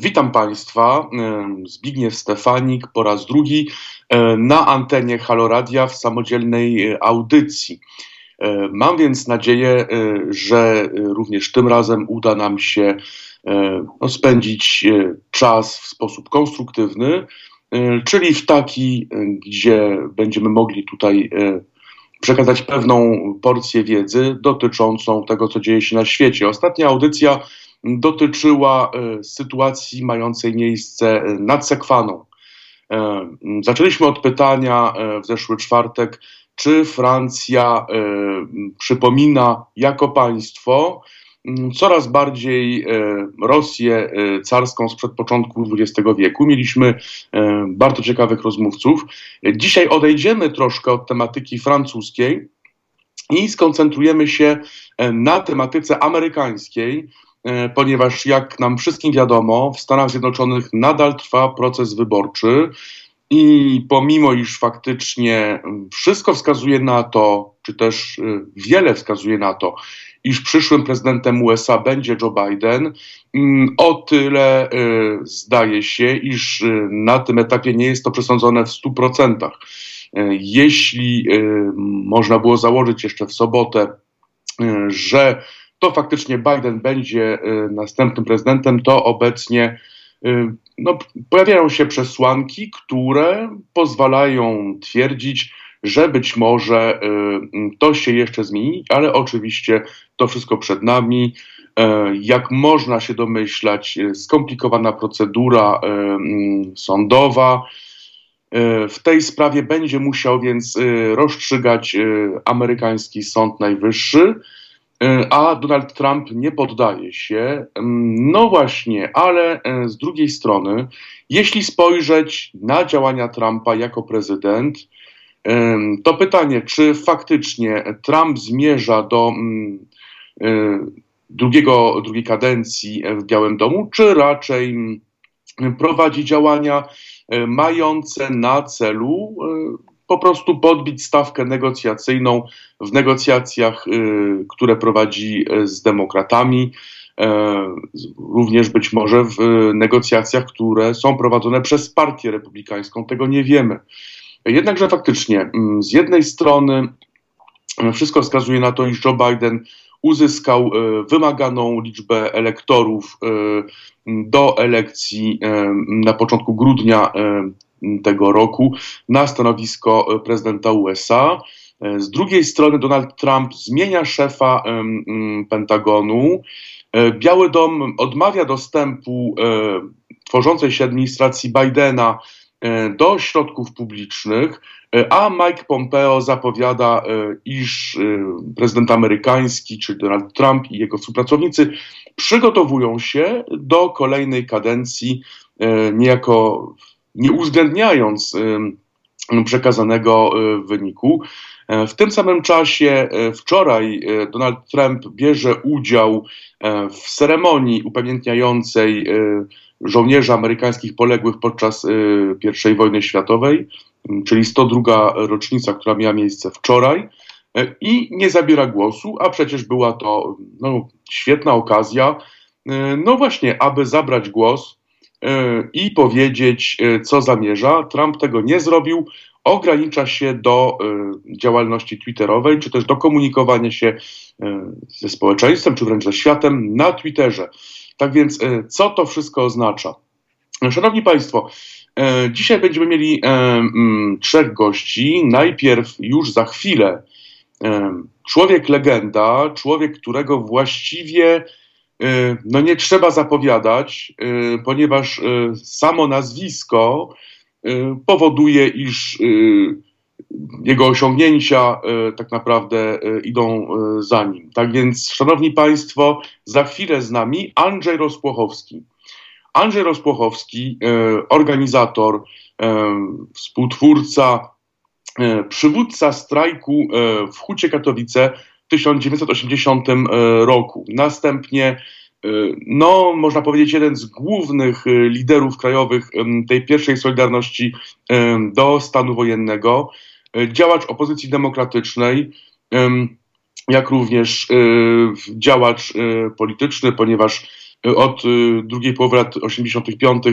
Witam Państwa. Zbigniew Stefanik po raz drugi na antenie Haloradia w samodzielnej audycji. Mam więc nadzieję, że również tym razem uda nam się no, spędzić czas w sposób konstruktywny, czyli w taki, gdzie będziemy mogli tutaj przekazać pewną porcję wiedzy dotyczącą tego, co dzieje się na świecie. Ostatnia audycja dotyczyła e, sytuacji mającej miejsce e, nad Sekwaną. E, zaczęliśmy od pytania w zeszły czwartek, czy Francja przypomina jako państwo coraz bardziej Rosję carską sprzed początku XX wieku. Mieliśmy bardzo ciekawych rozmówców. Dzisiaj odejdziemy troszkę od tematyki francuskiej i skoncentrujemy się na tematyce amerykańskiej. E, ponieważ jak nam wszystkim wiadomo, w Stanach Zjednoczonych nadal trwa proces wyborczy i pomimo iż faktycznie wszystko wskazuje na to, czy też e, wiele wskazuje na to, iż przyszłym prezydentem USA będzie Joe Biden, mm, o tyle e, zdaje się, iż na tym etapie nie jest to przesądzone w 100%. Jeśli można było założyć jeszcze w sobotę, że to faktycznie Biden będzie y, następnym prezydentem, to obecnie y, no, pojawiają się przesłanki, które pozwalają twierdzić, że być może y, to się jeszcze zmieni, ale oczywiście to wszystko przed nami. Jak można się domyślać, skomplikowana procedura mm, sądowa. W tej sprawie będzie musiał więc rozstrzygać amerykański Sąd Najwyższy. E, a Donald Trump nie poddaje się. Mm, no właśnie, ale e, z drugiej strony, jeśli spojrzeć na działania Trumpa jako prezydent, to pytanie, czy faktycznie Trump zmierza do mm, drugiego, drugiej kadencji w Białym Domu, czy raczej mm, prowadzi działania mające na celu po prostu podbić stawkę negocjacyjną w negocjacjach, y, które prowadzi y, z demokratami, e, również być może w negocjacjach, które są prowadzone przez Partię Republikańską. Tego nie wiemy. Jednakże faktycznie, mm, z jednej strony e, wszystko wskazuje na to, iż Joe Biden uzyskał wymaganą liczbę elektorów do elekcji na początku grudnia tego roku na stanowisko e, prezydenta USA. E, z drugiej strony Donald Trump zmienia szefa Pentagonu. E, Biały Dom odmawia dostępu tworzącej się administracji Bidena do środków publicznych, a Mike Pompeo zapowiada, iż prezydent amerykański, czyli Donald Trump i jego współpracownicy przygotowują się do kolejnej kadencji niejako nie uwzględniając przekazanego y, wyniku. E, w tym samym czasie e, wczoraj e, Donald Trump bierze udział w ceremonii upamiętniającej żołnierzy amerykańskich poległych podczas I wojny światowej, czyli 102 rocznica, która miała miejsce wczoraj, i nie zabiera głosu, a przecież była to no, świetna okazja, no właśnie, aby zabrać głos i powiedzieć, e, co zamierza. Trump tego nie zrobił. Ogranicza się do e, działalności Twitterowej, czy też do komunikowania się ze społeczeństwem, czy wręcz ze światem na Twitterze. Tak więc, co to wszystko oznacza? Szanowni Państwo, dzisiaj będziemy mieli trzech gości. Najpierw już za chwilę człowiek legenda, człowiek, którego właściwie no nie trzeba zapowiadać, y, ponieważ y, samo nazwisko powoduje, iż jego osiągnięcia tak naprawdę idą za nim. Tak więc, szanowni państwo, za chwilę z nami Andrzej Rozpłochowski. Andrzej Rozpłochowski, organizator, współtwórca, przywódca strajku w Hucie Katowice 1980 roku. Następnie, e, no, można powiedzieć, jeden z głównych e, liderów krajowych tej pierwszej Solidarności do stanu wojennego, e, działacz opozycji demokratycznej, jak również działacz polityczny, ponieważ od drugiej połowy lat 85.,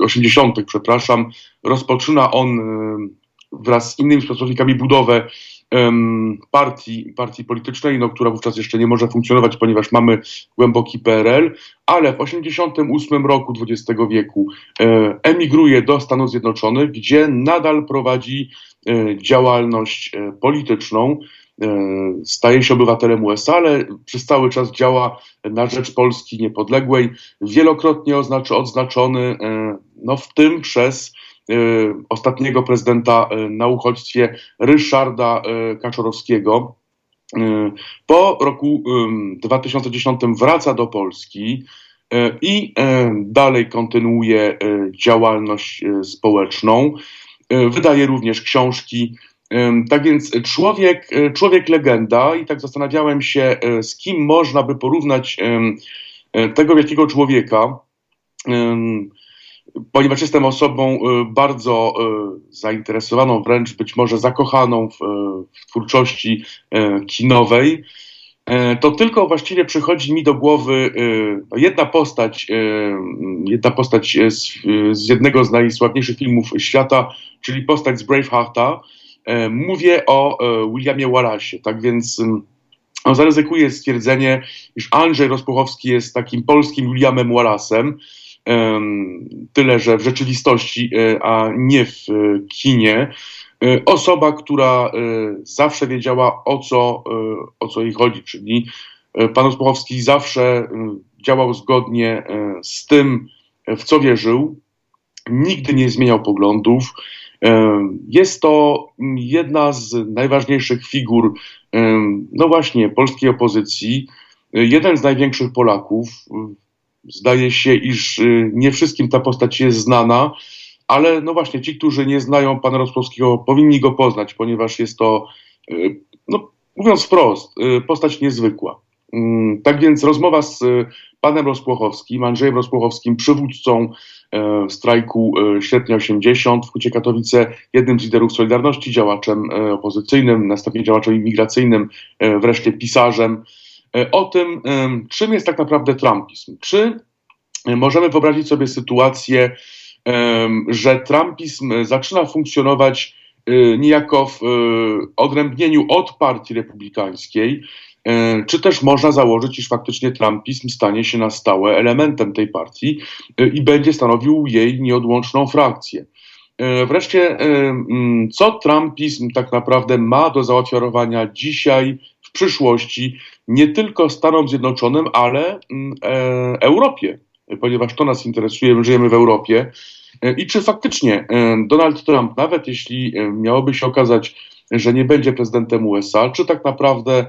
80., przepraszam, rozpoczyna on wraz z innymi pracownikami budowę partii, partii politycznej, no, która wówczas jeszcze nie może funkcjonować, ponieważ mamy głęboki PRL, ale w 1988 roku XX wieku e, emigruje do Stanów Zjednoczonych, gdzie nadal prowadzi e, działalność e, polityczną. Staje się obywatelem USA, ale przez cały czas działa na rzecz Polski niepodległej, wielokrotnie oznaczy, odznaczony, no, w tym przez ostatniego prezydenta y, na uchodźstwie Ryszarda y, Kaczorowskiego. Po roku 2010 wraca do Polski i dalej kontynuuje działalność społeczną. Wydaje również książki. Tak więc człowiek, człowiek legenda, i tak zastanawiałem się, z kim można by porównać tego wielkiego człowieka ponieważ jestem osobą y, bardzo y, zainteresowaną, wręcz być może zakochaną w, w twórczości y, kinowej, to tylko właściwie przychodzi mi do głowy jedna postać, jedna postać z, z jednego z najsławniejszych filmów świata, czyli postać z Bravehearta. Mówię o Williamie Wallace'ie, tak więc no, zaryzykuję stwierdzenie, iż Andrzej Rozpuchowski jest takim polskim Williamem Wallace'em, Tyle, że w rzeczywistości, e, a nie w e, kinie, e, osoba, która zawsze wiedziała o co, o co jej chodzi, czyli pan Ospochowski zawsze działał zgodnie z tym, w co wierzył, nigdy nie zmieniał poglądów. Jest to jedna z najważniejszych figur, no właśnie, polskiej opozycji, jeden z największych Polaków, Zdaje się, iż y, nie wszystkim ta postać jest znana, ale no właśnie ci, którzy nie znają pana Rosłowskiego, powinni go poznać, ponieważ jest to, y, no, mówiąc wprost, y, postać niezwykła. Mm, tak więc rozmowa z panem Rozpłochowskim, Andrzejem Rozpłochowskim, przywódcą strajku Sierpnia 80 w Hucie Katowice, jednym z liderów Solidarności, działaczem opozycyjnym, następnie działaczem imigracyjnym, wreszcie pisarzem, E, o tym, czym jest tak naprawdę Trumpizm. Czy możemy wyobrazić sobie sytuację, że Trumpizm zaczyna funkcjonować e, niejako w e, odrębnieniu od partii republikańskiej, czy też można założyć, iż faktycznie Trumpizm stanie się na stałe elementem tej partii i będzie stanowił jej nieodłączną frakcję. Wreszcie, co Trumpizm tak naprawdę ma do zaoferowania dzisiaj, przyszłości, nie tylko Stanom Zjednoczonym, ale mm, e, Europie, ponieważ to nas interesuje, my żyjemy w Europie. E, I czy faktycznie e, Donald Trump, nawet jeśli miałoby się okazać, że nie będzie prezydentem USA, czy tak naprawdę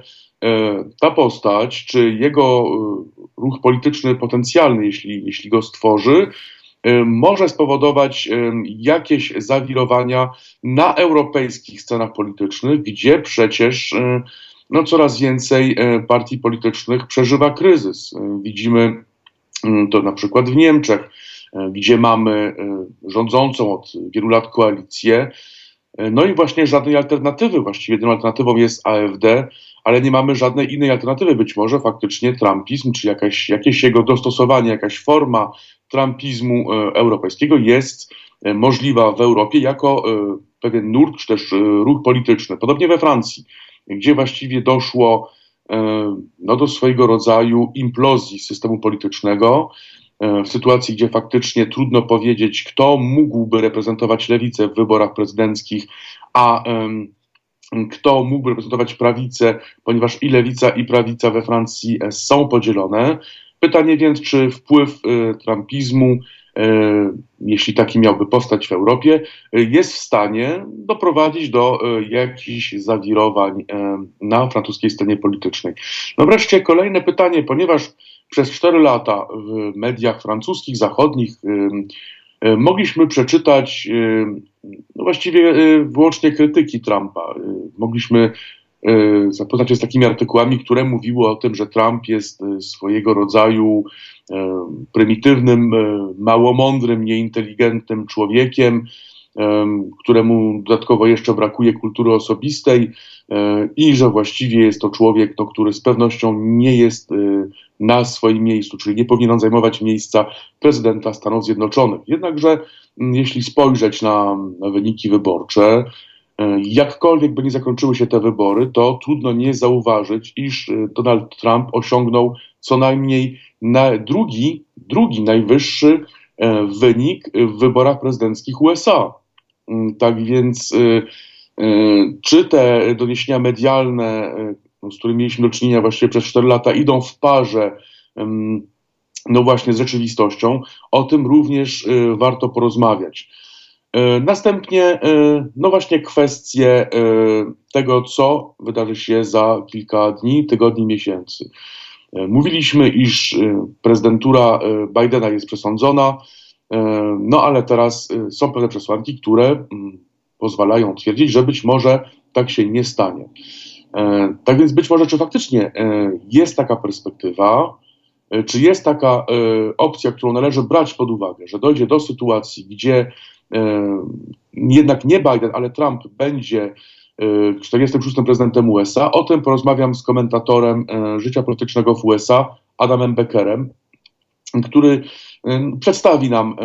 ta postać, czy jego ruch polityczny potencjalny, jeśli, jeśli go stworzy, może spowodować jakieś zawirowania na europejskich scenach politycznych, gdzie przecież no coraz więcej e, partii politycznych przeżywa kryzys. E, widzimy mm, to na przykład w Niemczech, e, gdzie mamy rządzącą od wielu lat koalicję, no i właśnie żadnej alternatywy. Właściwie jedyną alternatywą jest AfD, ale nie mamy żadnej innej alternatywy. Być może faktycznie trumpizm, czy jakaś, jakieś jego dostosowanie, jakaś forma trumpizmu europejskiego jest możliwa w Europie jako pewien nurt, czy też ruch polityczny. Podobnie we Francji gdzie właściwie doszło e, no, do swojego rodzaju implozji systemu politycznego, e, w sytuacji, gdzie faktycznie trudno powiedzieć, kto mógłby reprezentować lewicę w wyborach prezydenckich, a kto mógłby reprezentować prawicę, ponieważ i lewica, i prawica we Francji są podzielone. Pytanie więc, czy wpływ trumpizmu E, jeśli taki miałby powstać w Europie, e, jest w stanie doprowadzić do e, jakichś zawirowań na francuskiej scenie politycznej. No wreszcie kolejne pytanie, ponieważ przez cztery lata w mediach francuskich, zachodnich mogliśmy przeczytać no właściwie wyłącznie krytyki Trumpa. Mogliśmy zapoznać się z takimi artykułami, które mówiły o tym, że Trump jest swojego rodzaju E, prymitywnym, e, małomądrym, nieinteligentnym człowiekiem, któremu dodatkowo jeszcze brakuje kultury osobistej i że właściwie jest to człowiek, no, który z pewnością nie jest na swoim miejscu, czyli nie powinien zajmować miejsca prezydenta Stanów Zjednoczonych. Jednakże jeśli spojrzeć na, na wyniki wyborcze, E, jakkolwiek by nie zakończyły się te wybory, to trudno nie zauważyć, iż e, Donald Trump osiągnął co najmniej na drugi, drugi najwyższy e, wynik w wyborach prezydenckich USA. Mm, tak więc, czy te doniesienia medialne, z którymi mieliśmy do czynienia właściwie przez 4 lata, idą w parze no właśnie z rzeczywistością, o tym również warto porozmawiać. E, następnie, e, no właśnie, kwestie e, tego, co wydarzy się za kilka dni, tygodni, miesięcy. Mówiliśmy, iż prezydentura Bidena jest przesądzona, no ale teraz są pewne przesłanki, które mm, pozwalają twierdzić, że być może tak się nie stanie. Tak więc być może, czy faktycznie jest taka perspektywa, czy jest taka opcja, którą należy brać pod uwagę, że dojdzie do sytuacji, gdzie jednak nie Biden, ale Trump będzie 46. E, prezydentem USA. O tym porozmawiam z komentatorem e, życia politycznego w USA, Adamem Beckerem, który przedstawi nam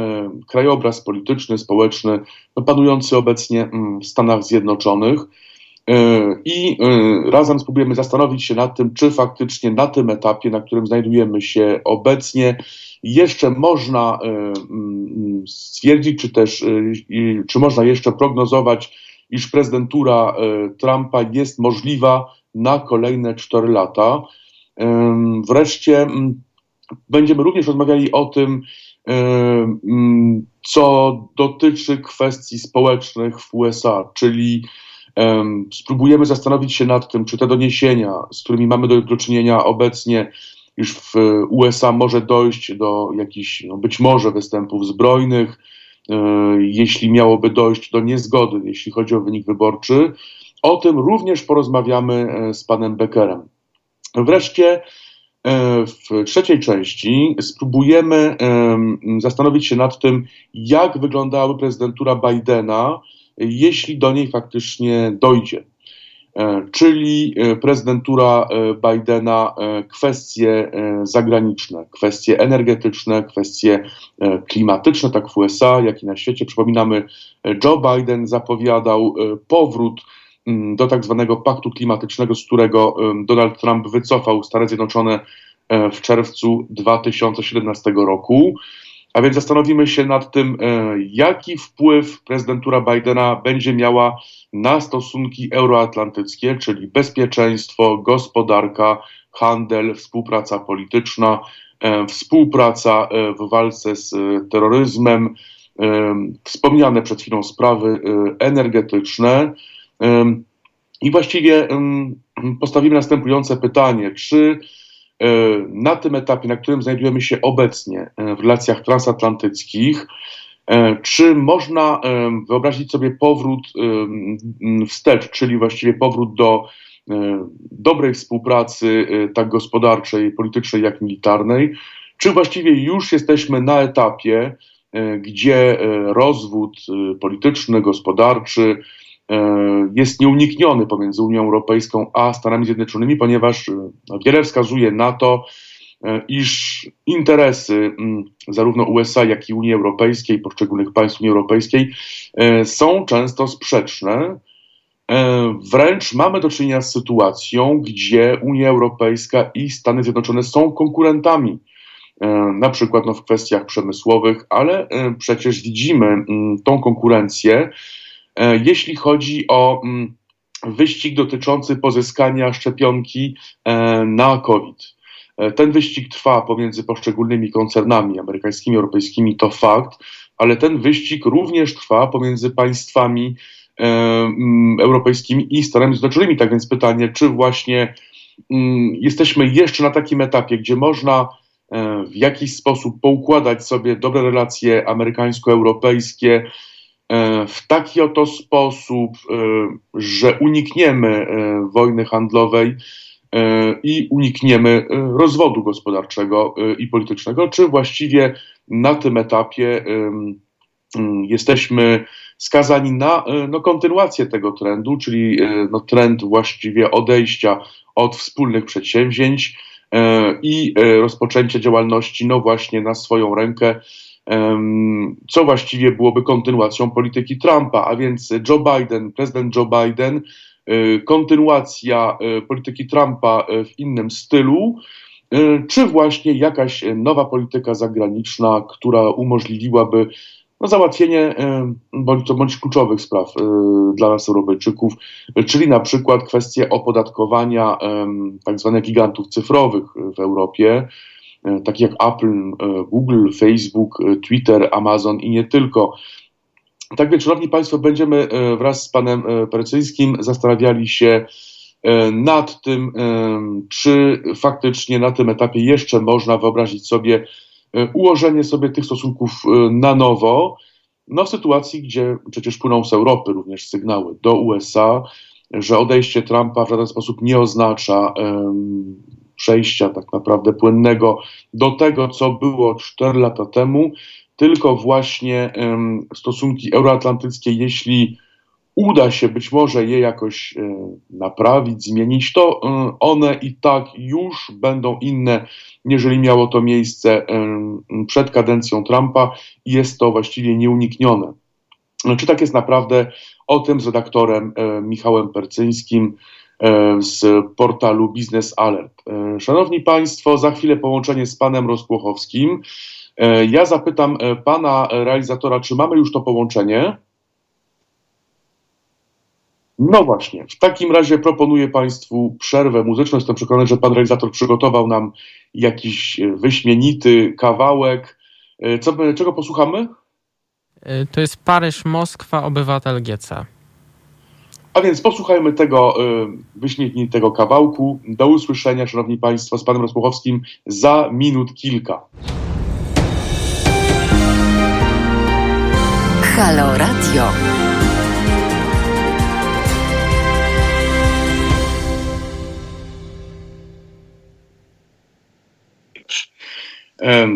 krajobraz polityczny, społeczny panujący obecnie mm, w Stanach Zjednoczonych. I razem spróbujemy zastanowić się nad tym, czy faktycznie na tym etapie, na którym znajdujemy się obecnie, jeszcze można e, stwierdzić, czy też e, czy można jeszcze prognozować, iż prezydentura e, Trumpa jest możliwa na kolejne 4 lata. Wreszcie będziemy również rozmawiali o tym, co dotyczy kwestii społecznych w USA, czyli spróbujemy zastanowić się nad tym, czy te doniesienia, z którymi mamy do, do czynienia obecnie, już w USA może dojść do jakichś, no być może, występów zbrojnych, e, jeśli miałoby dojść do niezgody, jeśli chodzi o wynik wyborczy. O tym również porozmawiamy e, z panem Beckerem. Wreszcie e, w trzeciej części spróbujemy zastanowić się nad tym, jak wyglądałaby prezydentura Bidena, jeśli do niej faktycznie dojdzie. E, czyli e, prezydentura e, Bidena, kwestie zagraniczne, kwestie energetyczne, kwestie klimatyczne, tak w USA, jak i na świecie. Przypominamy, Joe Biden zapowiadał powrót do tak zwanego paktu klimatycznego, z którego Donald Trump wycofał Stany Zjednoczone w czerwcu 2017 roku. A więc zastanowimy się nad tym, jaki wpływ prezydentura Bidena będzie miała na stosunki euroatlantyckie, czyli bezpieczeństwo, gospodarka, handel, współpraca polityczna, e, współpraca e, w walce z e, terroryzmem, wspomniane przed chwilą sprawy energetyczne. I właściwie postawimy następujące pytanie: czy na tym etapie, na którym znajdujemy się obecnie w relacjach transatlantyckich, E, czy można e, wyobrazić sobie powrót e, wstecz, czyli właściwie powrót do dobrej współpracy, tak gospodarczej, politycznej, jak militarnej? Czy właściwie już jesteśmy na etapie, gdzie rozwód polityczny, gospodarczy jest nieunikniony pomiędzy Unią Europejską a Stanami Zjednoczonymi, ponieważ wiele wskazuje na to, E, iż interesy mm, zarówno USA, jak i Unii Europejskiej, poszczególnych państw Unii Europejskiej e, są często sprzeczne. E, wręcz mamy do czynienia z sytuacją, gdzie Unia Europejska i Stany Zjednoczone są konkurentami, na przykład no, w kwestiach przemysłowych, ale przecież widzimy mm, tą konkurencję, jeśli chodzi o mm, wyścig dotyczący pozyskania szczepionki na COVID. E, ten wyścig trwa pomiędzy poszczególnymi koncernami amerykańskimi, europejskimi, to fakt, ale ten wyścig również trwa pomiędzy państwami e, mm, europejskimi i Stanami Zjednoczonymi. Tak więc pytanie, czy właśnie mm, jesteśmy jeszcze na takim etapie, gdzie można e, w jakiś sposób poukładać sobie dobre relacje amerykańsko-europejskie w taki oto sposób, że unikniemy wojny handlowej, E, i unikniemy e, rozwodu gospodarczego e, i politycznego, czy właściwie na tym etapie jesteśmy skazani na no, kontynuację tego trendu, czyli no, trend właściwie odejścia od wspólnych przedsięwzięć i rozpoczęcia działalności, no właśnie na swoją rękę, co właściwie byłoby kontynuacją polityki Trumpa, a więc Joe Biden, prezydent Joe Biden, kontynuacja polityki Trumpa w innym stylu, czy właśnie jakaś nowa polityka zagraniczna, która umożliwiłaby no, załatwienie bądź, bądź kluczowych spraw dla nas Europejczyków, czyli na przykład kwestie opodatkowania tak zwanych gigantów cyfrowych w Europie, takich jak Apple, Google, Facebook, Twitter, Amazon i nie tylko. Tak więc, Szanowni Państwo, będziemy wraz z Panem Percyńskim zastanawiali się nad tym, czy faktycznie na tym etapie jeszcze można wyobrazić sobie ułożenie sobie tych stosunków na nowo, no w sytuacji, gdzie przecież płyną z Europy również sygnały do USA, że odejście Trumpa w żaden sposób nie oznacza przejścia tak naprawdę płynnego do tego, co było 4 lata temu, tylko właśnie um, stosunki euroatlantyckie, jeśli uda się być może je jakoś e, naprawić, zmienić, to e, one i tak już będą inne, jeżeli miało to miejsce e, przed kadencją Trumpa i jest to właściwie nieuniknione. Czy tak jest naprawdę? O tym z redaktorem Michałem Percyńskim z portalu Business Alert. Szanowni Państwo, za chwilę połączenie z panem Rozpłochowskim. Ja zapytam pana realizatora, czy mamy już to połączenie? No właśnie, w takim razie proponuję Państwu przerwę muzyczną. Jestem przekonany, że Pan realizator przygotował nam jakiś e, wyśmienity kawałek. E, co, czego posłuchamy? E, to jest Paryż, Moskwa, obywatel GC. A więc posłuchajmy tego wyśmienitego kawałku. Do usłyszenia, Szanowni Państwo, z Panem Rozpuchowskim za minut kilka. Halo Radio.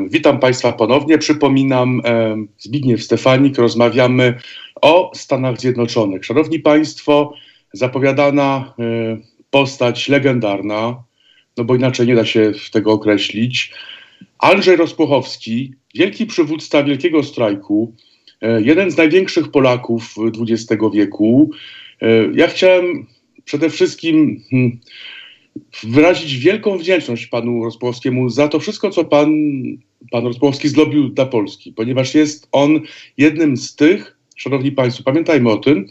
Witam Państwa ponownie. Przypominam, Zbigniew Stefanik, rozmawiamy o Stanach Zjednoczonych. Szanowni Państwo, zapowiadana e, postać legendarna, no bo inaczej nie da się tego określić. Andrzej Rozpuchowski, wielki przywódca wielkiego strajku, e, jeden z największych Polaków XX wieku. E, ja chciałem przede wszystkim hmm, wyrazić wielką wdzięczność panu Rozpłowskiemu za to wszystko, co pan, pan Rozpłowski zrobił dla Polski, ponieważ jest on jednym z tych, szanowni państwo, pamiętajmy o tym,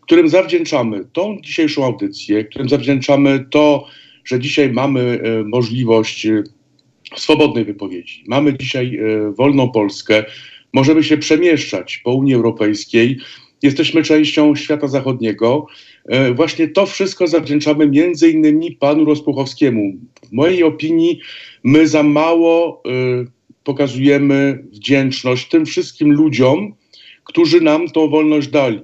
którym zawdzięczamy tą dzisiejszą audycję, którym zawdzięczamy to, że dzisiaj mamy e, możliwość e, swobodnej wypowiedzi. Mamy dzisiaj e, wolną Polskę, możemy się przemieszczać po Unii Europejskiej, jesteśmy częścią świata zachodniego. E, właśnie to wszystko zawdzięczamy między innymi panu Rozpuchowskiemu. W mojej opinii my za mało e, pokazujemy wdzięczność tym wszystkim ludziom, którzy nam tą wolność dali.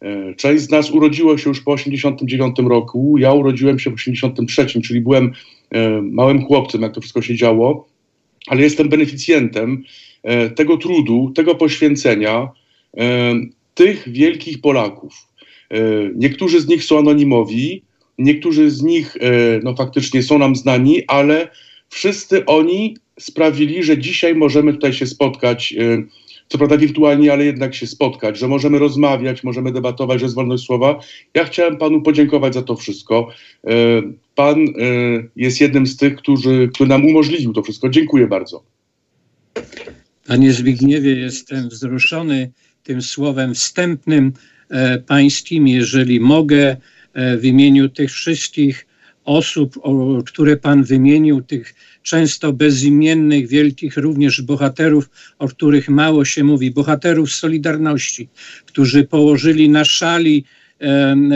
E, część z nas urodziło się już po 1989 roku, ja urodziłem się w 1983, czyli byłem małym chłopcem, jak to wszystko się działo, ale jestem beneficjentem tego trudu, tego poświęcenia tych wielkich Polaków. E, niektórzy z nich są anonimowi, niektórzy z nich e, no, faktycznie są nam znani, ale wszyscy oni sprawili, że dzisiaj możemy tutaj się spotkać, e, co prawda wirtualnie, ale jednak się spotkać, że możemy rozmawiać, możemy debatować, że jest wolność słowa. Ja chciałem panu podziękować za to wszystko. Pan jest jednym z tych, którzy, który nam umożliwił to wszystko. Dziękuję bardzo. Panie Zbigniewie, jestem wzruszony tym słowem wstępnym pańskim, jeżeli mogę e, w imieniu tych wszystkich osób, które Pan wymienił, tych często bezimiennych, wielkich również bohaterów, o których mało się mówi, bohaterów Solidarności, którzy położyli na szali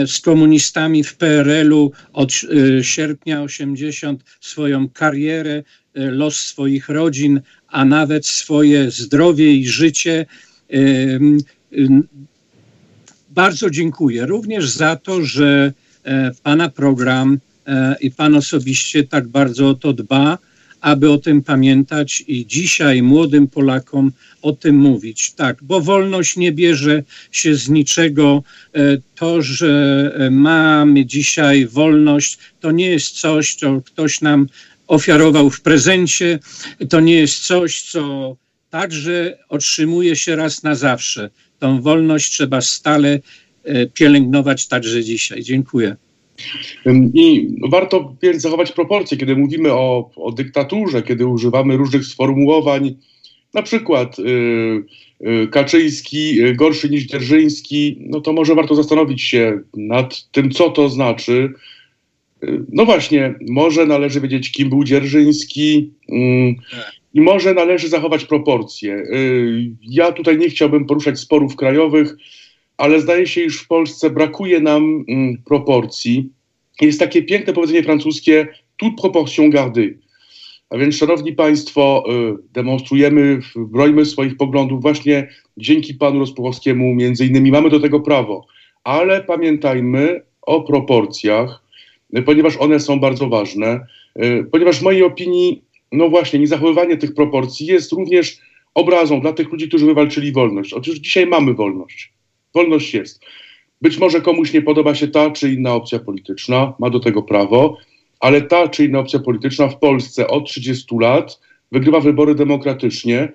z komunistami w PRL-u od e, sierpnia 80 swoją karierę, los swoich rodzin, a nawet swoje zdrowie i życie bardzo dziękuję również za to, że e, Pana program e, i Pan osobiście tak bardzo o to dba, aby o tym pamiętać i dzisiaj młodym Polakom o tym mówić. Tak, bo wolność nie bierze się z niczego. E, to, że mamy dzisiaj wolność, to nie jest coś, co ktoś nam ofiarował w prezencie. To nie jest coś, co także otrzymuje się raz na zawsze. Tą wolność trzeba stale e, pielęgnować także dzisiaj. Dziękuję. I warto więc zachować proporcje, kiedy mówimy o, o dyktaturze, kiedy używamy różnych sformułowań, na przykład yy, Kaczyński gorszy niż Dzierżyński, no to może warto zastanowić się nad tym, co to znaczy. No właśnie, może należy wiedzieć, kim był Dzierżyński yy, i może należy zachować proporcje. Yy, ja tutaj nie chciałbym poruszać sporów krajowych, ale zdaje się, iż w Polsce brakuje nam mm, proporcji. Jest takie piękne powiedzenie francuskie toute proportion gardée. A więc, szanowni państwo, y, demonstrujemy, brońmy swoich poglądów właśnie dzięki panu Rospuchowskiemu, między innymi mamy do tego prawo. Ale pamiętajmy o proporcjach, y, ponieważ one są bardzo ważne, y, ponieważ w mojej opinii, no właśnie, niezachowywanie tych proporcji jest również obrazą dla tych ludzi, którzy wywalczyli wolność. Otóż dzisiaj mamy wolność. Wolność jest. Być może komuś nie podoba się ta czy inna opcja polityczna, ma do tego prawo, ale ta czy inna opcja polityczna w Polsce od 30 lat wygrywa wybory demokratycznie.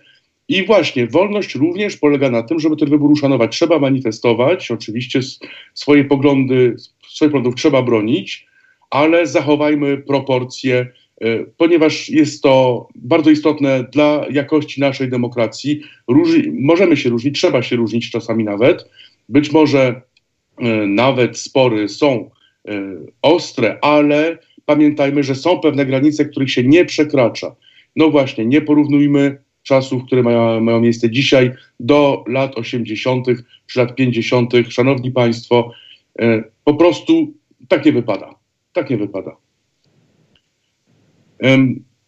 I właśnie wolność również polega na tym, żeby ten wybór uszanować. Trzeba manifestować, oczywiście swoje poglądy, swoich poglądów trzeba bronić, ale zachowajmy proporcje, ponieważ jest to bardzo istotne dla jakości naszej demokracji. Możemy się różnić, trzeba się różnić czasami nawet, być może e, nawet spory są e, ostre, ale pamiętajmy, że są pewne granice, których się nie przekracza. No właśnie, nie porównujmy czasów, które mają, mają miejsce dzisiaj do lat 80. czy lat 50. Szanowni Państwo, e, po prostu tak nie wypada. Tak nie wypada.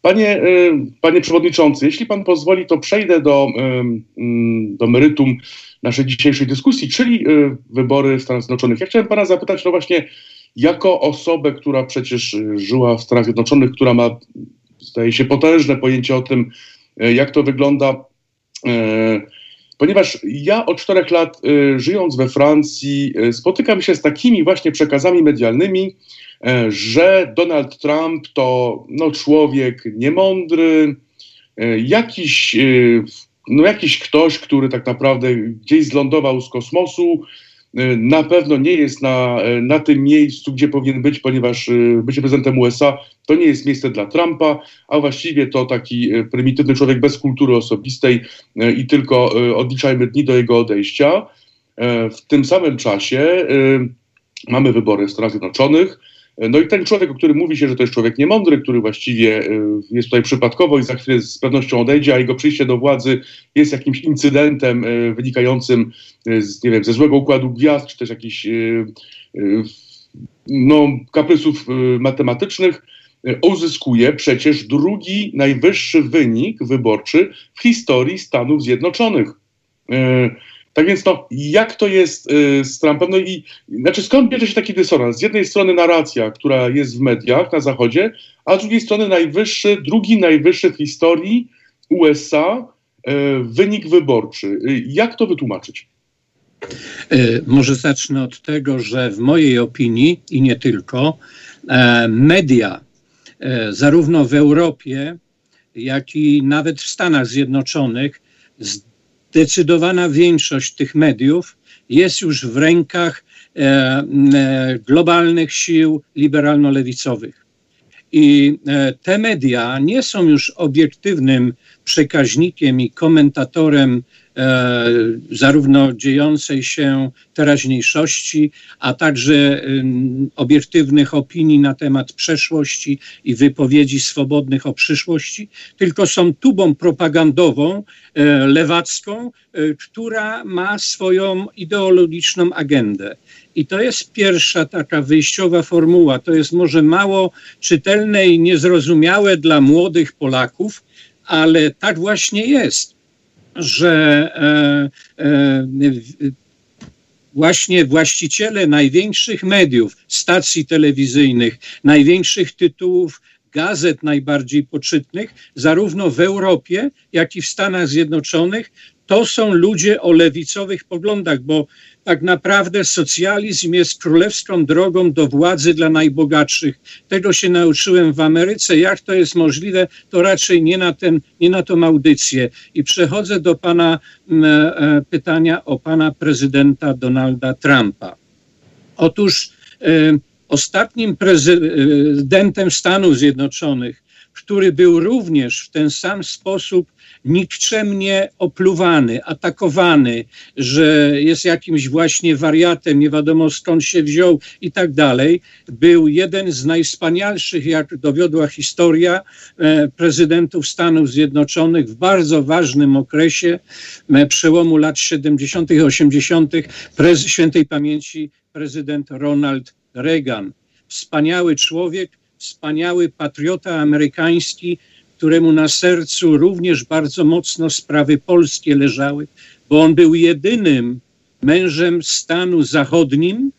Panie, panie Przewodniczący, jeśli Pan pozwoli, to przejdę do, mm, do merytum naszej dzisiejszej dyskusji, czyli y, wybory w Stanach Zjednoczonych. Ja chciałem pana zapytać, no właśnie, jako osobę, która przecież y, żyła w Stanach Zjednoczonych, która ma, zdaje się, potężne pojęcie o tym, jak to wygląda, ponieważ ja od czterech lat, żyjąc we Francji, spotykam się z takimi właśnie przekazami medialnymi, że Donald Trump to no, człowiek niemądry, jakiś no jakiś ktoś, który tak naprawdę gdzieś zlądował z kosmosu, y, na pewno nie jest na, y, na tym miejscu, gdzie powinien być, ponieważ y, bycie prezydentem USA to nie jest miejsce dla Trumpa, a właściwie to taki prymitywny człowiek bez kultury osobistej i tylko odliczajmy dni do jego odejścia. W tym samym czasie mamy wybory w Stanach Zjednoczonych. No i ten człowiek, o którym mówi się, że to jest człowiek niemądry, który właściwie y, jest tutaj przypadkowo i za chwilę z pewnością odejdzie, a jego przyjście do władzy jest jakimś incydentem y, wynikającym y, z, nie wiem, ze złego układu gwiazd, czy też jakichś no, kaprysów matematycznych, uzyskuje przecież drugi najwyższy wynik wyborczy w historii Stanów Zjednoczonych. Tak więc no, jak to jest y, z Trumpem? No i znaczy skąd bierze się taki dysonans? Z jednej strony narracja, która jest w mediach na Zachodzie, a z drugiej strony najwyższy, drugi najwyższy w historii USA y, wynik wyborczy. Y, jak to wytłumaczyć? Może zacznę od tego, że w mojej opinii i nie tylko, media zarówno w Europie, jak i nawet w Stanach Zjednoczonych zdecydowana większość tych mediów jest już w rękach e, e, globalnych sił liberalno-lewicowych. I e, te media nie są już obiektywnym przekaźnikiem i komentatorem zarówno dziejącej się teraźniejszości, a także obiektywnych opinii na temat przeszłości i wypowiedzi swobodnych o przyszłości, tylko są tubą propagandową, e, lewacką, e, która ma swoją ideologiczną agendę. I to jest pierwsza taka wyjściowa formuła. To jest może mało czytelne i niezrozumiałe dla młodych Polaków, ale tak właśnie jest że e, e, właśnie właściciele największych mediów, stacji telewizyjnych, największych tytułów gazet najbardziej poczytnych, zarówno w Europie, jak i w Stanach Zjednoczonych, to są ludzie o lewicowych poglądach, bo tak naprawdę socjalizm jest królewską drogą do władzy dla najbogatszych. Tego się nauczyłem w Ameryce. Jak to jest możliwe, to raczej nie na, ten, nie na tą audycję. I przechodzę do pana e, e, pytania o pana prezydenta Donalda Trumpa. Otóż e, ostatnim prezydentem Stanów Zjednoczonych, który był również w ten sam sposób nikczemnie opluwany, atakowany, że jest jakimś właśnie wariatem, nie wiadomo skąd się wziął i tak dalej, był jeden z najwspanialszych, jak dowiodła historia, e, prezydentów Stanów Zjednoczonych w bardzo ważnym okresie e, przełomu lat 70., 80., prez, świętej pamięci prezydent Ronald Reagan. Wspaniały człowiek, wspaniały patriota amerykański, któremu na sercu również bardzo mocno sprawy polskie leżały, bo on był jedynym mężem stanu zachodnim,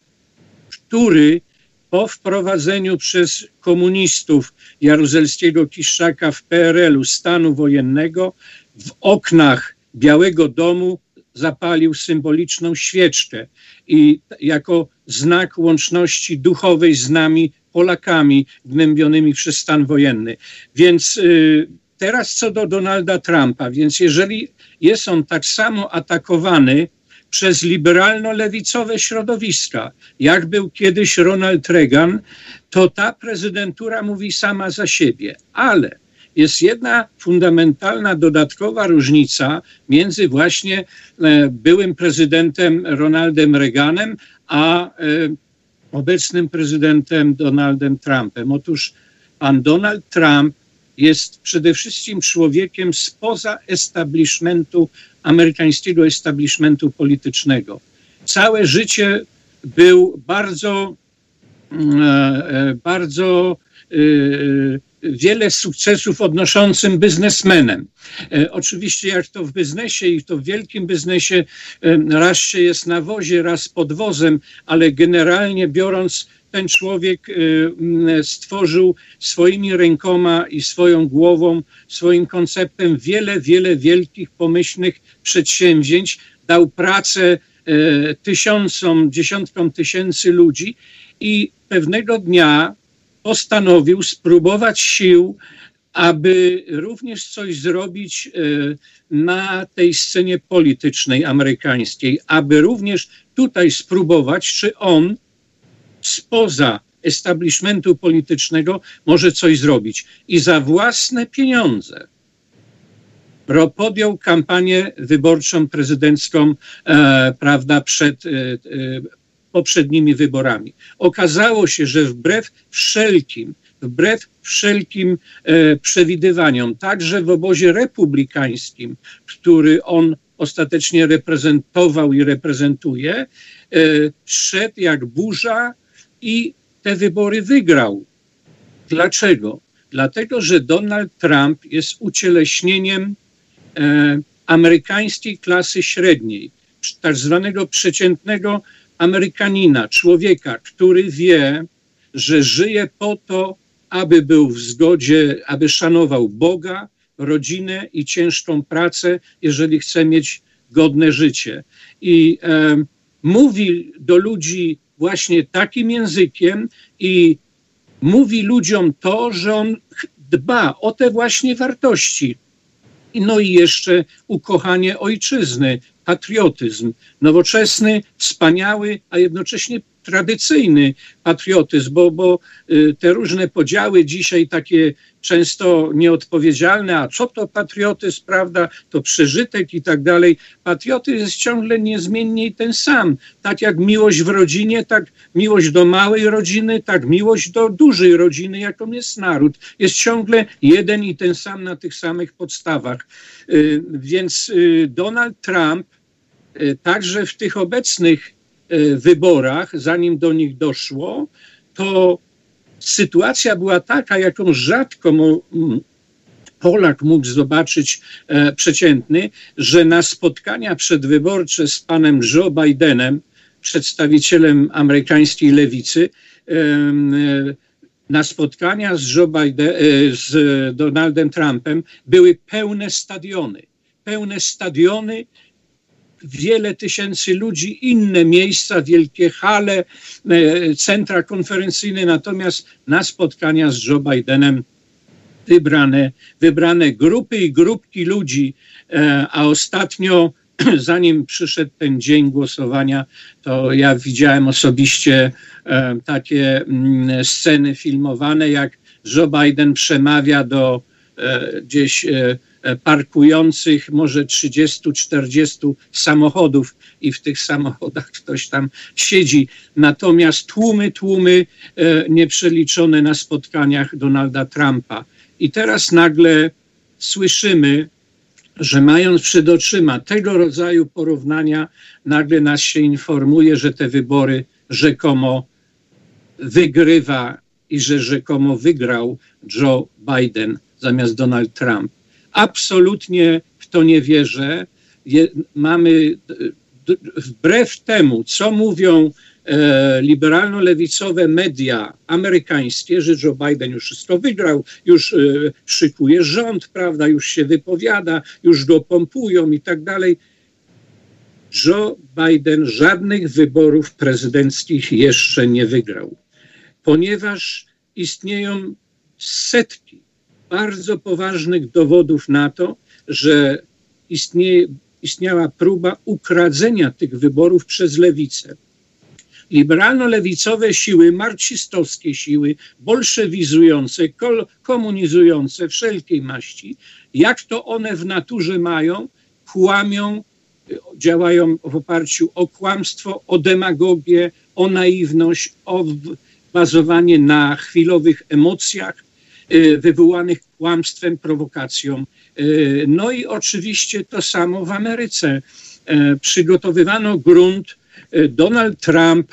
który po wprowadzeniu przez komunistów jaruzelskiego Kiszczaka w PRL-u stanu wojennego w oknach Białego Domu zapalił symboliczną świeczkę i jako znak łączności duchowej z nami Polakami gnębionymi przez stan wojenny. Więc y, teraz co do Donalda Trumpa, więc jeżeli jest on tak samo atakowany przez liberalno-lewicowe środowiska, jak był kiedyś Ronald Reagan, to ta prezydentura mówi sama za siebie. Ale jest jedna fundamentalna, dodatkowa różnica między właśnie e, byłym prezydentem Ronaldem Reaganem a e, obecnym prezydentem Donaldem Trumpem. Otóż pan Donald Trump jest przede wszystkim człowiekiem spoza establishmentu, amerykańskiego establishmentu politycznego. Całe życie był bardzo, mm, e, e, bardzo e, wiele sukcesów odnoszącym biznesmenem. E, oczywiście jak to w biznesie i to w wielkim biznesie e, raz się jest na wozie, raz pod wozem, ale generalnie biorąc ten człowiek e, stworzył swoimi rękoma i swoją głową, swoim konceptem wiele, wiele wielkich, pomyślnych przedsięwzięć, dał pracę tysiącom, dziesiątkom tysięcy ludzi i pewnego dnia postanowił spróbować sił, aby również coś zrobić e, na tej scenie politycznej amerykańskiej, aby również tutaj spróbować, czy on spoza establishmentu politycznego może coś zrobić. I za własne pieniądze podjął kampanię wyborczą prezydencką, e, prawda, przed e, poprzednimi wyborami. Okazało się, że wbrew wszelkim, wbrew wszelkim e, przewidywaniom, także w obozie republikańskim, który on ostatecznie reprezentował i reprezentuje, e, szedł jak burza i te wybory wygrał. Dlaczego? Dlatego, że Donald Trump jest ucieleśnieniem e, amerykańskiej klasy średniej, tak zwanego przeciętnego Amerykanina, człowieka, który wie, że żyje po to, aby był w zgodzie, aby szanował Boga, rodzinę i ciężką pracę, jeżeli chce mieć godne życie. I e, mówi do ludzi właśnie takim językiem i mówi ludziom to, że on dba o te właśnie wartości. No i jeszcze ukochanie ojczyzny, patriotyzm, nowoczesny, wspaniały, a jednocześnie tradycyjny patriotyzm, bo, bo y, te różne podziały dzisiaj takie często nieodpowiedzialne, a co to patriotyzm, prawda, to przeżytek i tak dalej. Patriotyzm jest ciągle niezmiennie ten sam. Tak jak miłość w rodzinie, tak miłość do małej rodziny, tak miłość do dużej rodziny, jaką jest naród. Jest ciągle jeden i ten sam na tych samych podstawach. Y, więc y, Donald Trump także w tych obecnych wyborach, zanim do nich doszło, to sytuacja była taka, jaką rzadko Polak mógł zobaczyć e, przeciętny, że na spotkania przedwyborcze z panem Joe Bidenem, przedstawicielem amerykańskiej lewicy, e, na spotkania z, Joe Biden, e, z Donaldem Trumpem były pełne stadiony. Pełne stadiony, wiele tysięcy ludzi, inne miejsca, wielkie hale, e, centra konferencyjne, natomiast na spotkania z Joe Bidenem wybrane, wybrane grupy i grupki ludzi, e, a ostatnio zanim przyszedł ten dzień głosowania, to ja widziałem osobiście e, takie mm, sceny filmowane, jak Joe Biden przemawia do gdzieś parkujących może 30-40 samochodów i w tych samochodach ktoś tam siedzi. Natomiast tłumy, tłumy nieprzeliczone na spotkaniach Donalda Trumpa. I teraz nagle słyszymy, że mając przed oczyma tego rodzaju porównania, nagle nas się informuje, że te wybory rzekomo wygrywa i że rzekomo wygrał Joe Biden zamiast Donald Trump. Absolutnie w to nie wierzę. Je, mamy wbrew temu, co mówią E, liberalno-lewicowe media amerykańskie, że Joe Biden już wszystko wygrał, już e, szykuje rząd, prawda, już się wypowiada, już go pompują i tak dalej. Joe Biden żadnych wyborów prezydenckich jeszcze nie wygrał, ponieważ istnieją setki bardzo poważnych dowodów na to, że istnieje, istniała próba ukradzenia tych wyborów przez lewicę. Liberalno-lewicowe siły, marksistowskie siły, bolszewizujące, komunizujące wszelkiej maści, jak to one w naturze mają, kłamią, działają w oparciu o kłamstwo, o demagogię, o naiwność, o bazowanie na chwilowych emocjach wywołanych kłamstwem, prowokacją. Y, no i oczywiście to samo w Ameryce. Y, przygotowywano grunt. Donald Trump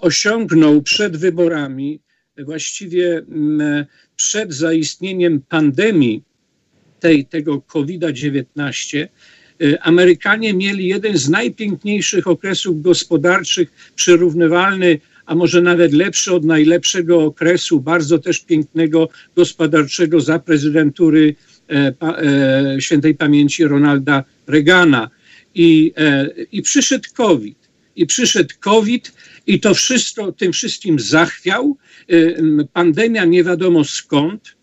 osiągnął przed wyborami, właściwie przed zaistnieniem pandemii tej, tego COVID-19, e, Amerykanie mieli jeden z najpiękniejszych okresów gospodarczych, przyrównywalny, a może nawet lepszy od najlepszego okresu, bardzo też pięknego gospodarczego za prezydentury e, e, świętej pamięci Ronalda Reagana. I, e, I przyszedł COVID. I przyszedł COVID i to wszystko, tym wszystkim zachwiał. Y, pandemia nie wiadomo skąd.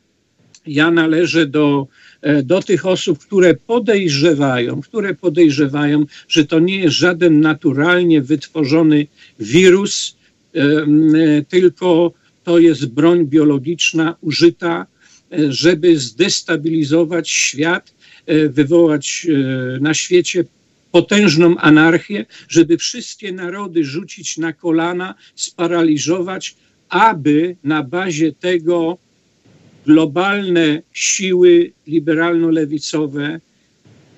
Ja należę do, e, do tych osób, które podejrzewają, które podejrzewają, że to nie jest żaden naturalnie wytworzony wirus, e, tylko to jest broń biologiczna użyta, e, żeby zdestabilizować świat, wywołać na świecie potężną anarchię, żeby wszystkie narody rzucić na kolana, sparaliżować, aby na bazie tego globalne siły liberalno-lewicowe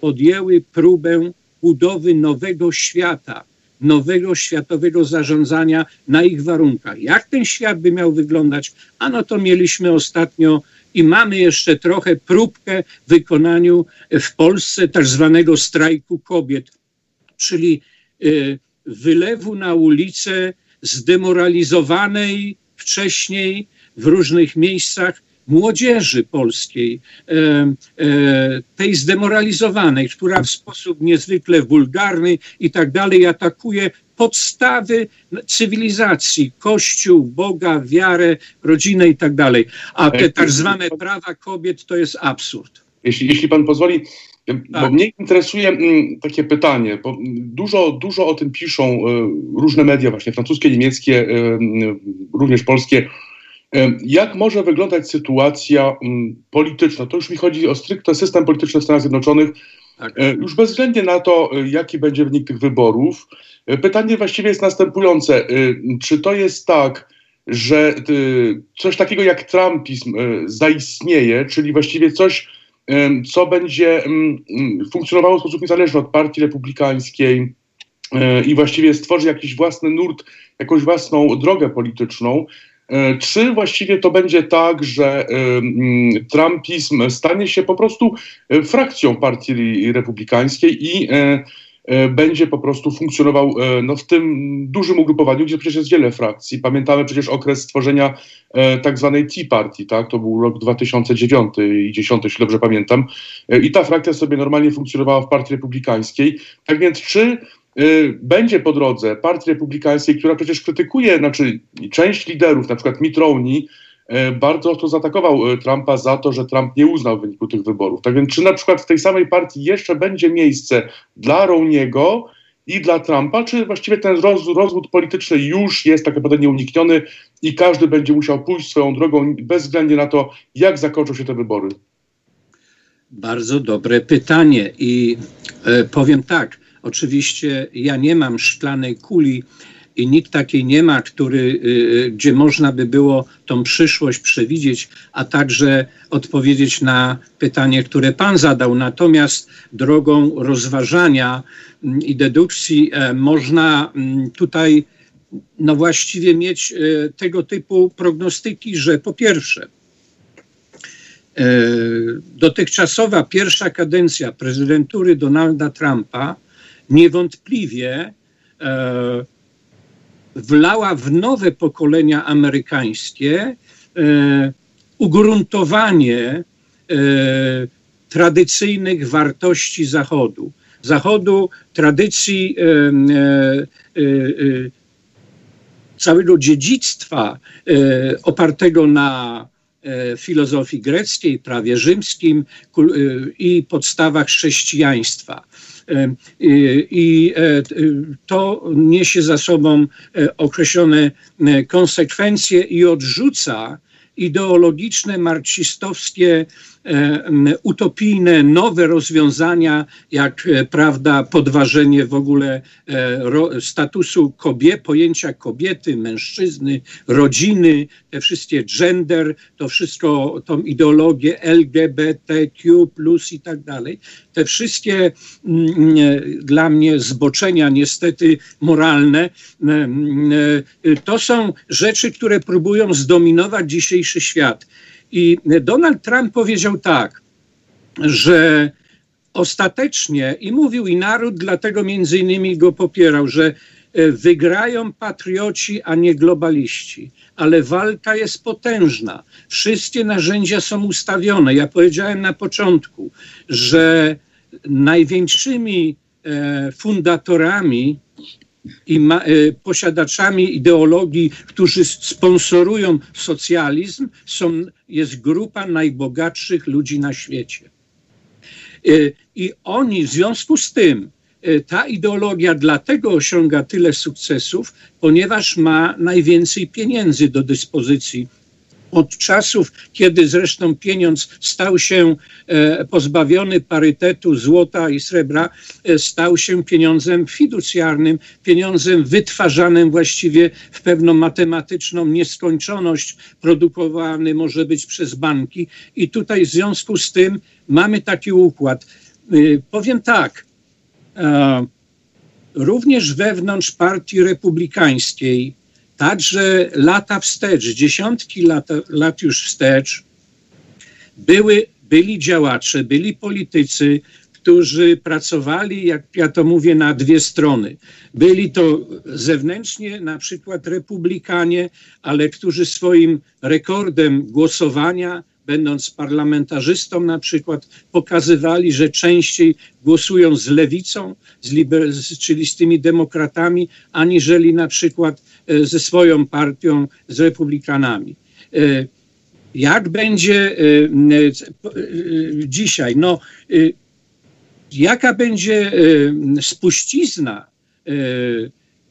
podjęły próbę budowy nowego świata, nowego światowego zarządzania na ich warunkach. Jak ten świat by miał wyglądać? Ano to mieliśmy ostatnio i mamy jeszcze trochę próbkę w wykonaniu w Polsce tak zwanego strajku kobiet, czyli y, wylewu na ulicę zdemoralizowanej wcześniej w różnych miejscach młodzieży polskiej, e, e, tej zdemoralizowanej, która w sposób niezwykle wulgarny i tak dalej atakuje podstawy cywilizacji, Kościół, Boga, wiarę, rodzinę i tak dalej. A te tak zwane prawa kobiet to jest absurd. Jeśli, jeśli pan pozwoli, tak. Bo mnie interesuje mm, takie pytanie, bo dużo, dużo o tym piszą e, różne media, właśnie francuskie, niemieckie, również polskie. Jak może wyglądać sytuacja mm, polityczna? To już mi chodzi o stricte system polityczny w Stanach Zjednoczonych. Tak. E, już bezwzględnie na to, e, jaki będzie wynik tych wyborów. E, pytanie właściwie jest następujące. Czy to jest tak, że coś takiego jak trumpizm zaistnieje, czyli właściwie coś, co będzie mm, mm, funkcjonowało w sposób niezależny od partii republikańskiej i właściwie stworzy jakiś własny nurt, jakąś własną drogę polityczną, czy właściwie to będzie tak, że e, trumpizm stanie się po prostu e, frakcją partii republikańskiej i będzie po prostu funkcjonował no, w tym dużym ugrupowaniu, gdzie przecież jest wiele frakcji. Pamiętamy przecież okres stworzenia tak zwanej Tea Party, tak? to był rok 2009 i 2010, jeśli dobrze pamiętam. I ta frakcja sobie normalnie funkcjonowała w Partii Republikańskiej. Tak więc czy będzie po drodze Partii Republikańskiej, która przecież krytykuje, znaczy część liderów, na przykład Mitt Romney, bardzo ostro zaatakował e, Trumpa za to, że Trump nie uznał wyniku tych wyborów. Tak więc czy na przykład w tej samej partii jeszcze będzie miejsce dla Rowniego i dla Trumpa, czy właściwie ten roz, rozwód polityczny już jest tak naprawdę nieunikniony i każdy będzie musiał pójść swoją drogą bez względu na to, jak zakończą się te wybory? Bardzo dobre pytanie i e, powiem tak, oczywiście ja nie mam szklanej kuli, i nikt takiej nie ma, który, y, y, gdzie można by było tą przyszłość przewidzieć, a także odpowiedzieć na pytanie, które Pan zadał. Natomiast drogą rozważania mm, i dedukcji e, można mm, tutaj no właściwie mieć e, tego typu prognostyki, że po pierwsze, e, dotychczasowa pierwsza kadencja prezydentury Donalda Trumpa niewątpliwie wlała w nowe pokolenia amerykańskie e, ugruntowanie e, tradycyjnych wartości Zachodu. Zachodu, tradycji e, całego dziedzictwa opartego na filozofii greckiej, prawie rzymskim i podstawach chrześcijaństwa. I e, to niesie za sobą e, określone e, konsekwencje i odrzuca ideologiczne, marksistowskie utopijne, nowe rozwiązania, jak e, prawda, podważenie w ogóle e, statusu kobiet, pojęcia kobiety, mężczyzny, rodziny, te wszystkie gender, to wszystko, tą ideologię LGBTQ i tak dalej. Te wszystkie dla mnie zboczenia, niestety moralne, to są rzeczy, które próbują zdominować dzisiejszy świat. I Donald Trump powiedział tak, że ostatecznie, i mówił i naród dlatego między innymi go popierał, że e, wygrają patrioci, a nie globaliści. Ale walka jest potężna. Wszystkie narzędzia są ustawione. Ja powiedziałem na początku, że największymi e, fundatorami i ma, y, posiadaczami ideologii, którzy sponsorują socjalizm, są, jest grupa najbogatszych ludzi na świecie. Y, I oni w związku z tym, y, ta ideologia dlatego osiąga tyle sukcesów, ponieważ ma najwięcej pieniędzy do dyspozycji od czasów, kiedy zresztą pieniądz stał się e, pozbawiony parytetu złota i srebra, e, stał się pieniądzem fiducjarnym, pieniądzem wytwarzanym właściwie w pewną matematyczną nieskończoność, produkowany może być przez banki. I tutaj w związku z tym mamy taki układ. E, powiem tak, również wewnątrz partii republikańskiej, Także lata wstecz, dziesiątki lat, lat już wstecz, były, byli działacze, byli politycy, którzy pracowali, jak ja to mówię, na dwie strony. Byli to zewnętrznie na przykład republikanie, ale którzy swoim rekordem głosowania będąc parlamentarzystą na przykład, pokazywali, że częściej głosują z lewicą, z liber, czyli z tymi demokratami, aniżeli na przykład ze swoją partią, z republikanami. E, jak będzie e, dzisiaj? No, jaka będzie spuścizna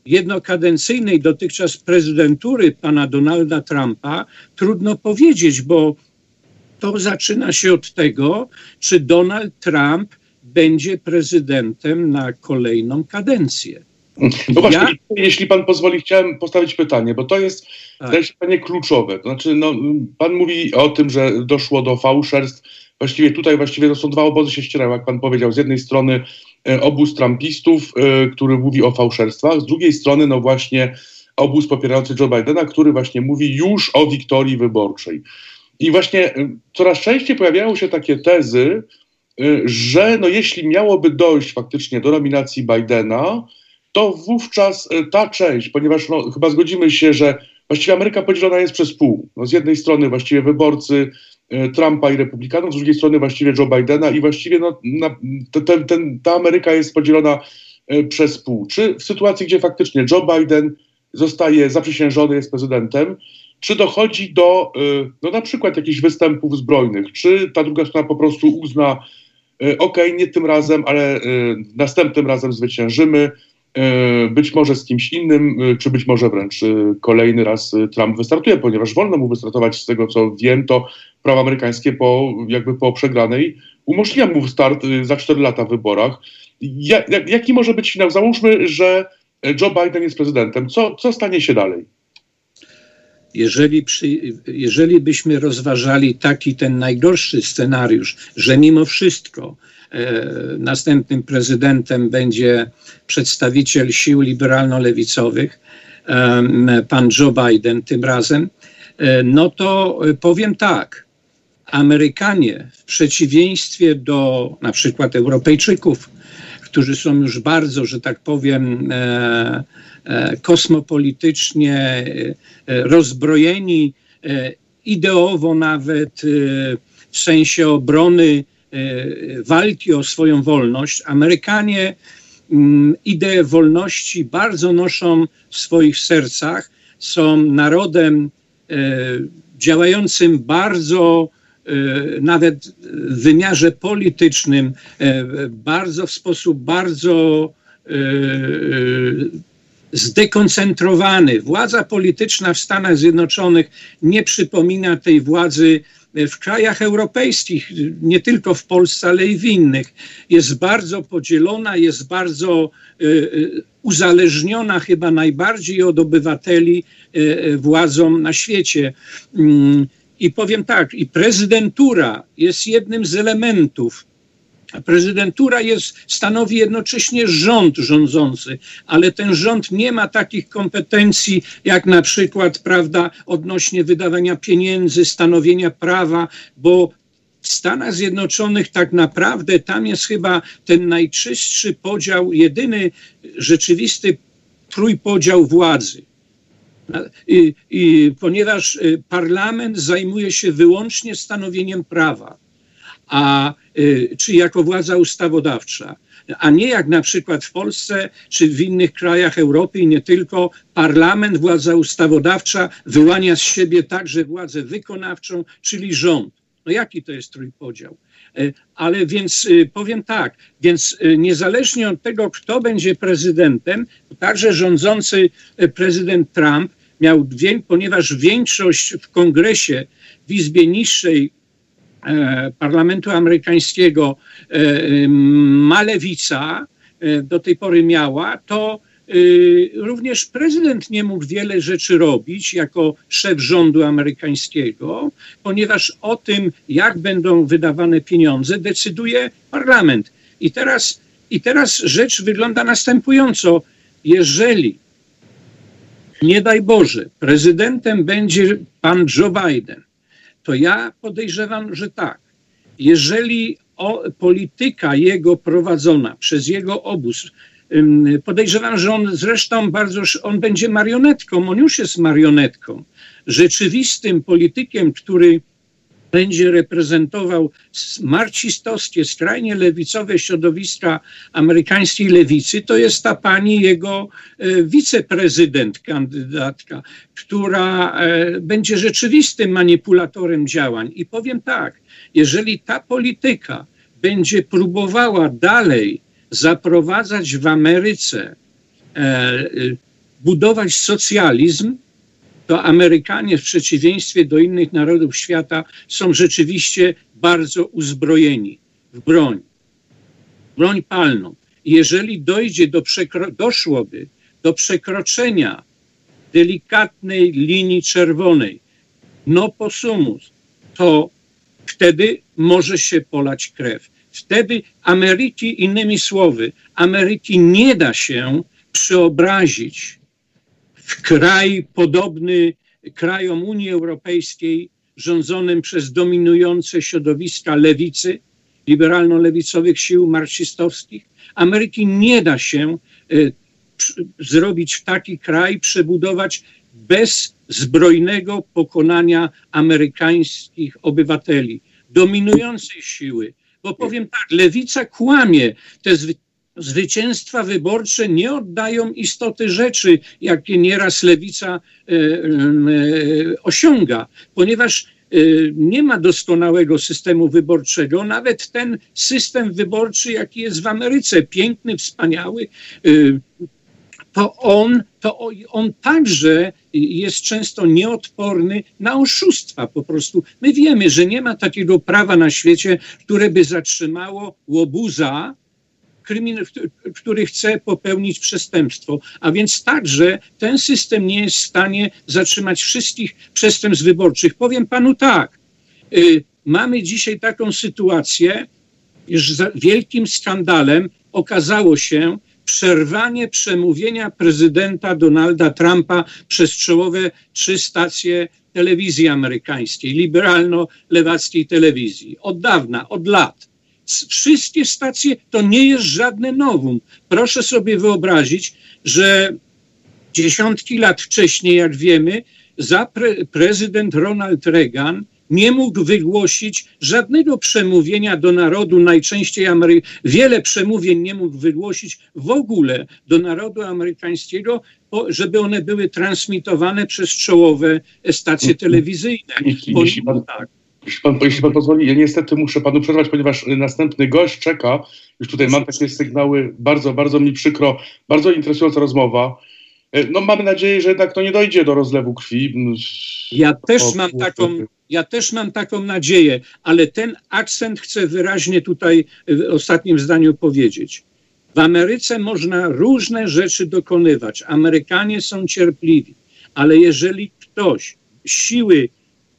jednokadencyjnej dotychczas prezydentury pana Donalda Trumpa, trudno powiedzieć, bo to zaczyna się od tego, czy Donald Trump będzie prezydentem na kolejną kadencję. No właśnie, ja... jeśli pan pozwoli, chciałem postawić pytanie, bo to jest tak. pytanie kluczowe. To znaczy, no, pan mówi o tym, że doszło do fałszerstw. Właściwie tutaj właściwie to są dwa obozy się ścierają, jak pan powiedział. Z jednej strony e, obóz trumpistów, e, który mówi o fałszerstwach, z drugiej strony no właśnie obóz popierający Joe Bidena, który właśnie mówi już o wiktorii wyborczej. I właśnie y, coraz częściej pojawiają się takie tezy, że no jeśli miałoby dojść faktycznie do nominacji Bidena, to wówczas ta część, ponieważ no, chyba zgodzimy się, że właściwie Ameryka podzielona jest przez pół. No, z jednej strony właściwie wyborcy Trumpa i Republikanów, z drugiej strony właściwie Joe Bidena i właściwie no, na, ten, ten, ta Ameryka jest podzielona przez pół. Czy w sytuacji, gdzie faktycznie Joe Biden zostaje zaprzysiężony, jest prezydentem, czy dochodzi do no, na przykład jakichś występów zbrojnych, czy ta druga strona po prostu uzna, ok, nie tym razem, ale następnym razem zwyciężymy, być może z kimś innym, czy być może wręcz kolejny raz Trump wystartuje, ponieważ wolno mu wystartować, z tego co wiem, to prawo amerykańskie po, jakby po przegranej umożliwia mu start za 4 lata w wyborach. Jak, jaki może być finał? Załóżmy, że Joe Biden jest prezydentem. Co, co stanie się dalej? Jeżeli, przy, jeżeli byśmy rozważali taki ten najgorszy scenariusz, że mimo wszystko e, następnym prezydentem będzie przedstawiciel sił liberalno-lewicowych, e, pan Joe Biden tym razem, e, no to powiem tak. Amerykanie w przeciwieństwie do na przykład Europejczyków, którzy są już bardzo, że tak powiem, e, e, kosmopolitycznie e, rozbrojeni, ideowo nawet w sensie obrony walki o swoją wolność. Amerykanie mm, ideę wolności bardzo noszą w swoich sercach. Są narodem działającym bardzo Y, nawet w wymiarze politycznym y, bardzo w sposób bardzo y, zdekoncentrowany. Władza polityczna w Stanach Zjednoczonych nie przypomina tej władzy w krajach europejskich, nie tylko w Polsce, ale i w innych. Jest bardzo podzielona, jest bardzo uzależniona chyba najbardziej od obywateli władzą na świecie. Mm, i powiem tak, i prezydentura jest jednym z elementów. Prezydentura jest, stanowi jednocześnie rząd rządzący, ale ten rząd nie ma takich kompetencji jak na przykład, prawda, odnośnie wydawania pieniędzy, stanowienia prawa, bo w Stanach Zjednoczonych tak naprawdę tam jest chyba ten najczystszy podział, jedyny rzeczywisty trójpodział władzy. I, I, ponieważ y, parlament zajmuje się wyłącznie stanowieniem prawa, a y, czy jako władza ustawodawcza, a nie jak na przykład w Polsce czy w innych krajach Europy i nie tylko, parlament, władza ustawodawcza wyłania z siebie także władzę wykonawczą, czyli rząd. No jaki to jest trójpodział? E, ale więc y, powiem tak, więc niezależnie od tego, kto będzie prezydentem, także rządzący prezydent Trump miał, ponieważ większość w kongresie w Izbie Niższej Parlamentu Amerykańskiego e, ma lewica, e, do tej pory miała, to również prezydent nie mógł wiele rzeczy robić jako szef rządu amerykańskiego, ponieważ o tym, jak będą wydawane pieniądze, decyduje parlament. I teraz, i teraz rzecz wygląda następująco. Jeżeli nie daj Boże, prezydentem będzie pan Joe Biden, to ja podejrzewam, że tak. Jeżeli o, polityka jego prowadzona przez jego obóz, podejrzewam, że on zresztą bardzo, on będzie marionetką, on już jest marionetką, rzeczywistym politykiem, który będzie reprezentował marcistowskie, skrajnie lewicowe środowiska amerykańskiej lewicy, to jest ta pani jego e, wiceprezydent, kandydatka, która e, będzie rzeczywistym manipulatorem działań. I powiem tak, jeżeli ta polityka będzie próbowała dalej zaprowadzać w Ameryce, e, budować socjalizm, to Amerykanie w przeciwieństwie do innych narodów świata są rzeczywiście bardzo uzbrojeni w broń, broń palną. Jeżeli dojdzie do doszłoby do przekroczenia delikatnej linii czerwonej, no posumus, to wtedy może się polać krew. Wtedy Ameryki, innymi słowy, Ameryki nie da się przeobrazić w kraj podobny krajom Unii Europejskiej, rządzonym przez dominujące środowiska lewicy liberalno-lewicowych sił marksistowskich. Ameryki nie da się y, zrobić w taki kraj, przebudować bez zbrojnego pokonania amerykańskich obywateli, dominującej siły. Bo powiem tak, lewica kłamie. Te zwycięstwa wyborcze nie oddają istoty rzeczy, jakie nieraz lewica e, e, osiąga, ponieważ e, nie ma doskonałego systemu wyborczego. Nawet ten system wyborczy, jaki jest w Ameryce, piękny, wspaniały, to on, to on także jest często nieodporny na oszustwa po prostu. My wiemy, że nie ma takiego prawa na świecie, które by zatrzymało łobuza, który chce popełnić przestępstwo. A więc także ten system nie jest w stanie zatrzymać wszystkich przestępstw wyborczych. Powiem panu tak, y, mamy dzisiaj taką sytuację, że wielkim skandalem okazało się, przerwanie przemówienia prezydenta Donalda Trumpa przez czołowe trzy stacje telewizji amerykańskiej, liberalno-lewackiej telewizji. Od dawna, od lat. Wszystkie stacje to nie jest żadne nowum. Proszę sobie wyobrazić, że dziesiątki lat wcześniej, jak wiemy, za pre prezydent Ronald Reagan nie mógł wygłosić żadnego przemówienia do narodu, najczęściej Amery wiele przemówień nie mógł wygłosić w ogóle do narodu amerykańskiego, żeby one były transmitowane przez czołowe stacje mhm. telewizyjne. Jeśli, jeśli, pan, tak. Jeśli, pan, jeśli pan pozwoli, ja niestety muszę panu przerwać, ponieważ następny gość czeka. Już tutaj mam takie sygnały, bardzo, bardzo mi przykro, bardzo interesująca rozmowa. E, no mamy nadzieję, że jednak to nie dojdzie do rozlewu krwi. Ja też mam taką, ja też mam taką nadzieję, ale ten akcent chcę wyraźnie tutaj w ostatnim zdaniu powiedzieć. W Ameryce można różne rzeczy dokonywać. Amerykanie są cierpliwi, ale jeżeli ktoś, siły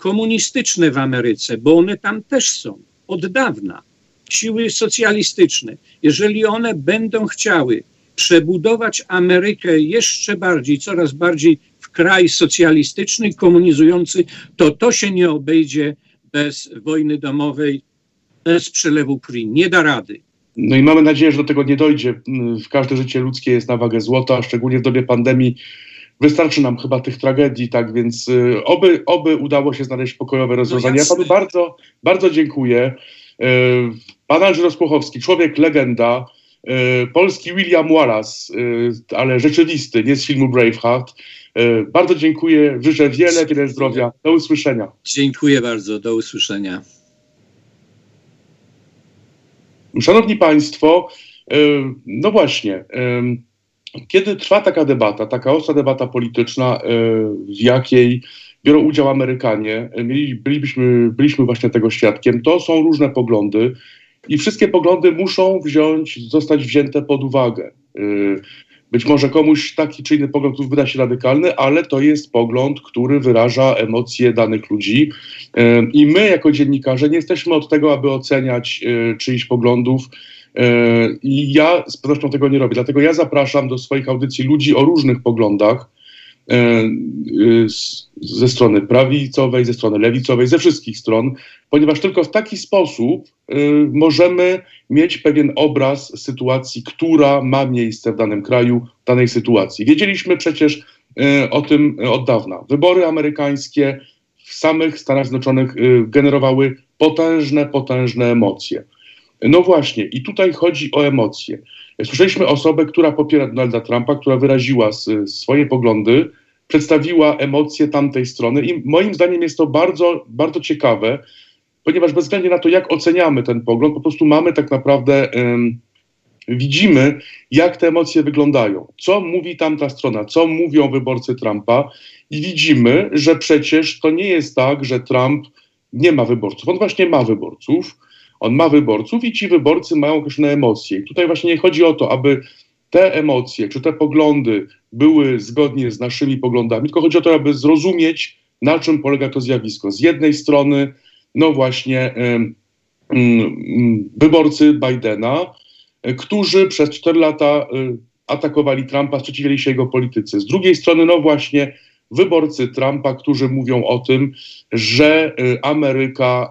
komunistyczne w Ameryce, bo one tam też są od dawna, siły socjalistyczne, jeżeli one będą chciały przebudować Amerykę jeszcze bardziej, coraz bardziej w kraj socjalistyczny, komunizujący, to to się nie obejdzie bez wojny domowej, bez przelewu krwi. Nie da rady. No i mamy nadzieję, że do tego nie dojdzie. Każde życie ludzkie jest na wagę złota, szczególnie w dobie pandemii. Wystarczy nam chyba tych tragedii, tak więc y, oby, oby udało się znaleźć pokojowe rozwiązanie. No ja panu bardzo, bardzo dziękuję. Y, pan Andrzej Rozpuchowski, człowiek legenda, y, polski William Wallace, ale rzeczywisty, nie z filmu Braveheart. Bardzo dziękuję, życzę wiele, wiele zdrowia. Do usłyszenia. Dziękuję bardzo, do usłyszenia. Szanowni Państwo, no właśnie, kiedy trwa taka debata, taka ostra debata polityczna, e, w jakiej biorą udział Amerykanie, bylibyśmy, byliśmy właśnie tego świadkiem, to są różne poglądy i wszystkie poglądy muszą wziąć, zostać wzięte pod uwagę. Być może komuś taki czy inny pogląd wyda się radykalny, ale to jest pogląd, który wyraża emocje danych ludzi. I my, jako dziennikarze, nie jesteśmy od tego, aby oceniać e, czyichś poglądów. E, I ja z pewnością tego nie robię. Dlatego ja zapraszam do swoich audycji ludzi o różnych poglądach e, ze strony prawicowej, ze strony lewicowej, ze wszystkich stron, ponieważ tylko w taki sposób możemy mieć pewien obraz sytuacji, która ma miejsce w danym kraju, w danej sytuacji. Wiedzieliśmy przecież o tym od dawna. Wybory amerykańskie w samych Stanach Zjednoczonych generowały potężne, potężne emocje. No właśnie, i tutaj chodzi o emocje. Słyszeliśmy osobę, która popiera Donalda Trumpa, która wyraziła swoje poglądy, przedstawiła emocje tamtej strony i moim zdaniem jest to bardzo, bardzo ciekawe, ponieważ bez względu na to, jak oceniamy ten pogląd, po prostu mamy tak naprawdę, um, widzimy, jak te emocje wyglądają, co mówi tamta strona, co mówią wyborcy Trumpa i widzimy, że przecież to nie jest tak, że Trump nie ma wyborców. On właśnie ma wyborców, on ma wyborców i ci wyborcy mają określone emocje. I tutaj właśnie nie chodzi o to, aby te emocje czy te poglądy były zgodnie z naszymi poglądami, tylko chodzi o to, aby zrozumieć, na czym polega to zjawisko. Z jednej strony, no właśnie, wyborcy Bidena, którzy przez 4 lata y, atakowali Trumpa, sprzeciwiali się jego polityce. Z drugiej strony, no właśnie, wyborcy Trumpa, którzy mówią o tym, że Ameryka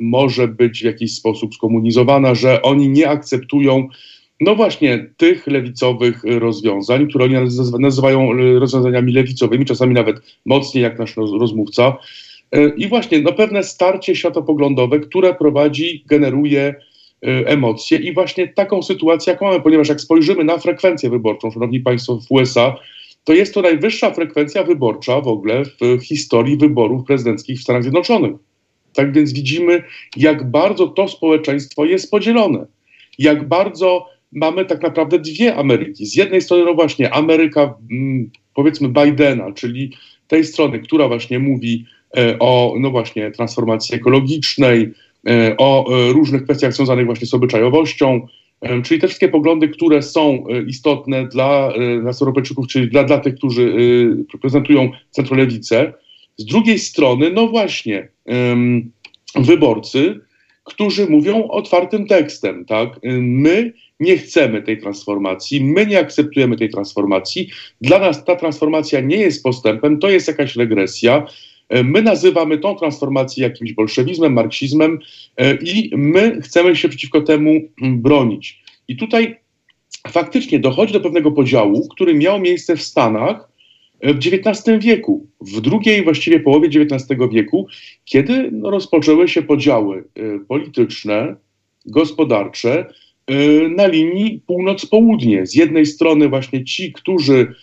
może być w jakiś sposób skomunizowana, że oni nie akceptują no właśnie tych lewicowych rozwiązań, które oni nazywają rozwiązaniami lewicowymi, czasami nawet mocniej jak nasz rozmówca. I właśnie no pewne starcie światopoglądowe, które prowadzi, generuje emocje i właśnie taką sytuację, jak mamy, ponieważ jak spojrzymy na frekwencję wyborczą, szanowni państwo, w USA, to jest to najwyższa frekwencja wyborcza w ogóle w historii wyborów prezydenckich w Stanach Zjednoczonych. Tak więc widzimy, jak bardzo to społeczeństwo jest podzielone. Jak bardzo mamy tak naprawdę dwie Ameryki. Z jednej strony, no właśnie, Ameryka, mm, powiedzmy, Bidena, czyli tej strony, która właśnie mówi e, o, no właśnie, transformacji ekologicznej, e, o e, różnych kwestiach związanych właśnie z obyczajowością, czyli te wszystkie poglądy, które są istotne dla nas Europejczyków, czyli dla, dla tych, którzy prezentują centrolewicę. Z drugiej strony, no właśnie, wyborcy, którzy mówią otwartym tekstem, tak? My nie chcemy tej transformacji, my nie akceptujemy tej transformacji. Dla nas ta transformacja nie jest postępem, to jest jakaś regresja. My nazywamy tą transformację jakimś bolszewizmem, marksizmem e, i my chcemy się przeciwko temu bronić. I tutaj faktycznie dochodzi do pewnego podziału, który miał miejsce w Stanach e, w XIX wieku, w drugiej właściwie połowie XIX wieku, kiedy no, rozpoczęły się podziały e, polityczne, gospodarcze, na linii północ-południe. Z jednej strony właśnie ci, którzy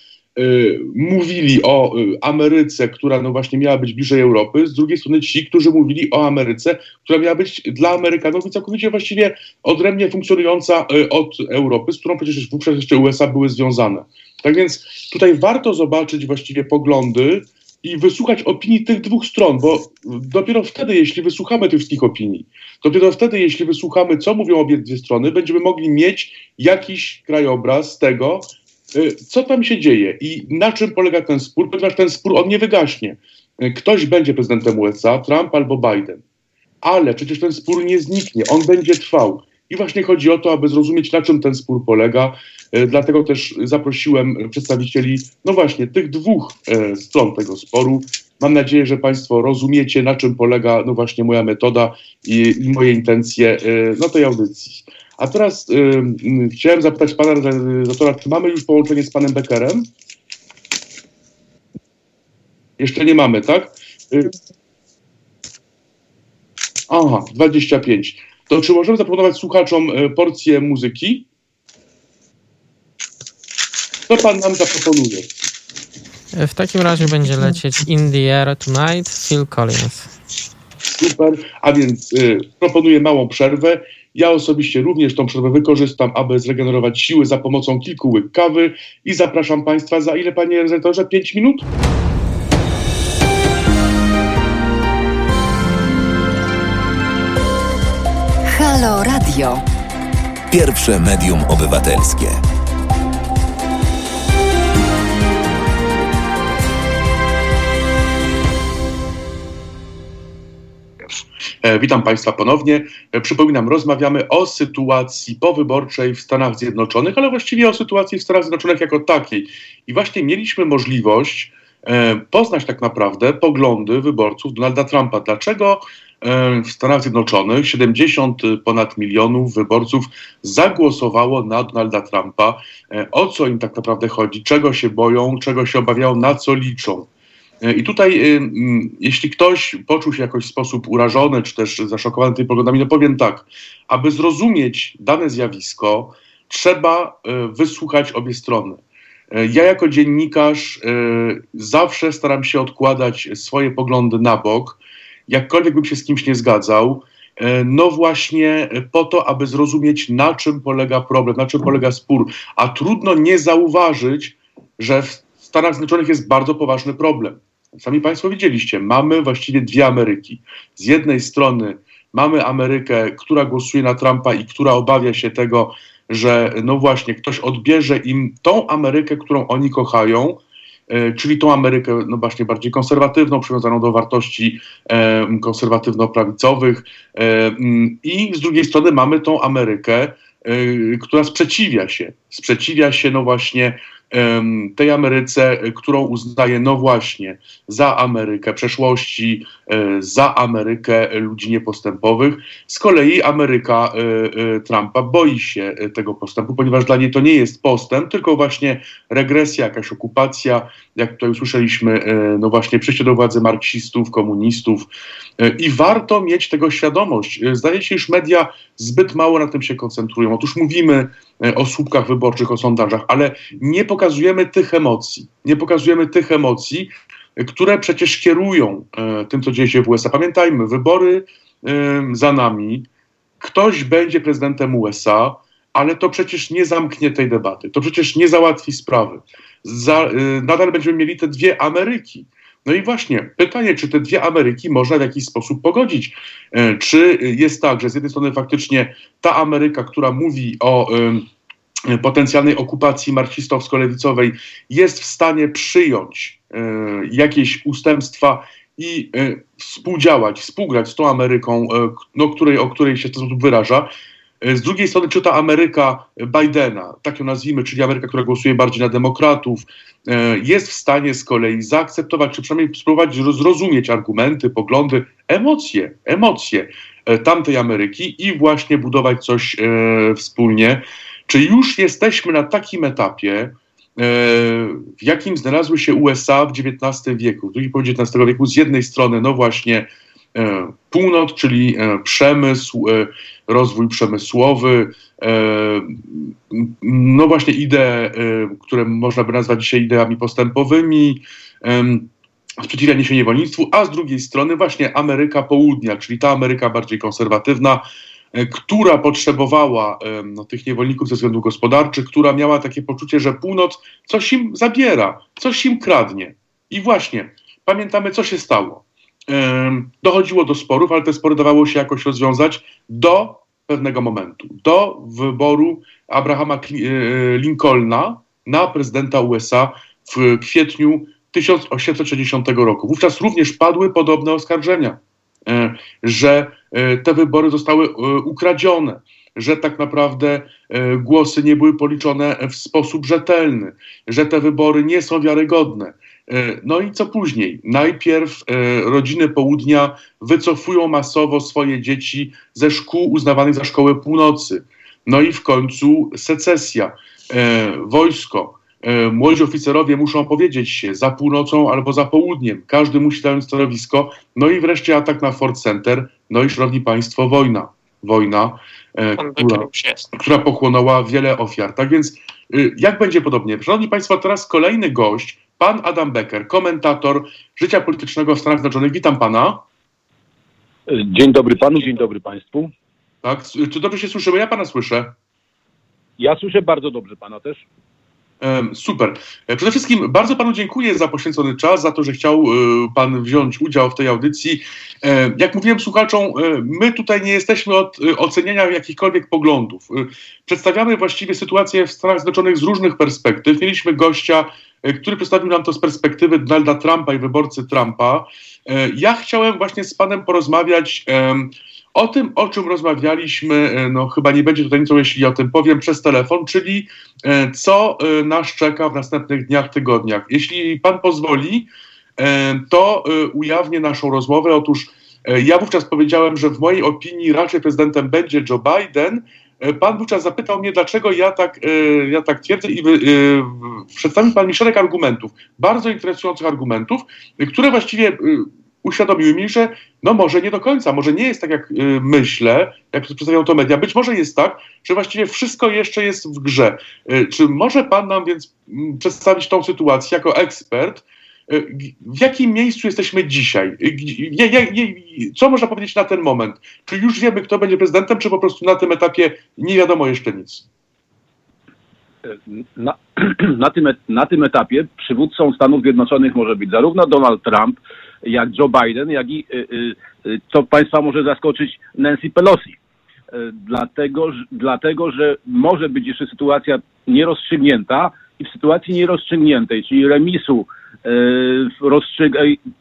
mówili o y, Ameryce, która no właśnie miała być bliżej Europy, z drugiej strony ci, którzy mówili o Ameryce, która miała być dla Amerykanów całkowicie właściwie odrębnie funkcjonująca od Europy, z którą przecież wówczas jeszcze USA były związane. Tak więc tutaj warto zobaczyć właściwie poglądy i wysłuchać opinii tych dwóch stron, bo dopiero wtedy, jeśli wysłuchamy tych wszystkich opinii, dopiero wtedy, jeśli wysłuchamy, co mówią obie dwie strony, będziemy mogli mieć jakiś krajobraz tego, y, co tam się dzieje i na czym polega ten spór, ponieważ ten spór on nie wygaśnie. Y, ktoś będzie prezydentem USA, Trump albo Biden, ale przecież ten spór nie zniknie, on będzie trwał. I właśnie chodzi o to, aby zrozumieć, na czym ten spór polega. E, dlatego też zaprosiłem przedstawicieli, no właśnie, tych dwóch e, stron tego sporu. Mam nadzieję, że Państwo rozumiecie, na czym polega, no właśnie, moja metoda i, i moje intencje e, no tej audycji. A teraz y, chciałem zapytać Pana redaktora, czy mamy już połączenie z Panem Beckerem? Jeszcze nie mamy, tak? Y, aha, 25 to czy możemy zaproponować słuchaczom e, porcję muzyki? Co pan nam zaproponuje? W takim razie będzie lecieć In the Air Tonight, Phil Collins. Super, a więc y, proponuję małą przerwę. Ja osobiście również tą przerwę wykorzystam, aby zregenerować siły za pomocą kilku łyk kawy i zapraszam Państwa za ile, panie redaktorze? 5 minut? Halo Radio. Pierwsze medium obywatelskie. Witam Państwa ponownie. E, przypominam, rozmawiamy o sytuacji powyborczej w Stanach Zjednoczonych, ale właściwie o sytuacji w Stanach Zjednoczonych jako takiej. I właśnie mieliśmy możliwość e, poznać tak naprawdę poglądy wyborców Donalda Trumpa. Dlaczego E, w Stanach Zjednoczonych 70 ponad milionów wyborców zagłosowało na Donalda Trumpa. E, o co im tak naprawdę chodzi, czego się boją, czego się obawiają, na co liczą. E, I tutaj, jeśli ktoś poczuł się w jakiś sposób urażony, czy też zaszokowany tymi poglądami, no powiem tak, aby zrozumieć dane zjawisko, trzeba wysłuchać obie strony. Ja jako dziennikarz zawsze staram się odkładać swoje poglądy na bok, jakkolwiek bym się z kimś nie zgadzał, e, no właśnie po to, aby zrozumieć, na czym polega problem, na czym polega spór. A trudno nie zauważyć, że w Stanach Zjednoczonych jest bardzo poważny problem. Sami Państwo widzieliście, mamy właściwie dwie Ameryki. Z jednej strony mamy Amerykę, która głosuje na Trumpa i która obawia się tego, że no właśnie ktoś odbierze im tą Amerykę, którą oni kochają, E, czyli tą Amerykę no właśnie bardziej konserwatywną, przywiązaną do wartości e, konserwatywno-prawicowych e, mm, i z drugiej strony mamy tą Amerykę, która sprzeciwia się, sprzeciwia się no właśnie tej Ameryce, którą uznaje, no właśnie, za Amerykę przeszłości, e, za Amerykę ludzi niepostępowych. Z kolei Ameryka e, e, Trumpa boi się tego postępu, ponieważ dla niej to nie jest postęp, tylko właśnie regresja, jakaś okupacja, jak tutaj usłyszeliśmy, no właśnie przyjście do władzy marksistów, komunistów. I warto mieć tego świadomość. Zdaje się, iż media zbyt mało na tym się koncentrują. Otóż mówimy o słupkach wyborczych, o sondażach, ale nie pokazujemy tych emocji. Nie pokazujemy tych emocji, które przecież kierują e, tym, co dzieje się w USA. Pamiętajmy, wybory za nami, ktoś będzie prezydentem USA, ale to przecież nie zamknie tej debaty, to przecież nie załatwi sprawy. Za, e, nadal będziemy mieli te dwie Ameryki. No i właśnie pytanie, czy te dwie Ameryki można w jakiś sposób pogodzić? E, czy jest tak, że z jednej strony faktycznie ta Ameryka, która mówi o potencjalnej okupacji marksistowsko-lewicowej jest w stanie przyjąć e, jakieś ustępstwa i e, współdziałać, współgrać z tą Ameryką, no, której, o której się w ten sposób wyraża. Z drugiej strony, czy ta Ameryka Bidena, tak ją nazwijmy, czyli Ameryka, która głosuje bardziej na demokratów, jest w stanie z kolei zaakceptować, czy przynajmniej spróbować zrozumieć argumenty, poglądy, emocje, emocje tamtej Ameryki i właśnie budować coś wspólnie. Czy już jesteśmy na takim etapie, e, w jakim znalazły się USA w XIX wieku, w drugiej połowie XIX wieku, z jednej strony, no właśnie, e, północ, czyli e, przemysł, rozwój przemysłowy, no właśnie idee, które można by nazwać dzisiaj ideami postępowymi, sprzeciwianie się niewolnictwu, a z drugiej strony właśnie Ameryka Południa, czyli ta Ameryka bardziej konserwatywna, E, która potrzebowała no, tych niewolników ze względów gospodarczych, która miała takie poczucie, że północ coś im zabiera, coś im kradnie. I właśnie pamiętamy, co się stało. Dochodziło do sporów, ale te spory dawało się jakoś rozwiązać do pewnego momentu, do wyboru Abrahama e, Lincolna na prezydenta USA w kwietniu 1860 roku. Wówczas również padły podobne oskarżenia, e, że E, te wybory zostały e, ukradzione, że tak naprawdę e, głosy nie były policzone w sposób rzetelny, że te wybory nie są wiarygodne. No i co później? Najpierw rodziny południa wycofują masowo swoje dzieci ze szkół uznawanych za szkoły północy. No i w końcu secesja. Wojsko, młodzi oficerowie muszą powiedzieć się za północą albo za południem. Każdy musi zająć stanowisko. No i wreszcie atak na Fort Center, no i szanowni państwo, wojna. Wojna, e, która, która pochłonęła wiele ofiar. Tak więc, y, jak będzie podobnie? Szanowni państwo, teraz kolejny gość, pan Adam Becker, komentator życia politycznego w Stanach Zjednoczonych. Witam pana. Dzień dobry panu, dzień dobry państwu. Tak, czy dobrze się słyszymy? Ja pana słyszę. Ja słyszę bardzo dobrze pana też. Super. E, przede wszystkim bardzo panu dziękuję za poświęcony czas, za to, że chciał e, pan wziąć udział w tej audycji. E, jak mówiłem słuchaczom, my tutaj nie jesteśmy od oceniania jakichkolwiek poglądów. Przedstawiamy właściwie sytuację w Stanach Zjednoczonych z różnych perspektyw. Mieliśmy gościa, który przedstawił nam to z perspektywy Donalda Trumpa i wyborcy Trumpa. Ja chciałem właśnie z panem porozmawiać o tym, o czym rozmawialiśmy, e, no chyba nie będzie tutaj nic, jeśli o tym powiem przez telefon, czyli e, co e, nas czeka w następnych dniach, tygodniach. Jeśli pan pozwoli, to ujawnię naszą rozmowę. Otóż ja wówczas powiedziałem, że w mojej opinii raczej prezydentem będzie Joe Biden. Pan wówczas zapytał mnie, dlaczego ja tak, ja tak twierdzę i przedstawił pan mi szereg argumentów, bardzo interesujących argumentów, które właściwie uświadomiły mi, że no może nie do końca, może nie jest tak jak y, myślę, jak przedstawiają to media. Być może jest tak, że właściwie wszystko jeszcze jest w grze. Y, czy może pan nam więc y, przedstawić tą sytuację jako ekspert, y, w jakim miejscu jesteśmy dzisiaj? Y, co można powiedzieć na ten moment? Czy już wiemy, kto będzie prezydentem, czy po prostu na tym etapie nie wiadomo jeszcze nic? Na, na, tym, na tym etapie przywódcą Stanów Zjednoczonych może być zarówno Donald Trump, jak Joe Biden, jak i, y, y, y, co Państwa może zaskoczyć, Nancy Pelosi. Dlatego, dlatego, że może być jeszcze sytuacja nierozstrzygnięta i w sytuacji nierozstrzygniętej, czyli remisu,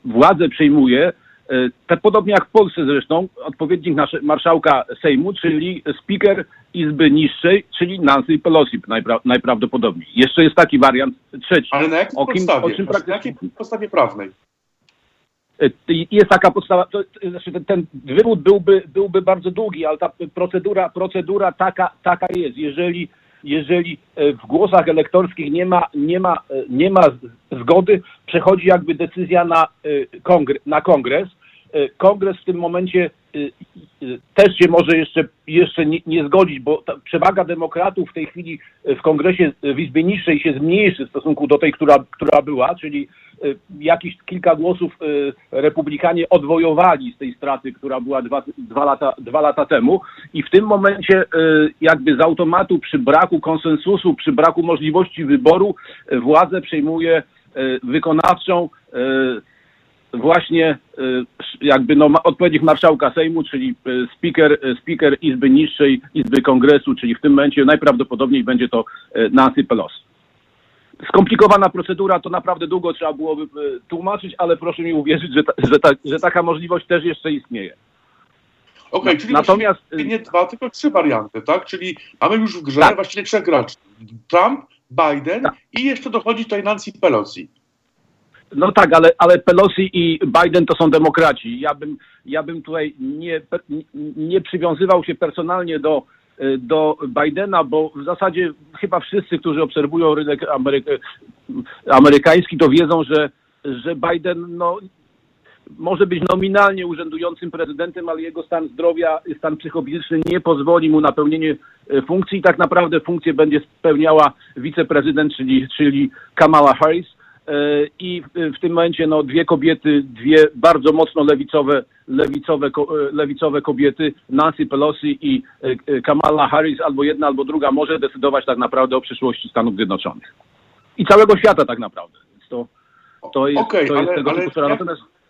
władzę przejmuje te podobnie jak w Polsce zresztą, odpowiednik nasze, marszałka Sejmu, czyli speaker Izby Niższej, czyli Nancy Pelosi najpra najprawdopodobniej. Jeszcze jest taki wariant trzeci. Ale na jakiej podstawie? O czym praktycznie... Na jakiej podstawie prawnej? Jest taka podstawa, to, znaczy ten, wywód byłby, byłby bardzo długi, ale ta procedura, procedura taka, taka jest. Jeżeli jeżeli e, w głosach elektorskich nie ma, nie ma, e, nie ma zgody, przechodzi jakby decyzja na, e, kongres, na kongres. Kongres w tym momencie też się może jeszcze, jeszcze nie, nie zgodzić, bo przewaga demokratów w tej chwili w kongresie w Izbie Niższej się zmniejszy w stosunku do tej, która, która była, czyli jakieś kilka głosów republikanie odwojowali z tej straty, która była dwa, dwa, lata, dwa lata temu. I w tym momencie jakby z automatu przy braku konsensusu, przy braku możliwości wyboru władzę przejmuje wykonawczą właśnie jakby no, odpowiednik marszałka Sejmu, czyli speaker, speaker Izby Niższej, Izby Kongresu, czyli w tym momencie najprawdopodobniej będzie to Nancy Pelosi skomplikowana procedura, to naprawdę długo trzeba byłoby e, tłumaczyć, ale proszę mi uwierzyć, że, ta, że, ta, że taka możliwość też jeszcze istnieje. Okej, okay, czyli Natomiast nie dwa, tylko trzy warianty, tak? Czyli mamy już w grze tak. właściwie trzech graczy. Trump, Biden tak. i jeszcze dochodzi tutaj Nancy Pelosi. No tak, ale, ale Pelosi i Biden to są demokraci. Ja bym, ja bym tutaj nie, nie przywiązywał się personalnie do do Bidena, bo w zasadzie chyba wszyscy, którzy obserwują rynek Ameryka amerykański, to wiedzą, że, że Biden no, może być nominalnie urzędującym prezydentem, ale jego stan zdrowia, stan psychofizyczny nie pozwoli mu na pełnienie y, funkcji i tak naprawdę funkcję będzie spełniała wiceprezydent, czyli, czyli Kamala Harris. E, i w tym momencie no, dwie kobiety, dwie bardzo mocno lewicowe, lewicowe, e, lewicowe kobiety, Nancy Pelosi i e, Kamala Harris, albo jedna, albo druga, może decydować tak naprawdę o przyszłości Stanów Zjednoczonych. I całego świata tak naprawdę. Więc to, to jest, okay, to jest ale, tego ale, typu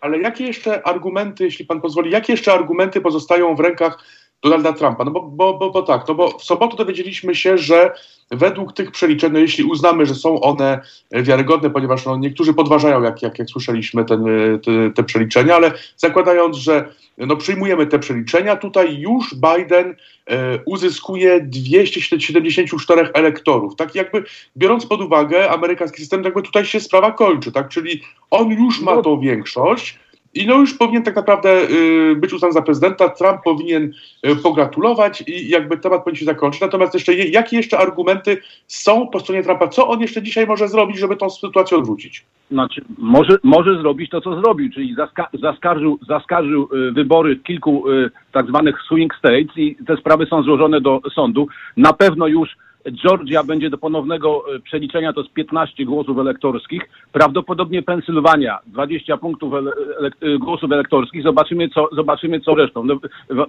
ale jakie jeszcze argumenty, jeśli pan pozwoli, jakie jeszcze argumenty pozostają w rękach Donalda Trumpa. No bo, bo, bo, bo tak, no bo w sobotę dowiedzieliśmy się, że według tych przeliczeń, no jeśli uznamy, że są one wiarygodne, ponieważ no, niektórzy podważają, jak, jak, jak słyszeliśmy, ten, te, te przeliczenia, ale zakładając, że no, przyjmujemy te przeliczenia, tutaj już Biden e, uzyskuje 274 elektorów. Tak jakby biorąc pod uwagę amerykański system, jakby tutaj się sprawa kończy, tak? Czyli on już ma no. tą większość, i no już powinien tak naprawdę y, być uznany za prezydenta. Trump powinien y, pogratulować i jakby temat powinien się zakończyć. Natomiast jeszcze, jakie jeszcze argumenty są po stronie Trumpa? Co on jeszcze dzisiaj może zrobić, żeby tą sytuację odwrócić? Znaczy, może, może zrobić to, co zrobił, czyli zaska zaskarżył, zaskarżył y, wybory kilku tak zwanych swing states i te sprawy są złożone do sądu. Na pewno już Georgia będzie do ponownego e, przeliczenia, to jest 15 głosów elektorskich. Prawdopodobnie Pensylwania 20 punktów ele ele głosów elektorskich. Zobaczymy co, zobaczymy co resztą. No,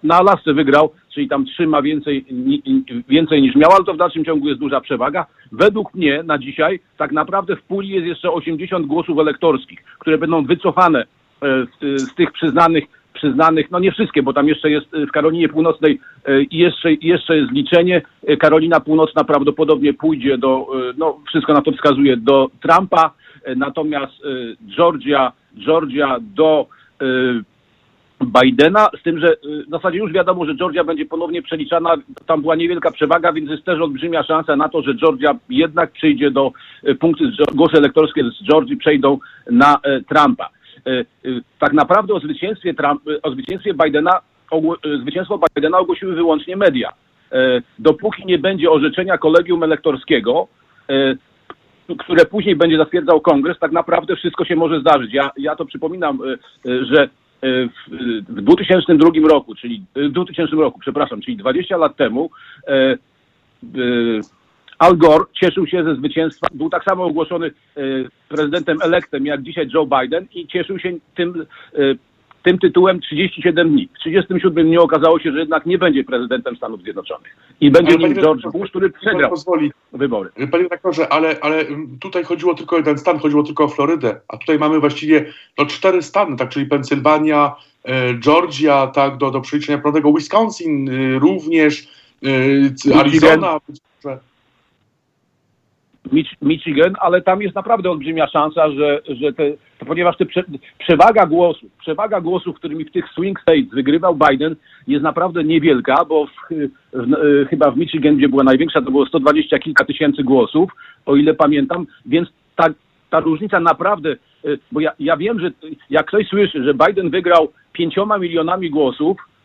na Alasce wygrał, czyli tam trzyma więcej, więcej niż miał, ale to w dalszym ciągu jest duża przewaga. Według mnie na dzisiaj tak naprawdę w puli jest jeszcze 80 głosów elektorskich, które będą wycofane e, z tych przyznanych przyznanych, no nie wszystkie, bo tam jeszcze jest w Karolinie Północnej i jeszcze, jeszcze jest liczenie. E, Karolina Północna prawdopodobnie pójdzie do, no wszystko na to wskazuje, do Trumpa, natomiast Georgia, Georgia do Bidena, z tym, że w zasadzie już wiadomo, że Georgia będzie ponownie przeliczana, tam była niewielka przewaga, więc jest też olbrzymia szansa na to, że Georgia jednak przyjdzie do punktu, głosy elektorskie z Georgii przejdą na Trumpa. E, e, tak naprawdę o zwycięstwie, Trump, o zwycięstwie Bidena, e, zwycięstwo Bidena ogłosiły wyłącznie media. Dopóki nie będzie orzeczenia kolegium elektorskiego, które później będzie zatwierdzał kongres, tak naprawdę wszystko się może zdarzyć. Ja, ja to przypominam, że w 2002 roku, czyli w 2000 roku, przepraszam, czyli 20 lat temu, Al Gore cieszył się ze zwycięstwa, był tak samo ogłoszony e, prezydentem elektem jak dzisiaj Joe Biden i cieszył się tym, e, tym tytułem 37 dni. W 37 dniu okazało się, że jednak nie będzie prezydentem Stanów Zjednoczonych. I będzie ale nim George Bush, który przegrał pozwoli, wybory. Panie redaktorze, ale, ale tutaj chodziło tylko o jeden stan, chodziło tylko o Florydę, a tutaj mamy właściwie no, cztery stany, tak, czyli Pensylwania, e, Georgia, tak, do, do przeliczenia prawnego, Wisconsin również, Arizona, Michigan, ale tam jest naprawdę olbrzymia szansa, że, że te, ponieważ te prze, przewaga głosów, przewaga głosów, którymi w tych swing states wygrywał Biden jest naprawdę niewielka, bo w, w, chyba w Michigan, gdzie była największa, to było 120 kilka tysięcy głosów, o ile pamiętam, więc ta, ta różnica naprawdę, bo ja, ja wiem, że jak ktoś słyszy, że Biden wygrał pięcioma milionami głosów, E,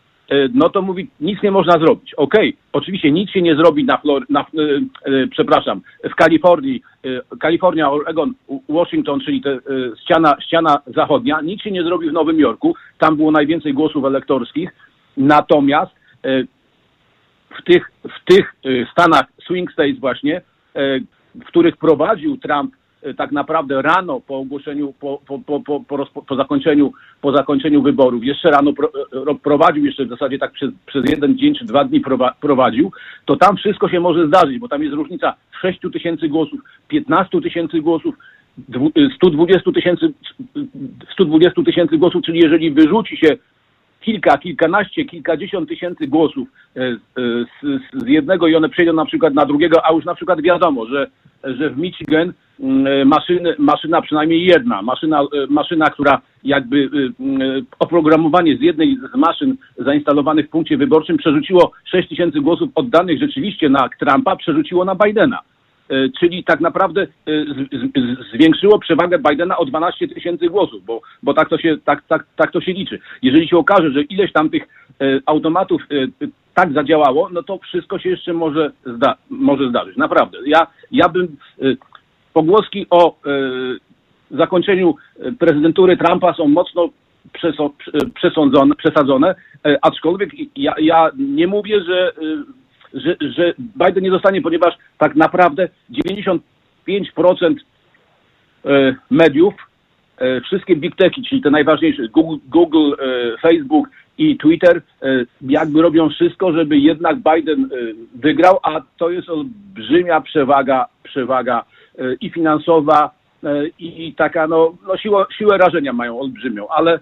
no to mówi, nic nie można zrobić. Okej, okay, oczywiście nic się nie zrobi na, Flor na e, e, przepraszam, w Kalifornii, e, Kalifornia, Oregon, Washington, czyli te, e, ściana, ściana zachodnia, nic się nie zrobi w Nowym Jorku, tam było najwięcej głosów elektorskich, natomiast e, w tych, w tych stanach swing states właśnie, w których prowadził Trump tak naprawdę rano po ogłoszeniu, po, po, po, po, po, po, zakończeniu, po zakończeniu wyborów, jeszcze rano pro, y, prowadził, jeszcze w zasadzie tak przez, przez jeden dzień czy dwa dni prowadził, to tam wszystko się może zdarzyć, bo tam jest różnica 6 tysięcy głosów, 15 tysięcy głosów, 120 y, tysięcy 120 tysięcy głosów, czyli jeżeli wyrzuci się kilka, kilkanaście, kilkadziesiąt tysięcy głosów z, z, z jednego i one przejdą na przykład na drugiego, a już na przykład wiadomo, że, że w Michigan Mm, e, maszyny, maszyna przynajmniej jedna, maszyna, e, maszyna, która jakby e, oprogramowanie z jednej z maszyn zainstalowanych w punkcie wyborczym przerzuciło 6 tysięcy głosów oddanych rzeczywiście na Trumpa, przerzuciło na Bidena. Czyli tak naprawdę zwiększyło przewagę Bidena o 12 tysięcy głosów, bo, bo tak, to się, tak, tak, tak to się liczy. Jeżeli się okaże, że ileś tam tych automatów tak zadziałało, no to wszystko się jeszcze może, zda, może zdarzyć. Naprawdę. Ja, ja bym pogłoski o e, zakończeniu prezydentury Trumpa są mocno przesądzone, przesadzone, e, aczkolwiek ja, ja nie mówię, że, e, że, że Biden nie zostanie, ponieważ tak naprawdę 95% mediów, wszystkie big techy, czyli te najważniejsze, Google, Google Facebook i Twitter, jakby robią wszystko, żeby jednak Biden wygrał, a to jest olbrzymia przewaga, przewaga i finansowa, e, i taka, no, no siłę, rażenia mają olbrzymią, ale e,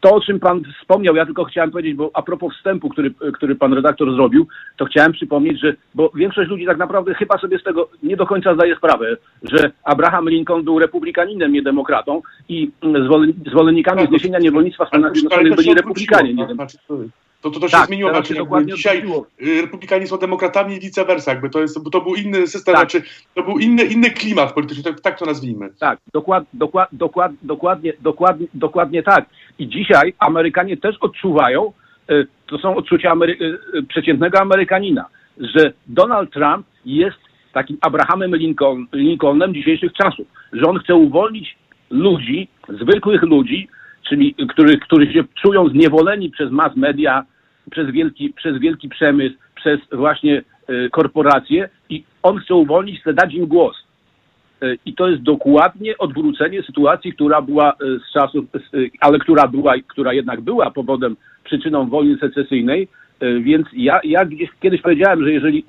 to, o czym Pan wspomniał, ja tylko chciałem powiedzieć, bo a propos wstępu, który, który Pan redaktor zrobił, to chciałem przypomnieć, że, bo większość ludzi tak naprawdę chyba sobie z tego nie do końca zdaje sprawę, że Abraham Lincoln był republikaninem, nie demokratą i zwolennikami tak, zniesienia niewolnictwa w Stanach Zjednoczonych byli republikanie, nie znaczy, to, to, to się tak, zmieniło. Znaczy, się dzisiaj odbyło. Y, republikanie są demokratami i vice versa. Jakby to, jest, to był inny system, tak. znaczy, to był inny, inny klimat polityczny, tak, tak to nazwijmy. Tak, dokład, dokład, dokład, dokładnie, dokładnie, dokładnie tak. I dzisiaj Amerykanie też odczuwają, y, to są odczucia Amery y, przeciętnego Amerykanina, że Donald Trump jest takim Abrahamem Lincoln, Lincolnem dzisiejszych czasów, że on chce uwolnić ludzi, zwykłych ludzi, czyli którzy, którzy się czują zniewoleni przez mass media, przez wielki, przez wielki przemysł, przez właśnie y, korporacje i on chce uwolnić, chce dać im głos. Y, I to jest dokładnie odwrócenie sytuacji, która była y, z czasów, ale która była, która jednak była powodem, przyczyną wojny secesyjnej. Więc ja, ja kiedyś powiedziałem, że jeżeli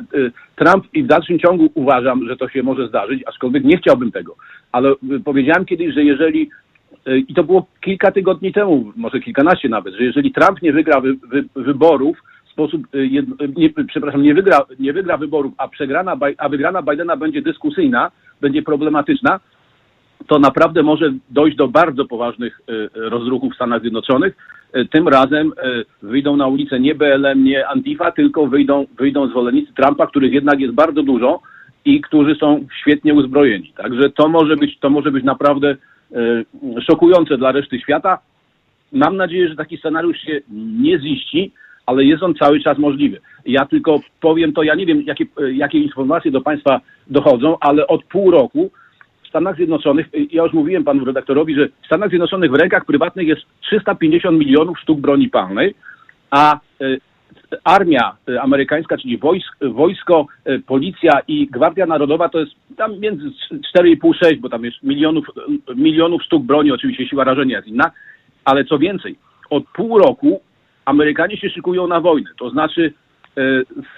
Trump i w dalszym ciągu uważam, że to się może zdarzyć, aczkolwiek nie chciałbym tego, ale powiedziałem kiedyś, że jeżeli E, i to było kilka tygodni temu, może kilkanaście nawet, że jeżeli Trump nie wygra wy, wy, wyborów w sposób, e, nie, przepraszam, nie wygra, nie wygra wyborów, a, przegrana, a wygrana Bidena będzie dyskusyjna, będzie problematyczna, to naprawdę może dojść do bardzo poważnych e, rozruchów w Stanach Zjednoczonych. Tym razem wyjdą na ulicę nie BLM, nie Antifa, tylko wyjdą, wyjdą zwolennicy Trumpa, których jednak jest bardzo dużo i którzy są świetnie uzbrojeni. Także to może być, to może być naprawdę E, szokujące dla reszty świata. Mam nadzieję, że taki scenariusz się nie ziści, ale jest on cały czas możliwy. Ja tylko powiem to, ja nie wiem, jakie, jakie informacje do Państwa dochodzą, ale od pół roku w Stanach Zjednoczonych, ja już mówiłem panu redaktorowi, że w Stanach Zjednoczonych w rękach prywatnych jest 350 milionów sztuk broni palnej, a armia y, amerykańska, czyli wojsk, wojsko, y, policja i Gwardia Narodowa to jest tam między 4,5-6, bo tam jest milionów, y, milionów sztuk broni, oczywiście siła rażenia jest inna, ale co więcej, od pół roku Amerykanie się szykują na wojnę, to znaczy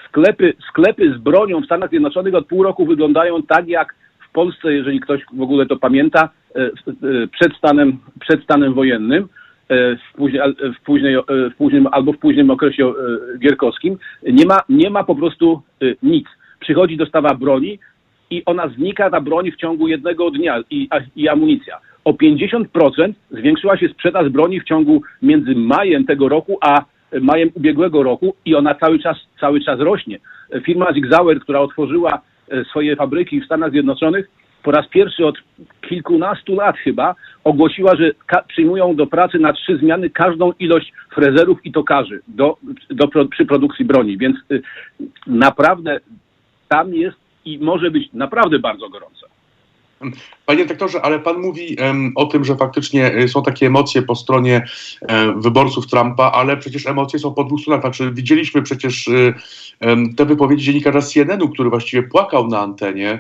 sklepy, sklepy z bronią w Stanach Zjednoczonych od pół roku wyglądają tak jak w Polsce, jeżeli ktoś w ogóle to pamięta, przed stanem, przed stanem wojennym. E, w, później, w, później, e, w późnym albo w późnym okresie e, gierkowskim, nie ma, nie ma po prostu nic. Przychodzi dostawa broni, i ona znika, ta broń w ciągu jednego dnia i, i amunicja. O 50% zwiększyła się sprzedaż broni w ciągu między majem tego roku a majem ubiegłego roku i ona cały czas, cały czas rośnie. Firma Zig Zauer, która otworzyła swoje fabryki w Stanach Zjednoczonych, po raz pierwszy od kilkunastu lat chyba ogłosiła, że przyjmują do pracy na trzy zmiany każdą ilość frezerów i tokarzy do, do, przy produkcji broni. Więc y, naprawdę tam jest i może być naprawdę bardzo gorąco. Panie doktorze, ale pan mówi um, o tym, że faktycznie y, są takie emocje po stronie um, wyborców Trumpa, ale przecież emocje są po dwóch stronach. Znaczy, widzieliśmy przecież um, te wypowiedzi dziennikarza CNN-u, który właściwie płakał na antenie,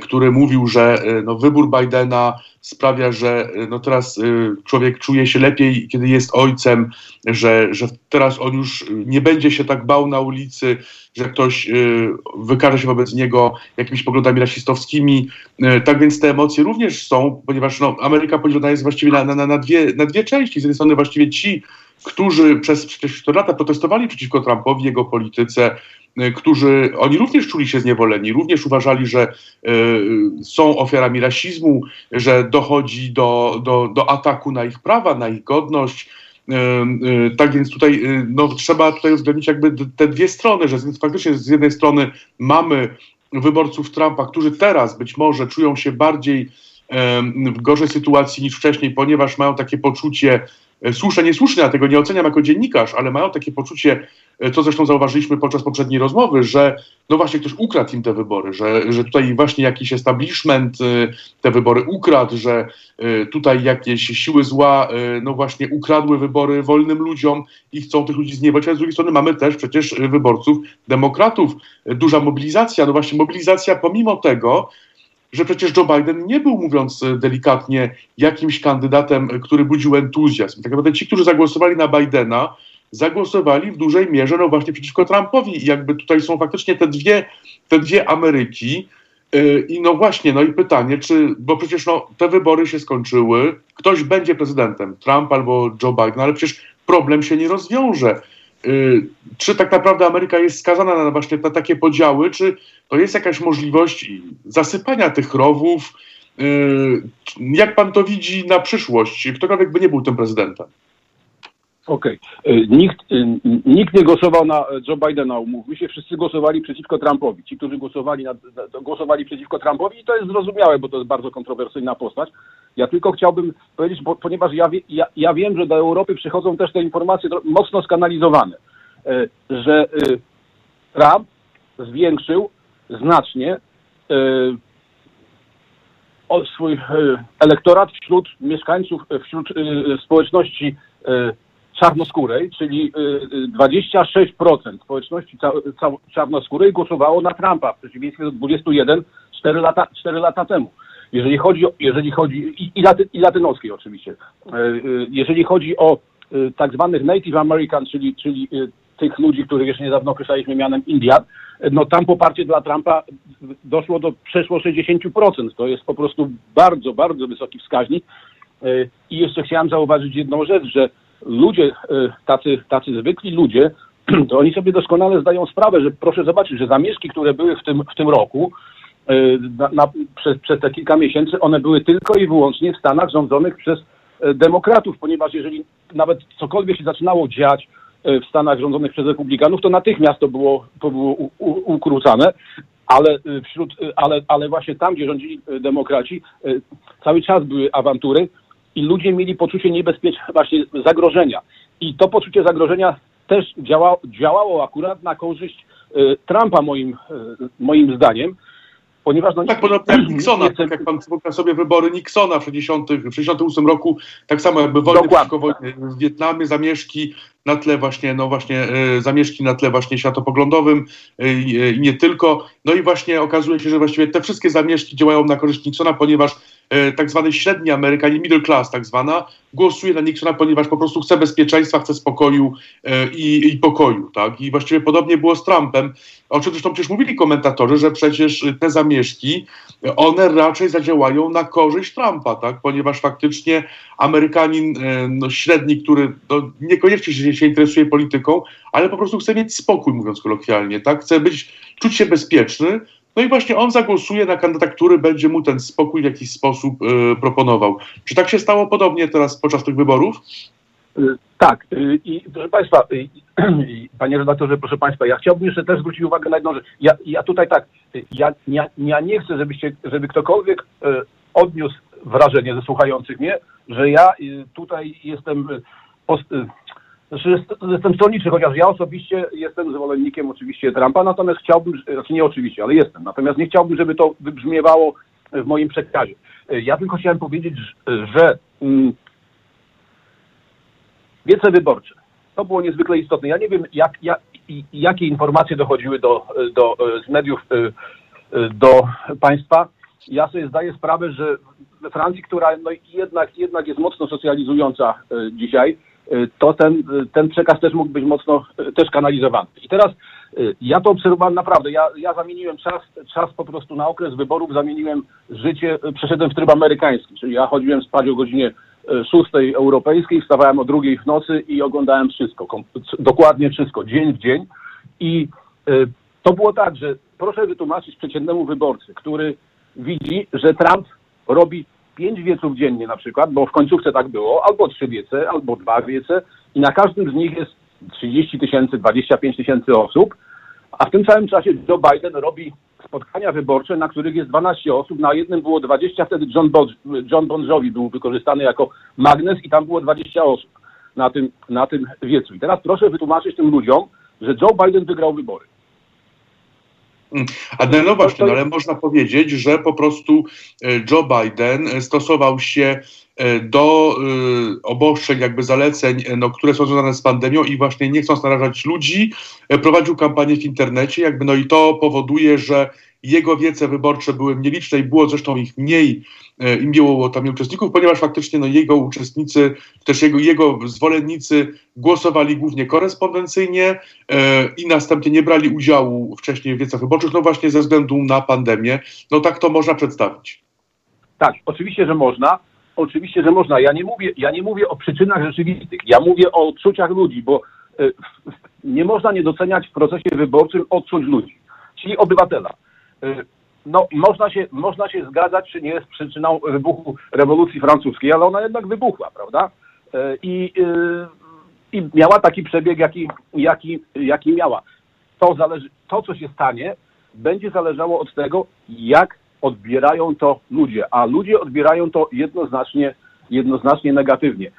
który mówił, że e, no, wybór Bidena sprawia, że e, no, teraz człowiek czuje się lepiej, kiedy jest ojcem, że, że teraz on już nie będzie się tak bał na ulicy, że ktoś wykaże się wobec niego jakimiś poglądami rasistowskimi. Tak więc te emocje również są, ponieważ no, Ameryka podzielona jest właściwie na, na, na, dwie, na dwie części. Z jednej strony właściwie ci, którzy przez przecież 4 lata protestowali przeciwko Trumpowi, jego polityce, którzy oni również czuli się zniewoleni, również uważali, że y, są ofiarami rasizmu, że dochodzi do, do, do ataku na ich prawa, na ich godność. Y, y, tak więc tutaj y, no, trzeba tutaj uwzględnić jakby te dwie strony, że faktycznie z jednej strony mamy wyborców Trumpa, którzy teraz być może czują się bardziej w gorszej sytuacji niż wcześniej, ponieważ mają takie poczucie, słuszne, niesłuszne, ja tego nie oceniam jako dziennikarz, ale mają takie poczucie, e, co zresztą zauważyliśmy podczas poprzedniej rozmowy, że no właśnie ktoś ukradł im te wybory, że, że tutaj właśnie jakiś establishment e, te wybory ukradł, że tutaj jakieś siły zła no właśnie ukradły wybory wolnym ludziom i chcą tych ludzi zniewać, a z drugiej strony mamy też przecież wyborców demokratów. Duża mobilizacja, no właśnie mobilizacja pomimo tego, że przecież Joe Biden nie był, mówiąc e, delikatnie, jakimś kandydatem, e, który budził entuzjazm. Tak naprawdę ci, którzy zagłosowali na Bidena, zagłosowali w dużej mierze no właśnie przeciwko Trumpowi. I jakby tutaj są faktycznie te dwie, te dwie Ameryki. E, I no właśnie, no i pytanie, czy, bo przecież no, te wybory się skończyły, ktoś będzie prezydentem, Trump albo Joe Biden, ale przecież problem się nie rozwiąże. Y, czy tak naprawdę Ameryka jest skazana na właśnie na takie podziały, czy to jest jakaś możliwość zasypania tych rowów? Y, jak pan to widzi na przyszłość? Ktokolwiek by nie był tym prezydentem. Okej. Okay. Nikt, nikt nie głosował na Joe Bidena, umówmy się, wszyscy głosowali przeciwko Trumpowi. Ci, którzy głosowali, na, głosowali przeciwko Trumpowi i to jest zrozumiałe, bo to jest bardzo kontrowersyjna postać. Ja tylko chciałbym powiedzieć, bo, ponieważ ja, ja, ja wiem, że do Europy przychodzą też te informacje mocno skanalizowane, e, że e, Trump zwiększył znacznie swój elektorat wśród mieszkańców, wśród społeczności czarnoskórej, czyli 26% y, y, społeczności czarnoskórej głosowało na Trumpa, w przeciwieństwie do 21 4 lata, 4 lata temu. Jeżeli chodzi jeżeli chodzi, i, i, laty, i latynoskiej oczywiście, e, jeżeli chodzi o tak zwanych Native American, czyli, czyli tych ludzi, których jeszcze niedawno określaliśmy mianem Indian, no tam poparcie dla Trumpa doszło do przeszło 60%. To jest po prostu bardzo, bardzo wysoki wskaźnik. I jeszcze chciałem zauważyć jedną rzecz, że ludzie, e, tacy, tacy zwykli ludzie, to oni sobie doskonale zdają sprawę, że proszę zobaczyć, że zamieszki, które były w tym, w tym roku, e, na, na, przez, przez te kilka miesięcy, one były tylko i wyłącznie w Stanach rządzonych przez e, demokratów, ponieważ jeżeli nawet cokolwiek się zaczynało dziać w Stanach rządzonych przez republikanów, to natychmiast to było, to było u, u, ukrócane, ale wśród, ale, ale właśnie tam, gdzie rządzili demokraci, cały czas były awantury, i ludzie mieli poczucie niebezpieczeństwa, właśnie zagrożenia. I to poczucie zagrożenia też działa, działało akurat na korzyść y, Trumpa moim, y, moim zdaniem, ponieważ... No, tak, podobnie jak Nixona, tak jak pan przypomina sobie wybory Nixona w 1968 roku, tak samo jakby wojny przeciwko wojnie w Wietnamie, zamieszki na tle właśnie, no właśnie y, zamieszki na tle właśnie światopoglądowym i nie tylko. No i właśnie okazuje się, że właściwie te wszystkie zamieszki działają na korzyść Nixona, ponieważ tak zwany średni Amerykanie, middle class tak zwana, głosuje na Nixona, ponieważ po prostu chce bezpieczeństwa, chce spokoju e, i, i pokoju. Tak? I właściwie podobnie było z Trumpem, o czym zresztą przecież mówili komentatorzy, że przecież te zamieszki, one raczej zadziałają na korzyść Trumpa, tak? ponieważ faktycznie Amerykanin e, no, średni, który no, niekoniecznie się, się interesuje polityką, ale po prostu chce mieć spokój, mówiąc kolokwialnie, tak? chce być, czuć się bezpieczny, No i właśnie on zagłosuje na kandydata, który będzie mu ten spokój w jakiś sposób y, proponował. Czy tak się stało podobnie teraz podczas tych wyborów? Y, tak. Y, I proszę Państwa, y, Panie redaktorze, proszę Państwa, ja chciałbym jeszcze też zwrócić uwagę na jedną rzecz. Ja, ja tutaj tak, ja, ja, ja nie chcę, żebyście, żeby ktokolwiek odniósł wrażenie ze słuchających mnie, że ja tutaj jestem znaczy jestem stronniczy, chociaż ja osobiście jestem zwolennikiem oczywiście Trumpa, natomiast chciałbym, znaczy nie oczywiście, ale jestem, natomiast nie chciałbym, żeby to wybrzmiewało w moim przekazie. Ja tylko chciałem powiedzieć, że mm, wiece wyborcze, to było niezwykle istotne. Ja nie wiem, jak, jak, jakie informacje dochodziły do, do, z mediów do państwa. Ja sobie zdaję sprawę, że we Francji, która no jednak, jednak jest mocno socjalizująca dzisiaj, to ten, y, ten przekaz też mógł być mocno y, też kanalizowany. I teraz ja to obserwowałem naprawdę. Ja, ja zamieniłem czas, czas po prostu na okres wyborów, zamieniłem życie, przeszedłem w tryb amerykański, czyli ja chodziłem spać o godzinie 6 europejskiej, wstawałem o drugiej w nocy i oglądałem wszystko, dokładnie wszystko, dzień w dzień. I to było tak, że proszę wytłumaczyć przeciętnemu wyborcy, który widzi, że Trump robi pięć wieców dziennie na przykład, bo w końcówce tak było, albo trzy wiece, albo dwa wiece i na każdym z nich jest 30 tysięcy, 25 tysięcy osób, a w tym samym czasie Joe Biden robi spotkania wyborcze, na których jest 12 osób, na jednym było 20, wtedy John, Bo John Bon Jovi był wykorzystany jako magnes i tam było 20 osób na tym, na tym wiecu. I teraz proszę wytłumaczyć tym ludziom, że Joe Biden wygrał wybory. Mm. A no, no właśnie, no, ale można powiedzieć, że po prostu e, Joe Biden stosował się e, do obostrzeń, jakby zaleceń, no, które są związane z pandemią i właśnie nie chcąc narażać ludzi, prowadził kampanię w internecie, jakby no i to powoduje, że jego wiece wyborcze były nieliczne i było zresztą ich mniej, e, im było tam uczestników, ponieważ faktycznie no, jego uczestnicy, też jego, jego zwolennicy głosowali głównie korespondencyjnie e, i następnie nie brali udziału wcześniej w wiecach wyborczych, no właśnie ze względu na pandemię. No tak to można przedstawić. Tak, oczywiście, że można. Oczywiście, że można. Ja nie mówię, ja nie mówię o przyczynach rzeczywistych. Ja mówię o odczuciach ludzi, bo e, nie można nie doceniać w procesie wyborczym odczuć ludzi, czyli obywatela. Y, no, można się, można się zgadzać, czy nie jest przyczyną wybuchu rewolucji francuskiej, ale ona jednak wybuchła, prawda? Y, I, y, i miała taki przebieg, jaki, jaki, jaki miała. To, zależy, to, co się stanie, będzie zależało od tego, jak odbierają to ludzie, a ludzie odbierają to jednoznacznie, jednoznacznie negatywnie.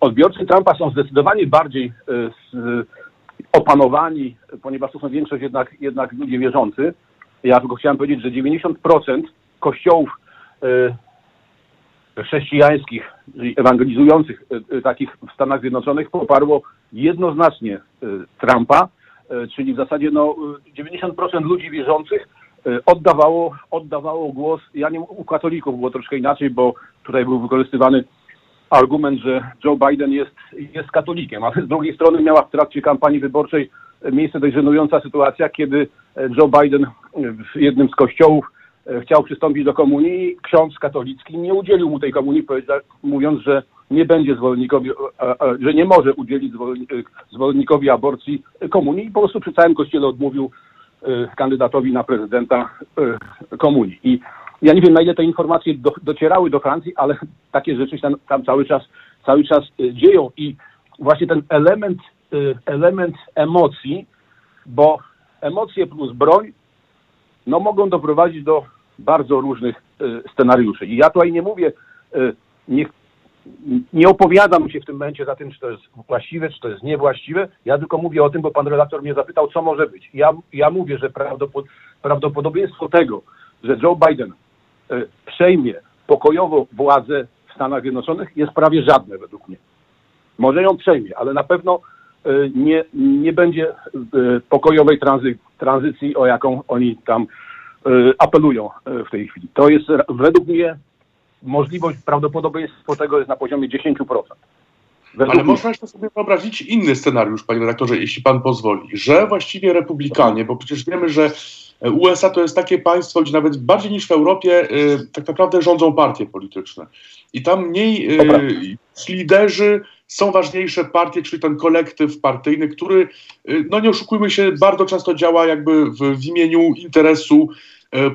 Odbiorcy Trumpa są zdecydowanie bardziej opanowani, ponieważ to są większość jednak, jednak ludzie wierzący, ja tylko chciałem powiedzieć, że 90% kościołów e, chrześcijańskich, ewangelizujących e, e, takich w Stanach Zjednoczonych poparło jednoznacznie Trumpa, czyli w zasadzie no, 90% ludzi wierzących oddawało, oddawało głos, ja nie u katolików było troszkę inaczej, bo tutaj był wykorzystywany argument, że Joe Biden jest, jest katolikiem, ale z drugiej strony miała w trakcie kampanii wyborczej miejsce dość żenująca sytuacja, kiedy Joe Biden w jednym z kościołów e, chciał przystąpić do komunii, ksiądz katolicki nie udzielił mu tej komunii, mówiąc, że nie będzie zwolennikowi, że nie może udzielić zwolennikowi aborcji komunii i po prostu przy całym kościele odmówił e, kandydatowi na prezydenta e, komunii. I ja nie wiem, na ile te informacje do, docierały do Francji, ale takie rzeczy się tam, tam cały czas, cały czas dzieją i właśnie ten element, element emocji, bo emocje plus broń no, mogą doprowadzić do bardzo różnych y, scenariuszy. I ja tutaj nie mówię, y, nie, nie opowiadam się w tym momencie za tym, czy to jest właściwe, czy to jest niewłaściwe. Ja tylko mówię o tym, bo pan redaktor mnie zapytał, co może być. Ja, ja mówię, że prawdopod prawdopodobieństwo tego, że Joe Biden y, przejmie pokojowo władzę w Stanach Zjednoczonych jest prawie żadne według mnie. Może ją przejmie, ale na pewno nie, nie będzie y, pokojowej tranzy, tranzycji, o jaką oni tam y, apelują w tej chwili. To jest według mnie możliwość, prawdopodobieństwo tego jest na poziomie 10%. Ale można sobie wyobrazić inny scenariusz, panie redaktorze, jeśli pan pozwoli, że właściwie republikanie, bo przecież wiemy, że USA to jest takie państwo, gdzie nawet bardziej niż w Europie y, tak naprawdę rządzą partie polityczne. I tam mniej y, liderzy są ważniejsze partie, czyli ten kolektyw partyjny, który, y, no nie oszukujmy się, bardzo często działa jakby w, w imieniu interesu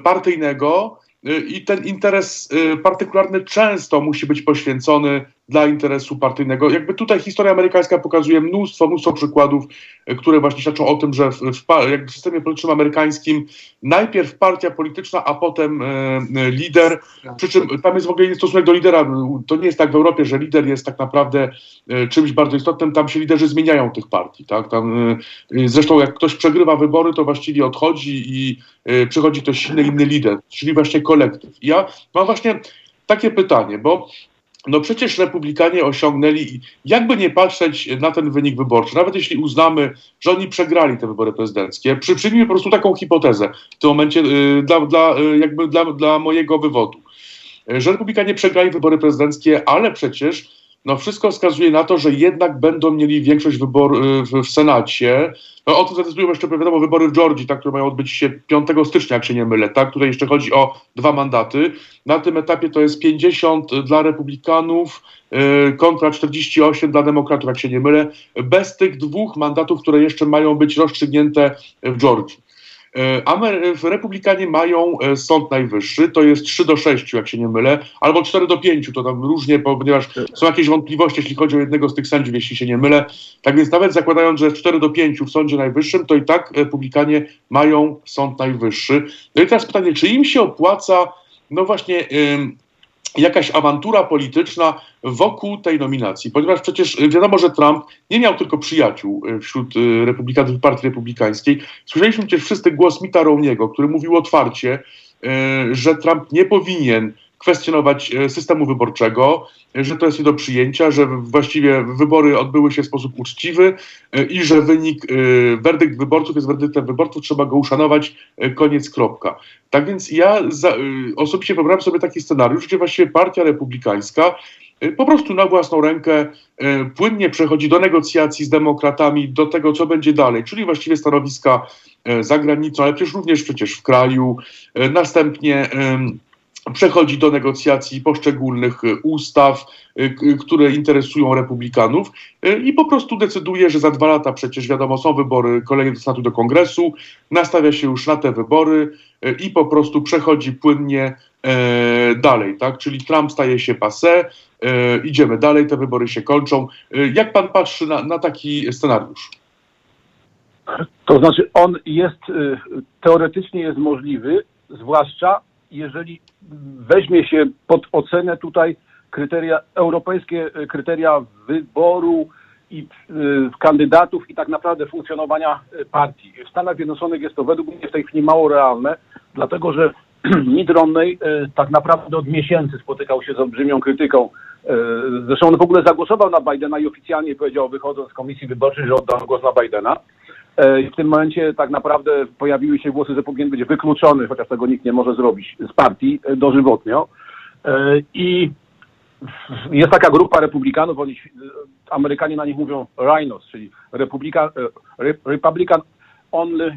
partyjnego i ten interes partykularny często musi być poświęcony dla interesu partyjnego. Jakby tutaj historia amerykańska pokazuje mnóstwo, mnóstwo przykładów, e, które właśnie świadczą o tym, że w, w, w systemie politycznym amerykańskim najpierw partia polityczna, a potem e, e, lider, przy czym tam jest w ogóle stosunek do lidera. To nie jest tak w Europie, że lider jest tak naprawdę e, czymś bardzo istotnym, tam się liderzy zmieniają tych partii. Tak? Tam, e, zresztą jak ktoś przegrywa wybory, to właściwie odchodzi i e, przychodzi ktoś inny, inny lider, czyli właśnie kolektyw. I ja mam właśnie takie pytanie, bo no przecież republikanie osiągnęli, jakby nie patrzeć na ten wynik wyborczy, nawet jeśli uznamy, że oni przegrali te wybory prezydenckie, przy, przyjmijmy po prostu taką hipotezę w tym momencie y, dla, dla, y, jakby dla, dla mojego wywodu, y, że republikanie przegrali wybory prezydenckie, ale przecież no wszystko wskazuje na to, że jednak będą mieli większość wybor y, w, w Senacie. No, o tym zadecydują jeszcze, wiadomo, wybory w Georgii, tak, które mają odbyć się 5 stycznia, jak się nie mylę. Tak? Tutaj jeszcze chodzi o dwa mandaty. Na tym etapie to jest 50 dla republikanów yy, kontra 48 dla demokratów, jak się nie mylę, bez tych dwóch mandatów, które jeszcze mają być rozstrzygnięte w Georgii. E, Amer Republikanie mają e, Sąd Najwyższy, to jest 3 do 6, jak się nie mylę, albo 4 do 5, to tam różnie, ponieważ są jakieś wątpliwości, jeśli chodzi o jednego z tych sędziów, jeśli się nie mylę. Tak więc nawet zakładając, że 4 do 5 w Sądzie Najwyższym, to i tak Republikanie mają Sąd Najwyższy. No i teraz pytanie, czy im się opłaca, no właśnie, jakaś awantura polityczna wokół tej nominacji, ponieważ przecież wiadomo, że Trump nie miał tylko przyjaciół e, wśród e, republikanów Partii Republikańskiej. Słyszeliśmy przecież wszyscy głos Mita który mówił otwarcie, że Trump nie powinien kwestionować systemu wyborczego, że to jest nie do przyjęcia, że właściwie wybory odbyły się w sposób uczciwy i że wynik, werdykt wyborców jest werdyktem wyborców, trzeba go uszanować, koniec, kropka. Tak więc ja za, osobiście wyobrażam sobie taki scenariusz, gdzie właściwie partia republikańska po prostu na własną rękę płynnie przechodzi do negocjacji z demokratami, do tego, co będzie dalej, czyli właściwie stanowiska za granicą, ale przecież również przecież w kraju. Następnie przechodzi do negocjacji poszczególnych y, ustaw, y, które interesują republikanów y, i po prostu decyduje, że za dwa lata przecież wiadomo są wybory kolejne do Senatu do Kongresu, nastawia się już na te wybory i po prostu przechodzi płynnie e, dalej, tak? Czyli Trump staje się passe, idziemy dalej, te wybory się kończą. Jak pan patrzy na, na taki scenariusz? To znaczy on jest, teoretycznie jest możliwy, zwłaszcza jeżeli weźmie się pod ocenę tutaj kryteria, europejskie e, kryteria wyboru i y, kandydatów i tak naprawdę funkcjonowania e, partii. W Stanach Zjednoczonych jest to według mnie w tej chwili mało realne, dlatego że Mitt Romney tak naprawdę od miesięcy spotykał się z olbrzymią krytyką. Zresztą on w ogóle zagłosował na Bidena i oficjalnie powiedział, wychodząc z komisji wyborczej, że oddał głos na Bidena. E, I w tym momencie tak naprawdę pojawiły się głosy, że powinien być wykluczony, chociaż tego nikt nie może zrobić, z partii e, dożywotnio. E, I jest taka grupa republikanów, oni, Amerykanie na nich mówią rhinos, czyli Republican, Republican only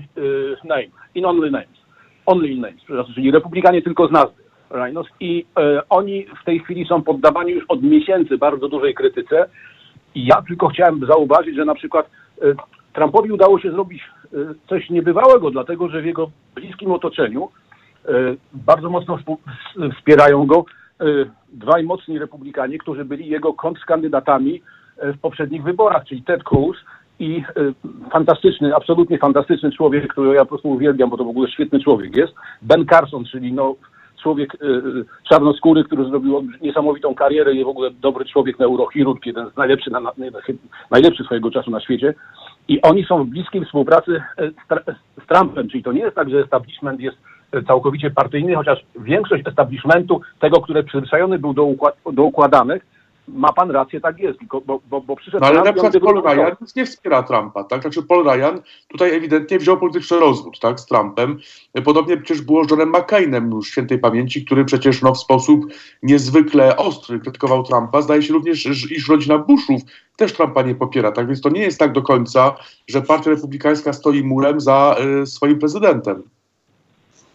name, in only names, only names, czyli republikanie tylko z nazwy, rhinos. I oni w tej chwili są poddawani już od miesięcy bardzo dużej krytyce. I ja tylko chciałem zauważyć, że na przykład Trumpowi udało się zrobić e, coś niebywałego, dlatego że w jego bliskim otoczeniu e, bardzo mocno wspierają go e, dwaj mocni republikanie, którzy byli jego kontrkandydatami w poprzednich wyborach, czyli Ted Cruz i fantastyczny, absolutnie fantastyczny człowiek, którego ja po prostu uwielbiam, bo to w ogóle świetny człowiek jest, Ben Carson, czyli no człowiek czarnoskóry, który zrobił niesamowitą karierę i w ogóle dobry człowiek, neurochirurg, jeden z najlepszych, na, najlepszy swojego czasu na świecie. I oni są w bliskiej współpracy e, z Trumpem, czyli to nie jest tak, że establishment jest e, całkowicie partyjny, chociaż większość establishmentu, tego, który przyzwyczajony był do, układ, do ma pan rację, tak jest, bo, bo, bo przyszedł... No ale na przykład Paul Ryan nie wspiera Trumpa, tak? Znaczy Paul Ryan tutaj ewidentnie wziął polityczny rozwód, tak, z Trumpem. Podobnie przecież było z Johnem McCainem już świętej pamięci, który przecież no, w sposób niezwykle ostry krytykował Trumpa. Zdaje się również, iż rodzina Bushów też Trumpa nie popiera, tak? Więc to nie jest tak do końca, że partia republikańska stoi murem za y, swoim prezydentem.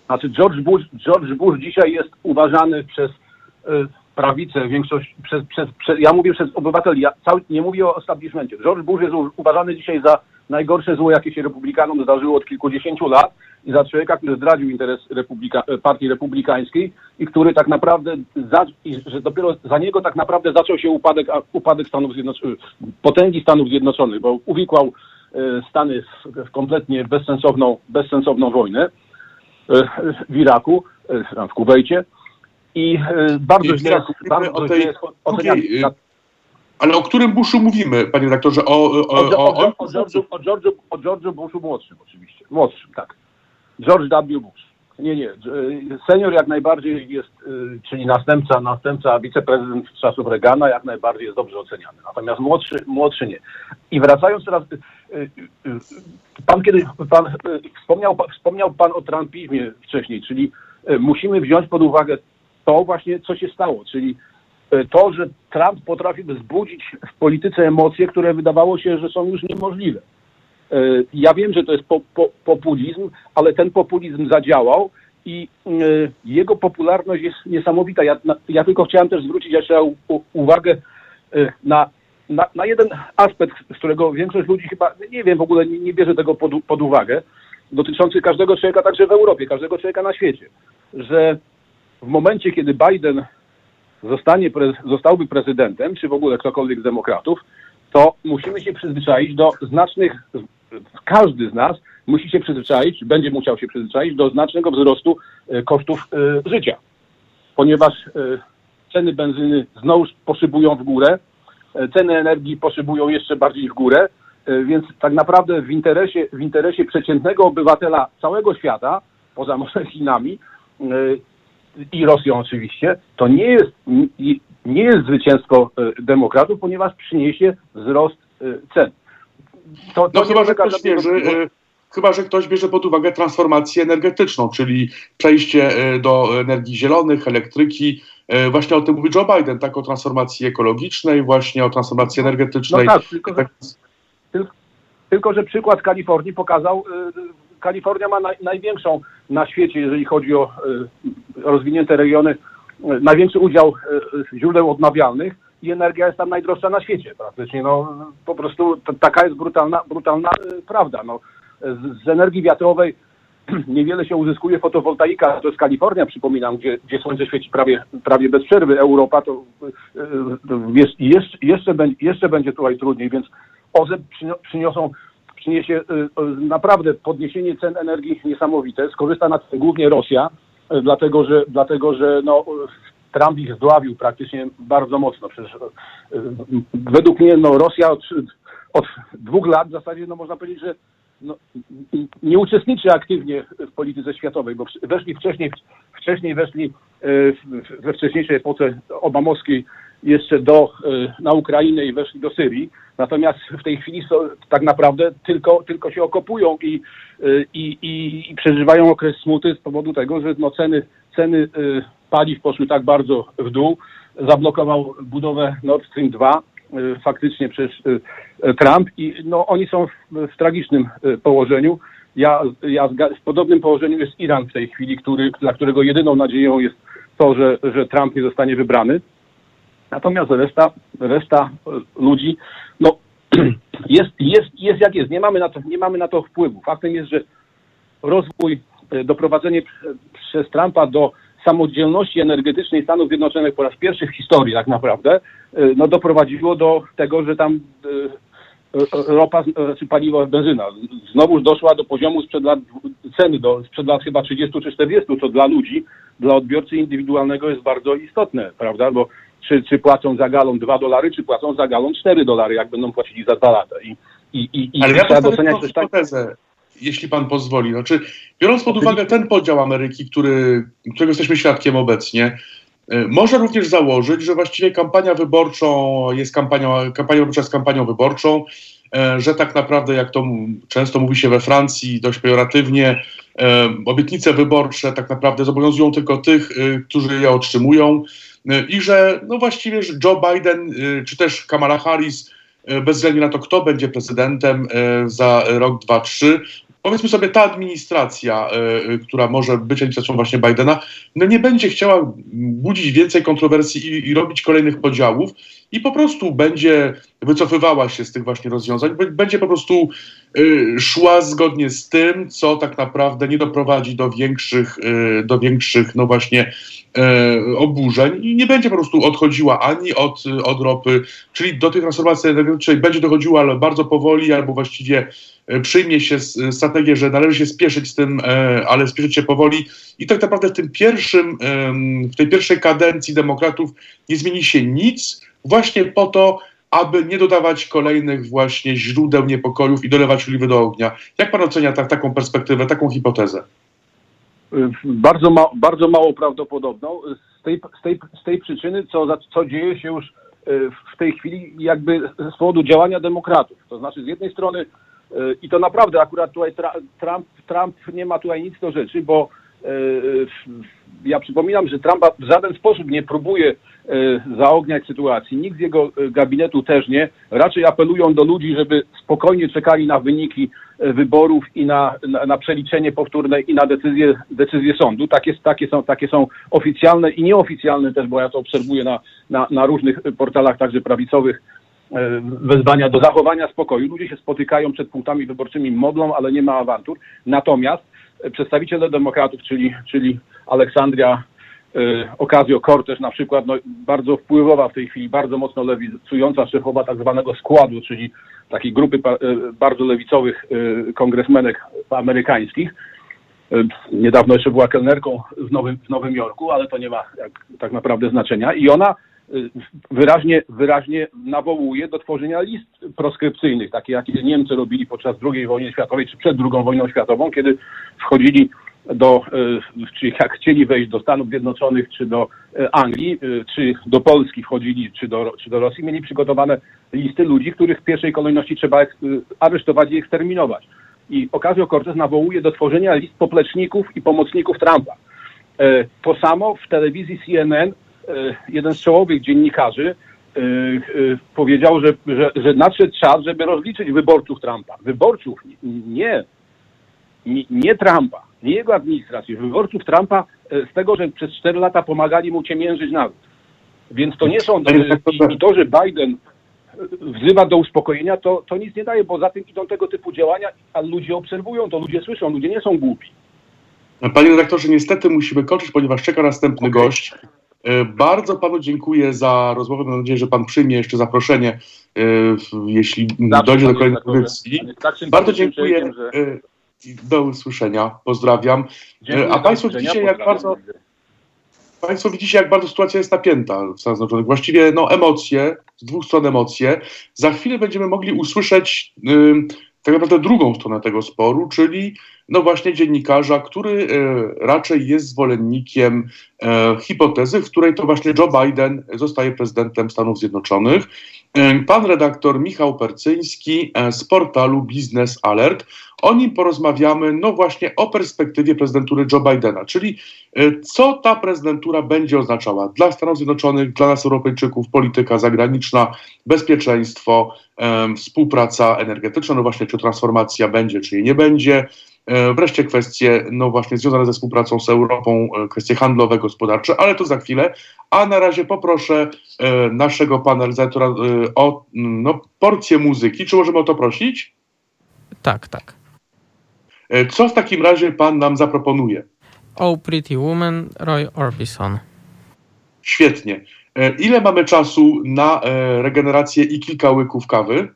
Znaczy George Bush, George Bush dzisiaj jest uważany przez y, prawicę, większość, przez, przez, przez, ja mówię przez obywateli, ja cały, nie mówię o establishmencie. George Bush jest uważany dzisiaj za najgorsze zło, jakie się republikanom zdarzyło od kilkudziesięciu lat i za człowieka, który zdradził interes republika, partii republikańskiej i który tak naprawdę, za, że dopiero za niego tak naprawdę zaczął się upadek, upadek Stanów Zjednoczonych, potęgi Stanów Zjednoczonych, bo uwikłał e, Stany w, kompletnie bezsensowną, bezsensowną wojnę e, w Iraku, e, w Kuwejcie i bardzo źle jest, bardzo źle jest oceniany. Ale o którym Bushu mówimy, panie redaktorze? O, o, o, o, o, o, George'u, o, George'u, o George'u Bushu młodszym oczywiście. Młodszym, tak. George W. Bush. Nie, nie. Senior jak najbardziej jest, czyli następca, następca, wiceprezydent z czasów Reagana jak najbardziej jest dobrze oceniany. Natomiast młodszy, młodszy nie. I wracając teraz, pan kiedyś, pan, wspomniał, wspomniał pan o trumpizmie wcześniej, czyli musimy wziąć pod uwagę to właśnie, co się stało, czyli to, że Trump potrafił wzbudzić w polityce emocje, które wydawało się, że są już niemożliwe. Ja wiem, że to jest po, po, populizm, ale ten populizm zadziałał i jego popularność jest niesamowita. Ja, ja tylko chciałem też zwrócić jeszcze uwagę na, na, na, jeden aspekt, z którego większość ludzi chyba, nie wiem, w ogóle nie, nie bierze tego pod, pod uwagę, dotyczący każdego człowieka także w Europie, każdego człowieka na świecie, że w momencie, kiedy Biden zostanie, zostałby prezydentem, czy w ogóle ktokolwiek z demokratów, to musimy się przyzwyczaić do znacznych, każdy z nas musi się przyzwyczaić, będzie musiał się przyzwyczaić do znacznego wzrostu kosztów życia, ponieważ ceny benzyny znowu poszybują w górę, ceny energii poszybują jeszcze bardziej w górę, więc tak naprawdę w interesie, w interesie przeciętnego obywatela całego świata, poza może Chinami, i Rosją oczywiście, to nie jest, nie jest zwycięstwo demokratów, ponieważ przyniesie wzrost cen. To, to no chyba, że ktoś bierze, chyba, że ktoś bierze pod uwagę transformację energetyczną, czyli przejście do energii zielonych, elektryki. Właśnie o tym mówi Joe Biden, tak o transformacji ekologicznej, właśnie o transformacji energetycznej. No tak, tylko, tak. Że, tylko że przykład Kalifornii pokazał, Kalifornia ma naj, największą na świecie, jeżeli chodzi o rozwinięte regiony, największy udział źródeł odnawialnych i energia jest tam najdroższa na świecie praktycznie. No, po prostu taka jest brutalna, brutalna prawda. No, z, z energii wiatrowej niewiele się uzyskuje fotowoltaika, to jest Kalifornia, przypominam, gdzie, gdzie słońce świeci prawie, prawie bez przerwy. Europa to jest, jeszcze, jeszcze, będzie, jeszcze będzie tutaj trudniej, więc OZE przyniosą przyniesie naprawdę podniesienie cen energii niesamowite. Skorzysta na tym głównie Rosja, dlatego że, dlatego, że no, Trump ich zdławił praktycznie bardzo mocno. Przecież według mnie no, Rosja od, od dwóch lat w zasadzie no, można powiedzieć, że no, nie uczestniczy aktywnie w polityce światowej, bo weszli wcześniej, wcześniej weszli we wcześniejszej epoce obamowskiej jeszcze do, na Ukrainę i weszli do Syrii. Natomiast w tej chwili so, tak naprawdę tylko, tylko się okopują i, i, i, i przeżywają okres smuty z powodu tego, że no ceny, ceny paliw poszły tak bardzo w dół. Zablokował budowę Nord Stream 2 faktycznie przez Trump i no, oni są w, w tragicznym położeniu. Ja, ja w podobnym położeniu jest Iran w tej chwili, który, dla którego jedyną nadzieją jest to, że, że Trump nie zostanie wybrany. Natomiast reszta, reszta ludzi, no jest, jest, jest jak jest. Nie mamy, na to, nie mamy na to wpływu. Faktem jest, że rozwój, doprowadzenie przez Trumpa do samodzielności energetycznej Stanów Zjednoczonych po raz pierwszy w historii tak naprawdę, no doprowadziło do tego, że tam ropa, czy paliwo, benzyna znowuż doszła do poziomu sprzed lat, ceny do, sprzed lat chyba 30 czy 40, co dla ludzi, dla odbiorcy indywidualnego jest bardzo istotne, prawda, bo czy, czy płacą za galon 2 dolary, czy płacą za galon 4 dolary, jak będą płacili za 2 lata. I, i, i, Ale ja trzeba doceniać też tak... Tezę, jeśli pan pozwoli. Znaczy, biorąc pod uwagę ten podział Ameryki, który, którego jesteśmy świadkiem obecnie, Może również założyć, że właściwie kampania wyborczą jest kampanią, kampania wyborcza jest kampanią wyborczą, że tak naprawdę, jak to często mówi się we Francji dość pejoratywnie, obietnice wyborcze tak naprawdę zobowiązują tylko tych, którzy je otrzymują. I że no właściwie Joe Biden czy też Kamala Harris bez względu na to, kto będzie prezydentem za rok, dwa, trzy, powiedzmy sobie, ta administracja, y, która może być administracją właśnie Bidena, no nie będzie chciała budzić więcej kontrowersji i, i, robić kolejnych podziałów i po prostu będzie wycofywała się z tych właśnie rozwiązań, będzie po prostu y, szła zgodnie z tym, co tak naprawdę nie doprowadzi do większych, y, do większych no właśnie oburzeń i nie będzie po prostu odchodziła ani od, od ropy, czyli do tej transformacji energetycznej będzie dochodziła, ale bardzo powoli albo właściwie E, przyjmie się strategię, że należy się spieszyć z tym, e, ale spieszyć się powoli. I tak naprawdę w tym pierwszym, w tej pierwszej kadencji demokratów nie zmieni się nic, właśnie po to, aby nie dodawać kolejnych właśnie źródeł niepokojów i dolewać oliwy do ognia. Jak pan ocenia tak, taką perspektywę, taką hipotezę? Bardzo, ma, bardzo mało prawdopodobną. Z tej, z tej, z tej przyczyny, co, co dzieje się już e, w tej chwili jakby z powodu działania demokratów. To znaczy z jednej strony i to naprawdę akurat tutaj Trump, Trump nie ma tutaj nic do rzeczy, bo e, ja przypominam, że Trump w żaden sposób nie próbuje e, zaogniać sytuacji. Nikt z jego e, gabinetu też nie. Raczej apelują do ludzi, żeby spokojnie czekali na wyniki wyborów i na, na, na przeliczenie powtórne i na decyzję, decyzję sądu. Takie, takie, są, takie są oficjalne i nieoficjalne też, bo ja to obserwuję na, na, na różnych portalach także prawicowych wezwania do zachowania spokoju. Ludzie się spotykają przed punktami wyborczymi, modlą, ale nie ma awantur. Natomiast e, przedstawiciele demokratów, czyli, czyli Aleksandria e, Ocasio-Cortez na przykład, no, bardzo wpływowa w tej chwili, bardzo mocno lewicująca szefowa tak zwanego składu, czyli takiej grupy bardzo lewicowych kongresmenek amerykańskich. Niedawno jeszcze była kelnerką w Nowym, w Nowym Jorku, ale to nie ma jak, tak naprawdę znaczenia. I ona wyraźnie, wyraźnie nawołuje do tworzenia list proskrypcyjnych, takie jakie Niemcy robili podczas II wojny światowej czy przed II wojną światową, kiedy wchodzili do, y, czy jak chcieli wejść do Stanów Zjednoczonych, czy do y, Anglii, czy do Polski wchodzili, czy do, czy do Rosji, mieli przygotowane listy ludzi, których w pierwszej kolejności trzeba aresztować i eksterminować. I okazjo Cortez nawołuje do tworzenia list popleczników i pomocników Trumpa. To samo w telewizji CNN E, jeden z czołowych dziennikarzy e, e, powiedział, że, że, że nadszedł czas, żeby rozliczyć wyborców Trumpa. Wyborców, nie, nie, nie Trumpa, nie jego administracji, wyborców Trumpa z tego, że przez 4 lata pomagali mu ciemiężyć naród. Więc to nie są, i, i to, że Biden wzywa do uspokojenia, to, to nic nie daje, bo za tym idą tego typu działania, a ludzie obserwują to, ludzie słyszą, ludzie nie są głupi. Panie redaktorze, niestety musimy kończyć, ponieważ czeka następny okay. gość. E, bardzo panu dziękuję za rozmowę. Mam nadzieję, że pan przyjmie jeszcze zaproszenie, e, jeśli Zawsze dojdzie do kolejnej audycji. Tak bardzo dziękuję. Że... E, do usłyszenia. Pozdrawiam. Dziękuję A państwo widzicie, jak bardzo. Państwo widzicie, jak bardzo sytuacja jest napięta w Stanach Zjednoczonych. Właściwie no, emocje, z dwóch stron emocje. Za chwilę będziemy mogli usłyszeć tak naprawdę drugą stronę tego sporu, czyli no właśnie dziennikarza, który e, raczej jest zwolennikiem e, hipotezy, w której to właśnie Joe Biden zostaje prezydentem Stanów Zjednoczonych. E, pan redaktor Michał Percyński z portalu Business Alert. O nim porozmawiamy, no właśnie o perspektywie prezydentury Joe Bidena, czyli co ta prezydentura będzie oznaczała dla Stanów Zjednoczonych, dla nas Europejczyków, polityka zagraniczna, bezpieczeństwo, współpraca energetyczna, no właśnie czy transformacja będzie, czy jej nie będzie, wreszcie kwestie, no właśnie, związane ze współpracą z Europą, e, kwestie handlowe, gospodarcze, ale to za chwilę. A na razie poproszę e, naszego panelizatora o no, porcję muzyki. Czy możemy o to prosić? Tak, tak. Co w takim razie pan nam zaproponuje? Oh Pretty Woman, Roy Orbison. Świetnie. Ile mamy czasu na regenerację i kilka łyków kawy?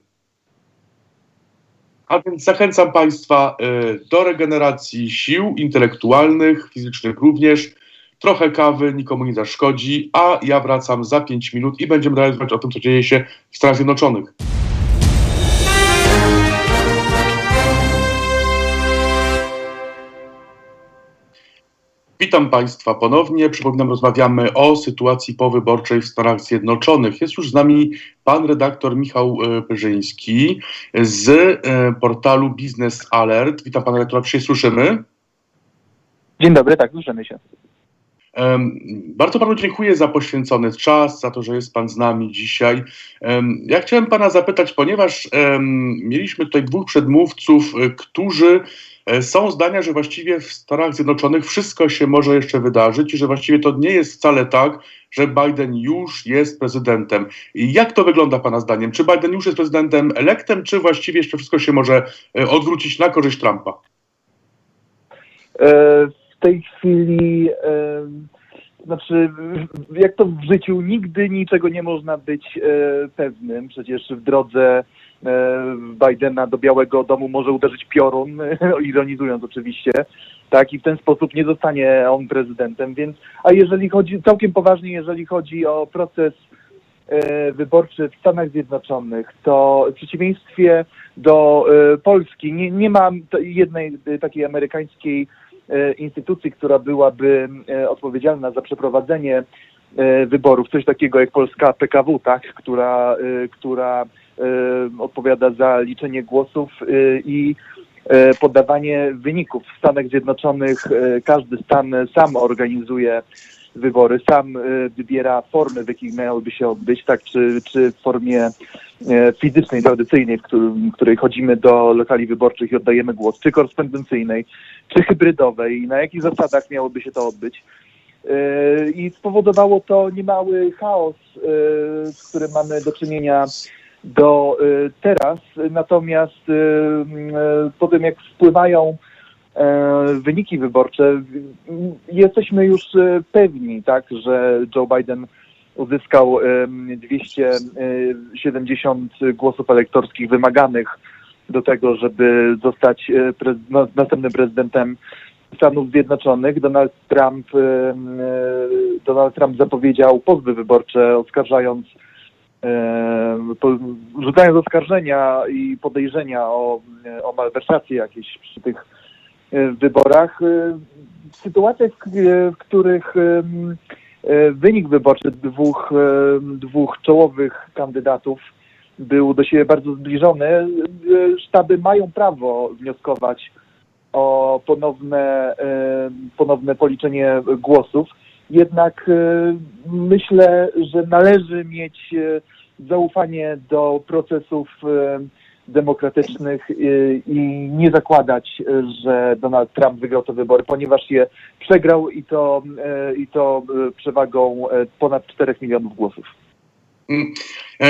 A więc zachęcam Państwa y, do regeneracji sił intelektualnych, fizycznych również. Trochę kawy nikomu nie zaszkodzi, a ja wracam za 5 minut i będziemy dalej rozmawiać o tym, co dzieje się w Stanach Zjednoczonych. Witam Państwa ponownie. Przypominam, rozmawiamy o sytuacji powyborczej w Stanach Zjednoczonych. Jest już z nami pan redaktor Michał e, Pyrzyński z e, portalu Business Alert. Witam pana redaktora, czy się słyszymy? Dzień dobry, tak, słyszymy się. Bardzo panu dziękuję za poświęcony czas, za to, że jest pan z nami dzisiaj. Ja chciałem pana zapytać, ponieważ mieliśmy tutaj dwóch przedmówców, e, którzy E, są zdania, że właściwie w Stanach Zjednoczonych wszystko się może jeszcze wydarzyć i że właściwie to nie jest wcale tak, że Biden już jest prezydentem. Jak to wygląda Pana zdaniem? Czy Biden już jest prezydentem elektem, czy właściwie jeszcze wszystko się może e, odwrócić na korzyść Trumpa? E, w tej chwili, znaczy, jak to w życiu, nigdy niczego nie można być pewnym. Przecież w drodze E, Bidena do Białego Domu może uderzyć piorun, ironizując oczywiście, tak, i w ten sposób nie zostanie on prezydentem, więc, a jeżeli chodzi, całkiem poważnie, jeżeli chodzi o proces e, wyborczy w Stanach Zjednoczonych, to w przeciwieństwie do e, Polski nie, nie ma jednej takiej amerykańskiej instytucji, która byłaby odpowiedzialna za przeprowadzenie wyborów, coś takiego jak polska PKW, tak, która, która odpowiada za liczenie głosów i podawanie wyników. W Stanach Zjednoczonych każdy stan sam organizuje wybory, sam wybiera formy, w jakich miałyby się odbyć, tak, czy, czy w formie fizycznej, tradycyjnej, w, której chodzimy do lokali wyborczych i oddajemy głos, czy korespondencyjnej, czy hybrydowej na jakich zasadach miałoby się to odbyć. I spowodowało to niemały chaos, z którym mamy do czynienia do y, teraz. Natomiast y, y, po tym, jak wpływają wyniki wyborcze, jesteśmy już pewni, tak, że Joe Biden uzyskał 270 głosów elektorskich wymaganych do tego, żeby zostać no, następnym prezydentem Stanów Zjednoczonych. Donald Trump, Donald Trump zapowiedział pozwy wyborcze, oskarżając rzucając oskarżenia i podejrzenia o, o malwersacje jakieś przy tych e, wyborach. E, w których e, wynik wyborczy dwóch, dwóch czołowych kandydatów był do siebie bardzo zbliżony, sztaby mają prawo wnioskować o ponowne, ponowne policzenie głosów. Jednak myślę, że należy mieć zaufanie do procesów demokratycznych e, i nie zakładać, że Donald Trump wygrał te wybory, ponieważ je przegrał i to, e, i to przewagą ponad 4 milionów głosów. Mm.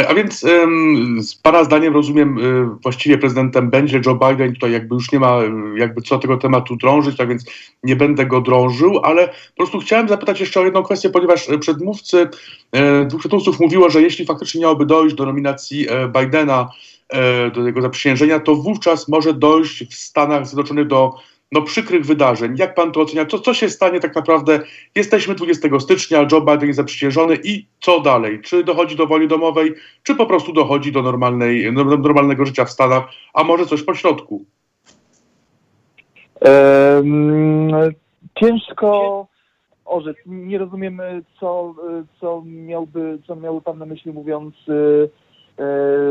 A więc z Pana zdaniem rozumiem, właściwie prezydentem będzie Joe Biden, tutaj jakby już nie ma jakby co tego tematu drążyć, tak więc nie będę go drążył, ale po prostu chciałem zapytać jeszcze o jedną kwestię, ponieważ przedmówcy, dwóch przedmówców mówiło, że jeśli faktycznie miałoby dojść do nominacji Bidena, do jego zaprzysiężenia, to wówczas może dojść w Stanach Zjednoczonych do no, przykrych wydarzeń. Jak pan to ocenia? Co, co się stanie tak naprawdę? Jesteśmy 20 stycznia, Joe Biden jest zaprzysiężony i co dalej? Czy dochodzi do woli domowej, czy po prostu dochodzi do normalnej, no, normalnego życia w Stanach, a może coś pośrodku? Ciężko orzec. Nie rozumiem, co, co, miałby, co miałby pan na myśli mówiąc, e,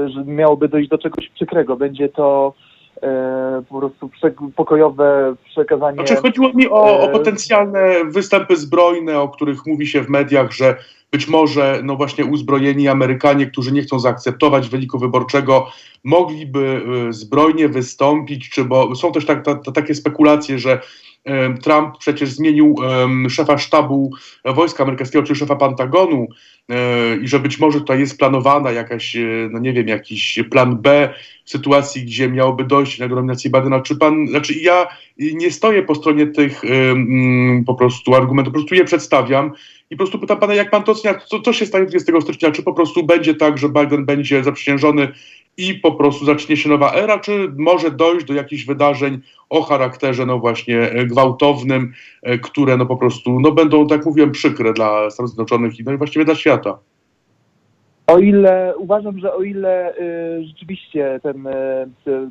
że miałoby dojść do czegoś przykrego. Będzie to E, po prostu pokojowe przekazanie. Znaczy chodziło mi o, o, e, potencjalne występy zbrojne, o których mówi się w mediach, że być może no właśnie uzbrojeni Amerykanie, którzy nie chcą zaakceptować wyniku wyborczego, mogliby e, zbrojnie wystąpić, czy bo są też tak, ta, ta, takie spekulacje, że Trump przecież zmienił szefa sztabu wojska amerykańskiego, czy szefa Pentagonu e, i że być może tutaj jest planowana jakaś, e, no nie wiem, jakiś plan B w sytuacji, gdzie miałoby dojść do nominacji Bidena. Czy pan, znaczy ja nie stoję po stronie tych um, po prostu argumentów, po prostu je przedstawiam i po prostu pytam pana, jak pan to ocenia, co, co się stanie 20 stycznia, czy po prostu będzie tak, że Biden będzie zaprzysiężony i po prostu zacznie się nowa era, czy może dojść do jakichś wydarzeń o charakterze no właśnie e, gwałtownym, e, które no po prostu no będą, tak mówiłem, przykre dla Stanów Zjednoczonych i no i właściwie dla świata. O ile uważam, że o ile y, rzeczywiście ten, y,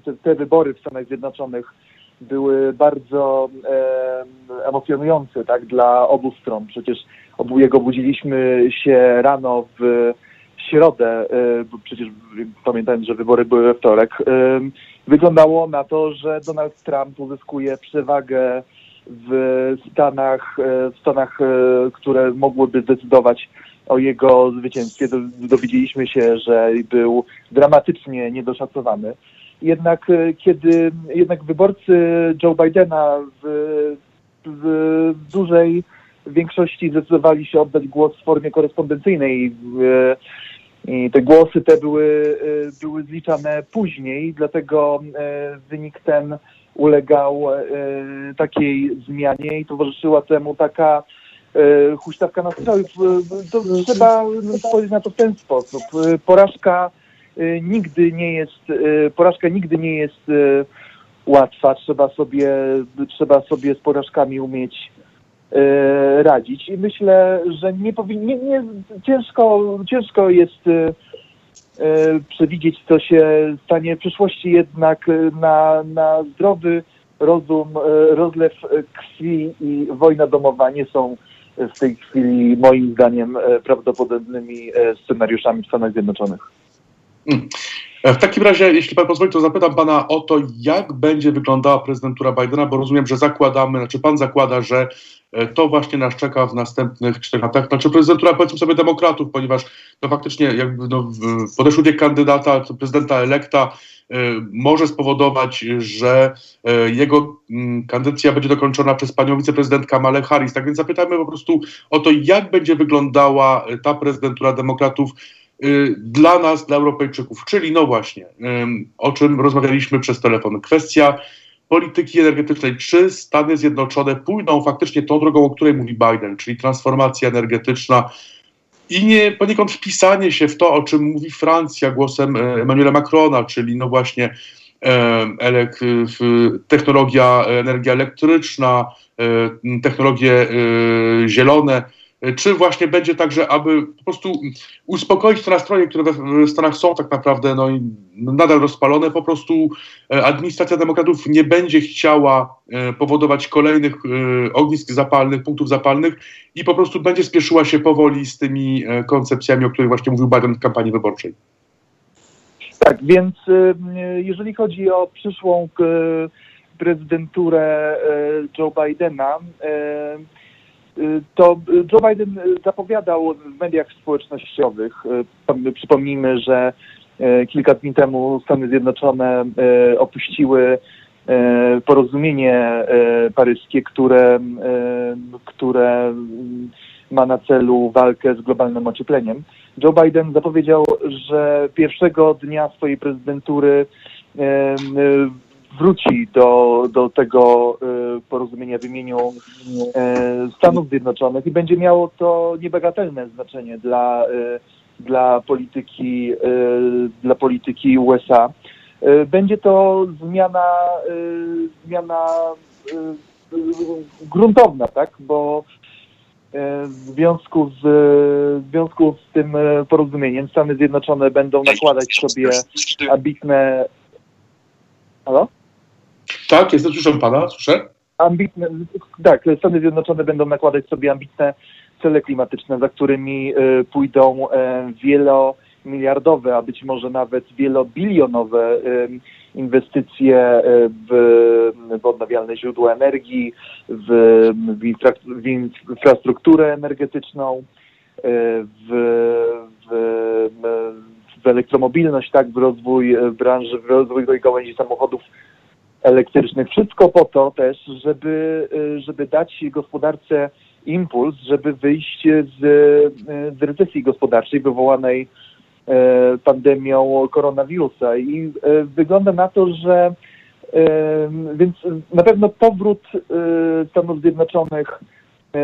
te, te, wybory w Stanach Zjednoczonych były bardzo e, emocjonujące tak, dla obu stron. Przecież obujego budziliśmy się rano w środę, e, bo przecież pamiętając, że wybory były we wtorek, e, wyglądało na to, że Donald Trump uzyskuje przewagę w Stanach, e, w Stanach, które mogłyby zdecydować o jego zwycięstwie. Dowiedzieliśmy się, że był dramatycznie niedoszacowany. Jednak kiedy jednak wyborcy Joe Bidena w, w dużej większości zdecydowali się oddać głos w formie korespondencyjnej. I te głosy te były, e, były zliczane później, dlatego e, wynik ten ulegał e, takiej zmianie i towarzyszyła temu taka huśtawka nastrojów. To trzeba spojrzeć na to w ten sposób. Porażka nigdy nie jest, porażka nigdy nie jest łatwa. Trzeba sobie, trzeba sobie z porażkami umieć radzić. I myślę, że nie powinien, nie, ciężko, ciężko jest e, e, przewidzieć, co się stanie w przyszłości, jednak na, na zdrowy rozum, rozlew krwi i wojna domowa nie są w tej chwili moim zdaniem prawdopodobnymi scenariuszami w Stanach Zjednoczonych. Hmm. W takim razie, jeśli pan pozwoli, to zapytam pana o to, jak będzie wyglądała prezydentura Bidena, bo rozumiem, że zakładamy, znaczy pan zakłada, że E, to właśnie nas czeka w następnych czterech latach. Znaczy prezydentura powiedzmy sobie demokratów, ponieważ no faktycznie jakby no, podeszły wiek kandydata, prezydenta elekta y, może spowodować, że jego y, kadencja będzie dokończona przez panią wiceprezydent Kamalę Harris. Tak więc zapytajmy po prostu o to, jak będzie wyglądała ta prezydentura demokratów dla nas, dla Europejczyków. Czyli no właśnie, o czym rozmawialiśmy przez telefon. Kwestia polityki energetycznej, czy Stany Zjednoczone pójdą faktycznie tą drogą, o której mówi Biden, czyli transformacja energetyczna i nie poniekąd wpisanie się w to, o czym mówi Francja głosem e, Emmanuela Macrona, czyli no właśnie e, technologia, energia elektryczna, e, technologie zielone, czy właśnie będzie tak, że aby po prostu uspokoić te nastroje, które w Stanach są tak naprawdę no, nadal rozpalone, po prostu e, administracja demokratów nie będzie chciała e, powodować kolejnych e, ognisk zapalnych, punktów zapalnych i po prostu będzie spieszyła się powoli z tymi koncepcjami, o których właśnie mówił Biden w kampanii wyborczej. Tak, więc jeżeli chodzi o przyszłą prezydenturę Joe Bidena, to Joe Biden zapowiadał w mediach społecznościowych, e, przypomnijmy, że e, kilka dni temu Stany Zjednoczone e, opuściły porozumienie paryskie, które, które ma na celu walkę z globalnym ociepleniem. Joe Biden zapowiedział, że pierwszego dnia swojej prezydentury wróci do, do tego e, porozumienia w imieniu e, Stanów Zjednoczonych i będzie miało to niebagatelne znaczenie dla, e, dla, polityki, dla polityki USA. Będzie to zmiana, zmiana gruntowna, tak? bo w związku, z, w związku z tym porozumieniem Stany Zjednoczone będą nakładać sobie ambitne. Halo? Tak, jestem, słyszę pana, słyszę. Ambitne, tak, Stany Zjednoczone będą nakładać sobie ambitne cele klimatyczne, za którymi y, pójdą y, wielomiliardowe, a być może nawet wielobilionowe y, inwestycje w, w odnawialne źródła energii, w, w, infra, w infrastrukturę energetyczną, w, w, w elektromobilność, tak, w rozwój branży, w rozwój gałęzi samochodów elektrycznych. Wszystko po to też, żeby, y, żeby dać gospodarce impuls, żeby wyjść z, z recesji gospodarczej wywołanej e, pandemią koronawirusa. I wygląda na to, że więc na pewno powrót Stanów Zjednoczonych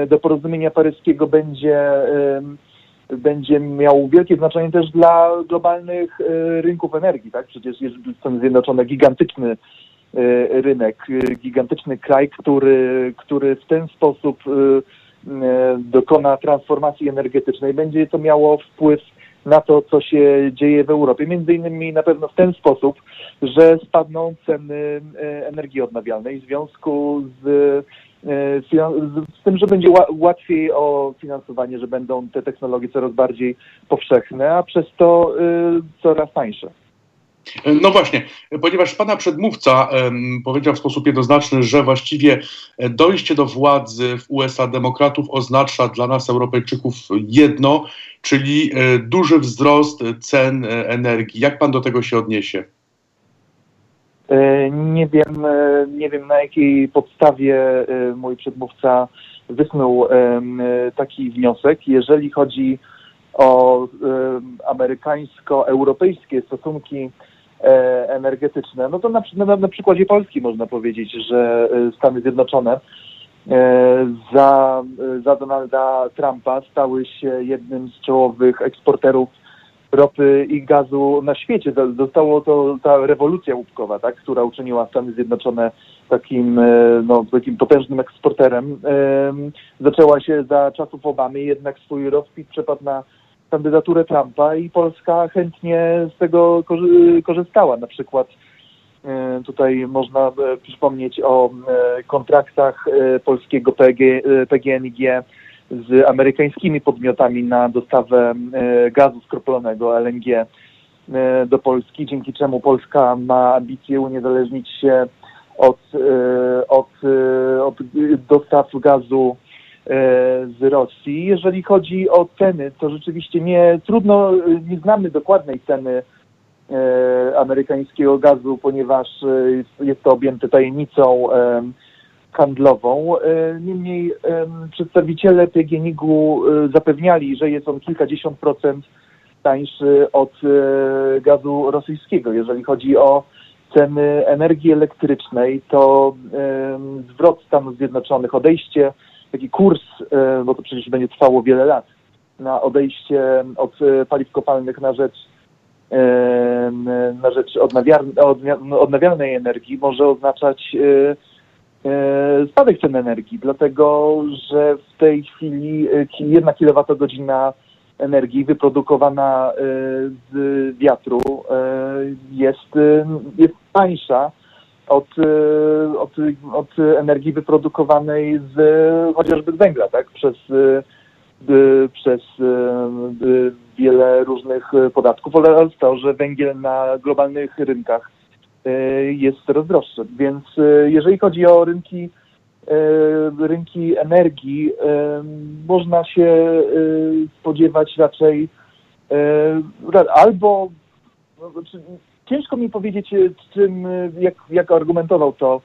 do porozumienia paryskiego będzie, będzie miał wielkie znaczenie też dla globalnych rynków energii. Tak? Przecież jest Stany Zjednoczone gigantyczny rynek, e, gigantyczny kraj, który, który w ten sposób e, dokona transformacji energetycznej. Będzie to miało wpływ na to, co się dzieje w Europie. Między innymi na pewno w ten sposób, że spadną ceny energii odnawialnej w związku z z tym, że będzie łatwiej o finansowanie, że będą te technologie coraz bardziej powszechne, a przez to coraz tańsze. No właśnie, ponieważ pana przedmówca powiedział w sposób jednoznaczny, że właściwie dojście do władzy w USA demokratów oznacza dla nas, Europejczyków, jedno, czyli e, duży wzrost cen e, energii. Jak pan do tego się odniesie? E, nie wiem, nie wiem na jakiej podstawie mój przedmówca wysnuł taki wniosek. Jeżeli chodzi o amerykańsko-europejskie stosunki E, energetyczne, no to na, na, na przykładzie Polski można powiedzieć, że e, Stany Zjednoczone e, za, za Donalda Trumpa stały się jednym z czołowych eksporterów ropy i gazu na świecie. Zostało to ta rewolucja łupkowa, tak, która uczyniła Stany Zjednoczone takim, no, takim potężnym eksporterem. Zaczęła się za czasów Obamy, jednak swój rozkwit przepadł na kandydaturę Trumpa i Polska chętnie z tego korzystała. Na przykład e, tutaj można e, przypomnieć o e, kontraktach polskiego PG, PGNiG z amerykańskimi podmiotami na dostawę gazu skroplonego LNG do Polski, dzięki czemu Polska ma ambicje uniezależnić się od, od, od dostaw gazu z Rosji. Jeżeli chodzi o ceny, to rzeczywiście nie trudno, nie znamy dokładnej ceny e, amerykańskiego gazu, ponieważ e, jest to objęte tajemnicą handlową. Niemniej przedstawiciele PGNiG-u zapewniali, że jest on kilkadziesiąt procent tańszy od gazu rosyjskiego. Jeżeli chodzi o ceny energii elektrycznej, to zwrot Stanów Zjednoczonych, odejście taki kurs, e, bo to przecież będzie trwało wiele lat, na odejście od e, paliw kopalnych na rzecz e, na rzecz odnawialnej energii może oznaczać spadek cen energii, dlatego że w tej chwili jedna kilowatogodzina energii wyprodukowana z wiatru jest, jest tańsza od, y, od, od energii wyprodukowanej z chociażby z węgla, tak? Przez, y, y, przez wiele różnych podatków oraz to, że węgiel na globalnych rynkach jest coraz droższy. Więc jeżeli chodzi o rynki, rynki energii, można się spodziewać raczej albo no, znaczy, ciężko mi powiedzieć, e, czym, e, jak, jak argumentował to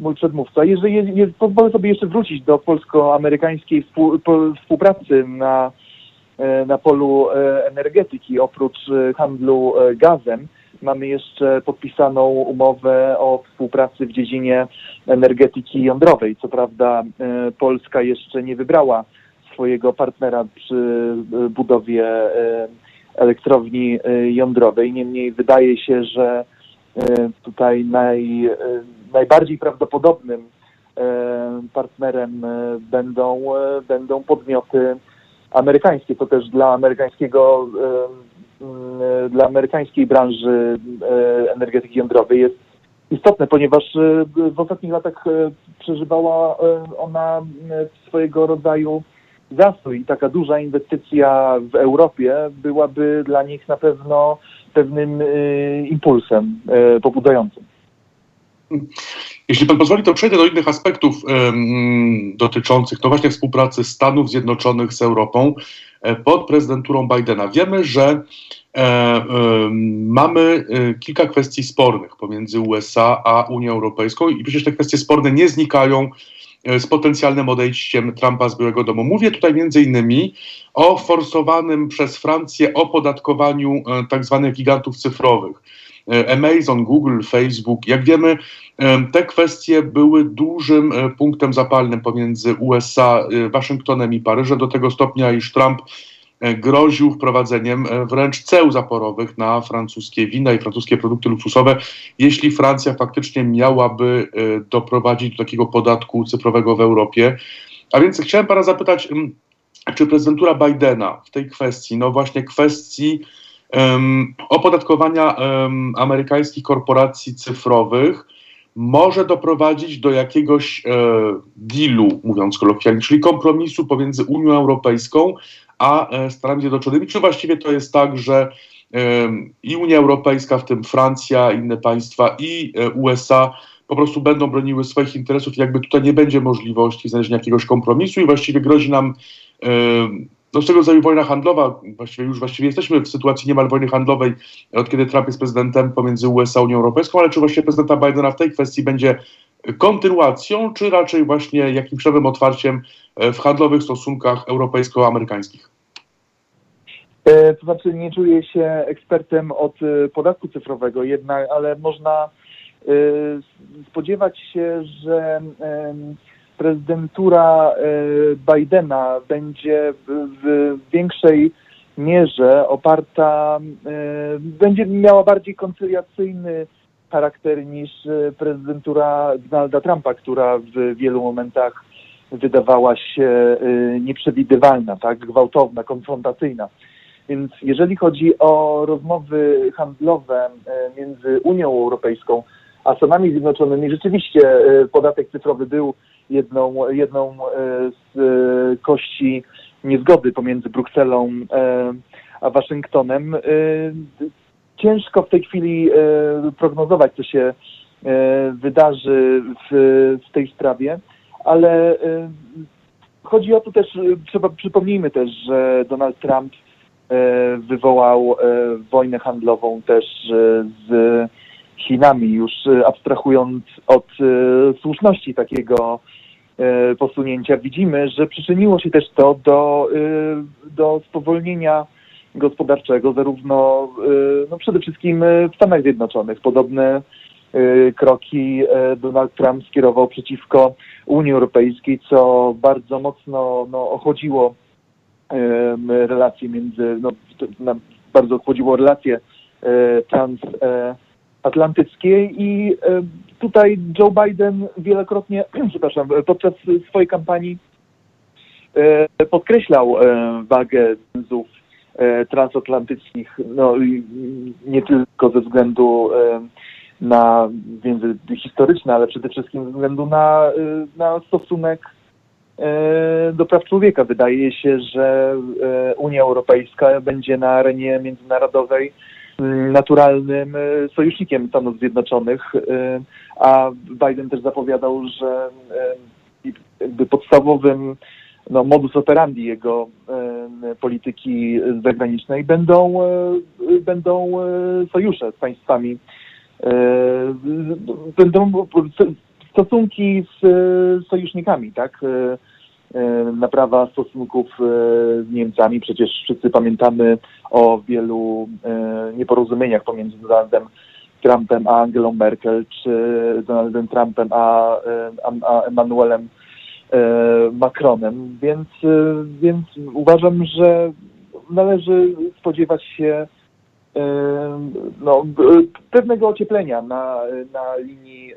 mój przedmówca. Jeżeli je, pozwolę sobie jeszcze wrócić do polsko-amerykańskiej współ, współpracy na, e, na polu energetyki. Oprócz handlu gazem mamy jeszcze podpisaną umowę o współpracy w dziedzinie energetyki jądrowej. Co prawda Polska jeszcze nie wybrała swojego partnera przy budowie elektrowni y, jądrowej. Niemniej wydaje się, że y, tutaj naj, y, najbardziej prawdopodobnym partnerem będą, będą podmioty amerykańskie. To też dla amerykańskiego dla amerykańskiej branży energetyki jądrowej jest istotne, ponieważ w ostatnich latach przeżywała ona swojego rodzaju zastój i taka duża inwestycja w Europie byłaby dla nich na pewno pewnym y, impulsem y, pobudzającym. Jeśli pan pozwoli, to przejdę do innych aspektów dotyczących no właśnie współpracy Stanów Zjednoczonych z Europą e, pod prezydenturą Bidena. Wiemy, że e, mamy e, kilka kwestii spornych pomiędzy USA a Unią Europejską i przecież te kwestie sporne nie znikają z potencjalnym odejściem Trumpa z Białego Domu. Mówię tutaj między innymi o forsowanym przez Francję opodatkowaniu e, tak zwanych gigantów cyfrowych. E, Amazon, Google, Facebook. Jak wiemy, te kwestie były dużym punktem zapalnym pomiędzy USA, Waszyngtonem i Paryżem do tego stopnia, iż Trump E, groził wprowadzeniem e, wręcz ceł zaporowych na francuskie wina i francuskie produkty luksusowe, jeśli Francja faktycznie miałaby e, doprowadzić do takiego podatku cyfrowego w Europie. A więc chciałem pana zapytać, czy prezydentura Bidena w tej kwestii, no właśnie kwestii um, opodatkowania um, amerykańskich korporacji cyfrowych, może doprowadzić do jakiegoś e, dealu, mówiąc kolokwialnie, czyli kompromisu pomiędzy Unią Europejską a e, Stanami Zjednoczonymi, czy właściwie to jest tak, że e, i Unia Europejska, w tym Francja, inne państwa i e, USA po prostu będą broniły swoich interesów i jakby tutaj nie będzie możliwości znalezienia jakiegoś kompromisu i właściwie grozi nam no z tego rodzaju wojna handlowa, właściwie już właściwie jesteśmy w sytuacji niemal wojny handlowej, od kiedy Trump jest prezydentem pomiędzy USA a Unią Europejską, ale czy właściwie prezydenta Bidena w tej kwestii będzie kontynuacją, czy raczej właśnie jakimś nowym otwarciem e, w handlowych stosunkach europejsko-amerykańskich? E, to znaczy nie czuję się ekspertem od e, podatku cyfrowego jednak, ale można spodziewać się, że prezydentura Bidena będzie w większej mierze oparta, będzie miała bardziej koncyliacyjny charakter niż e, prezydentura Donalda Trumpa, która w wielu momentach wydawała się nieprzewidywalna, tak, gwałtowna, konfrontacyjna. Więc jeżeli chodzi o rozmowy handlowe między Unią Europejską a Stanami Zjednoczonymi, rzeczywiście podatek cyfrowy był jedną, jedną e, z e, kości niezgody pomiędzy Brukselą e, a Waszyngtonem. Ciężko w tej chwili prognozować, co się wydarzy w, w tej sprawie, ale chodzi o to też, trzeba przypomnijmy też, że Donald Trump wywołał wojnę handlową też z Chinami, już abstrahując od słuszności takiego E, posunięcia, widzimy, że przyczyniło się też to do, e, do spowolnienia gospodarczego, zarówno e, no przede wszystkim w Stanach Zjednoczonych. Podobne kroki Donald Trump skierował przeciwko Unii Europejskiej, co bardzo mocno no, ochłodziło relacje między, no, bardzo ochłodziło relacje trans atlantyckiej i tutaj Joe Biden wielokrotnie, przepraszam, podczas swojej kampanii podkreślał wagę więzów transatlantyckich, no nie tylko ze względu na więzy historyczne, ale przede wszystkim ze względu na, na stosunek do praw człowieka. Wydaje się, że Unia Europejska będzie na arenie międzynarodowej naturalnym e, sojusznikiem Stanów Zjednoczonych, e, a Biden też zapowiadał, że e, jakby podstawowym no, modus operandi jego polityki zagranicznej będą, będą sojusze z państwami, będą stosunki z sojusznikami, tak? E, naprawa stosunków e, z Niemcami. Przecież wszyscy pamiętamy o wielu e, nieporozumieniach pomiędzy Donaldem Trumpem a Angelą Merkel, czy Donaldem Trumpem a, a Emmanuelem Macronem. Więc, więc uważam, że należy spodziewać się no, pewnego ocieplenia na, na linii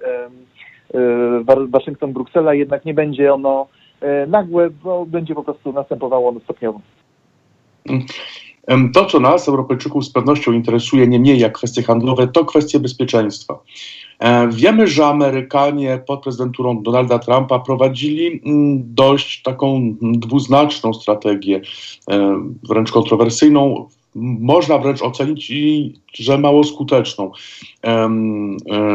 Waszyngton-Bruksela, jednak nie będzie ono E, nagłe, bo będzie po prostu następowało ono stopniowo. To, co nas, Europejczyków, z pewnością interesuje nie mniej jak kwestie handlowe, to kwestie bezpieczeństwa. E, wiemy, że Amerykanie pod prezydenturą Donalda Trumpa prowadzili mm, dość taką dwuznaczną strategię, e, wręcz kontrowersyjną można wręcz ocenić, że mało skuteczną.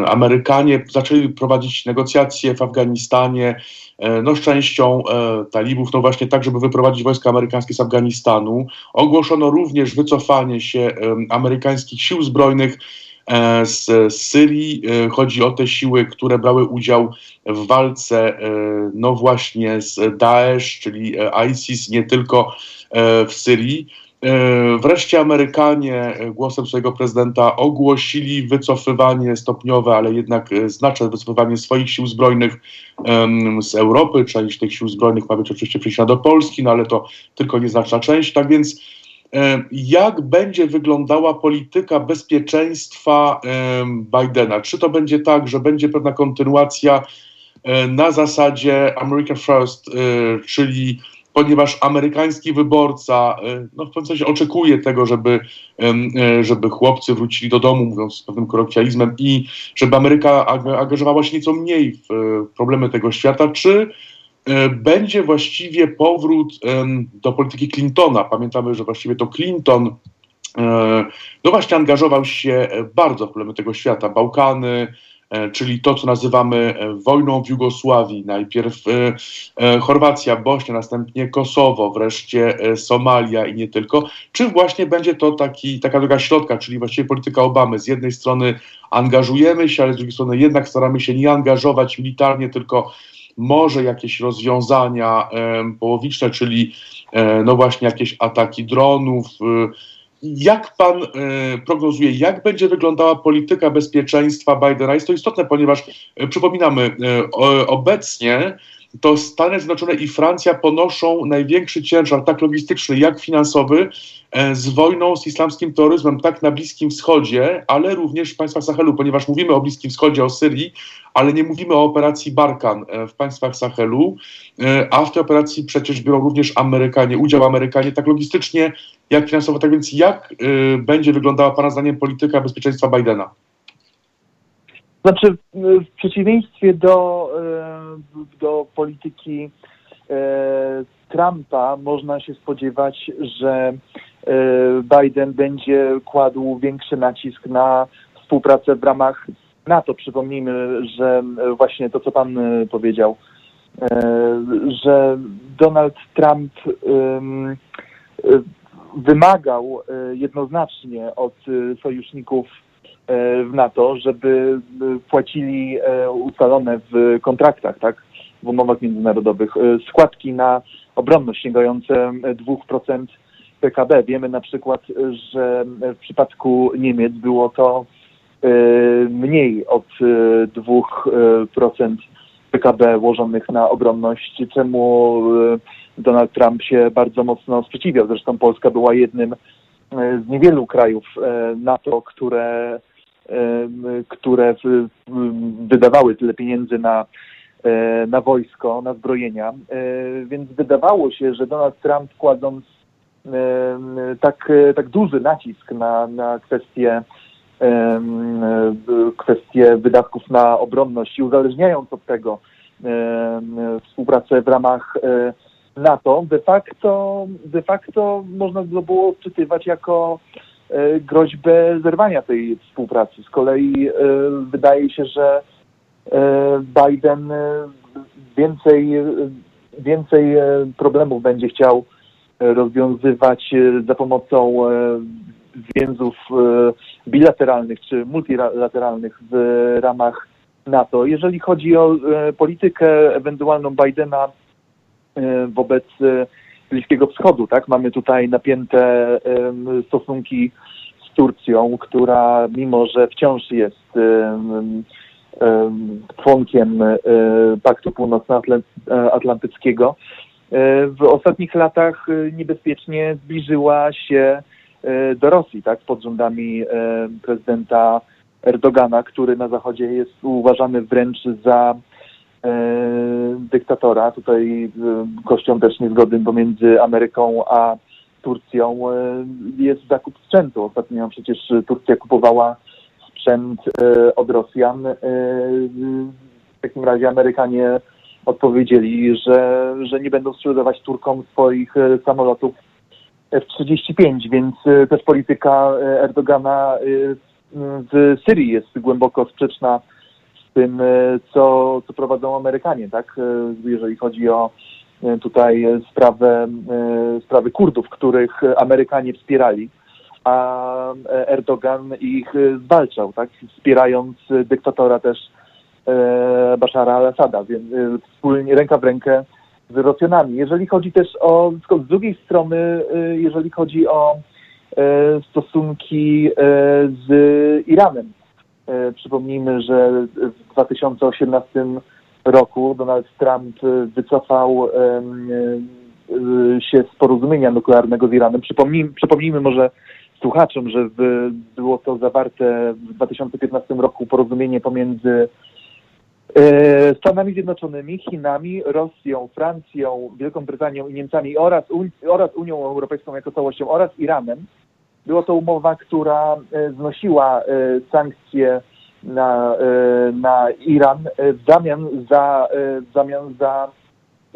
Amerykanie zaczęli prowadzić negocjacje w Afganistanie, e, no z częścią e, talibów, no właśnie tak, żeby wyprowadzić wojska amerykańskie z Afganistanu. Ogłoszono również wycofanie się amerykańskich sił zbrojnych e, z Syrii. Chodzi o te siły, które brały udział w walce no właśnie z Daesh, czyli ISIS, nie tylko w Syrii. E, wreszcie Amerykanie e, głosem swojego prezydenta ogłosili wycofywanie stopniowe, ale jednak e, znaczne wycofywanie swoich sił zbrojnych z Europy. Część tych sił zbrojnych ma być oczywiście przeniesiona do Polski, no ale to tylko nieznaczna część. Tak więc jak będzie wyglądała polityka bezpieczeństwa Bidena? Czy to będzie tak, że będzie pewna kontynuacja na zasadzie America First, czyli ponieważ amerykański wyborca no, w pewnym sensie oczekuje tego, żeby, żeby chłopcy wrócili do domu, mówiąc z pewnym kolokwializmem, i żeby Ameryka angażowała się nieco mniej w problemy tego świata, czy będzie właściwie powrót do polityki Clintona. Pamiętamy, że właściwie to Clinton no właśnie angażował się bardzo w problemy tego świata. Bałkany, E, czyli to, co nazywamy e, wojną w Jugosławii. Najpierw e, Chorwacja, Bośnia, następnie Kosowo, wreszcie Somalia i nie tylko. Czy właśnie będzie to taki, taka droga środka, czyli właściwie polityka Obamy? Z jednej strony angażujemy się, ale z drugiej strony jednak staramy się nie angażować militarnie, tylko może jakieś rozwiązania połowiczne, czyli no właśnie jakieś ataki dronów, jak pan y, prognozuje, jak będzie wyglądała polityka bezpieczeństwa Bidena? Jest to istotne, ponieważ y, przypominamy, y, obecnie to Stany Zjednoczone i Francja ponoszą największy ciężar, tak logistyczny, jak finansowy, e, z wojną z islamskim terroryzmem, tak na Bliskim Wschodzie, ale również w państwach Sahelu, ponieważ mówimy o Bliskim Wschodzie, o Syrii, ale nie mówimy o operacji Barkan e, w państwach Sahelu, e, a w tej operacji przecież biorą również Amerykanie, udział Amerykanie, tak logistycznie, jak finansowo. Tak więc jak będzie wyglądała Pana zdaniem polityka bezpieczeństwa Bidena? Znaczy, w przeciwieństwie do, e, do polityki e, Trumpa można się spodziewać, że e, Biden będzie kładł większy nacisk na współpracę w ramach NATO. Przypomnijmy, że właśnie to, co pan powiedział, że Donald Trump wymagał jednoznacznie od sojuszników E, w NATO, żeby e, płacili e, ustalone w kontraktach, tak, w umowach międzynarodowych, składki na obronność sięgające 2% PKB. Wiemy na przykład, że w przypadku Niemiec było to mniej od 2% PKB włożonych na obronność, czemu Donald Trump się bardzo mocno sprzeciwiał. Zresztą Polska była jednym z niewielu krajów NATO, które które wydawały tyle pieniędzy na, e, na wojsko, na zbrojenia. E, więc wydawało się, że Donald Trump kładąc tak, tak duży nacisk na, na kwestię kwestie wydatków na obronność i uzależniając od tego współpracę w ramach e, NATO, de facto, de facto można by było odczytywać jako groźbę zerwania tej współpracy. Z kolei e, wydaje się, że e, Biden więcej, więcej problemów będzie chciał rozwiązywać za pomocą więzów bilateralnych czy multilateralnych w ramach NATO. Jeżeli chodzi o politykę ewentualną Bidena wobec Bliskiego Wschodu, tak? Mamy tutaj napięte stosunki z Turcją, która mimo, że wciąż jest członkiem Paktu Północnoatlantyckiego, w ostatnich latach niebezpiecznie zbliżyła się do Rosji, tak, pod rządami prezydenta Erdogana, który na Zachodzie jest uważany wręcz za E, dyktatora. Tutaj e, kością też niezgody pomiędzy Ameryką a Turcją e, jest zakup sprzętu. Ostatnio przecież Turcja kupowała sprzęt od Rosjan. W takim razie Amerykanie odpowiedzieli, że, że nie będą sprzedawać Turkom swoich samolotów F-35, więc też polityka Erdogana w Syrii jest głęboko sprzeczna tym, e, co, co prowadzą Amerykanie, tak? E, jeżeli chodzi o e, tutaj sprawę, sprawy Kurdów, których Amerykanie wspierali, a Erdogan ich zwalczał, tak? Wspierając dyktatora też Bashara al-Assada, więc wspólnie ręka w rękę z Rosjanami. Jeżeli chodzi też o, z drugiej strony, jeżeli chodzi o stosunki z Iranem, przypomnijmy, że w 2018 roku Donald Trump wycofał e, się z porozumienia nuklearnego z Iranem. Przypomnijmy, przypomnijmy może słuchaczom, że było to zawarte w 2015 roku porozumienie pomiędzy e, Stanami Zjednoczonymi, Chinami, Rosją, Francją, Wielką Brytanią i Niemcami oraz, oraz Unią Europejską jako całością oraz Iranem. Była to umowa, która e, znosiła sankcje na, na Iran w zamian za, w zamian za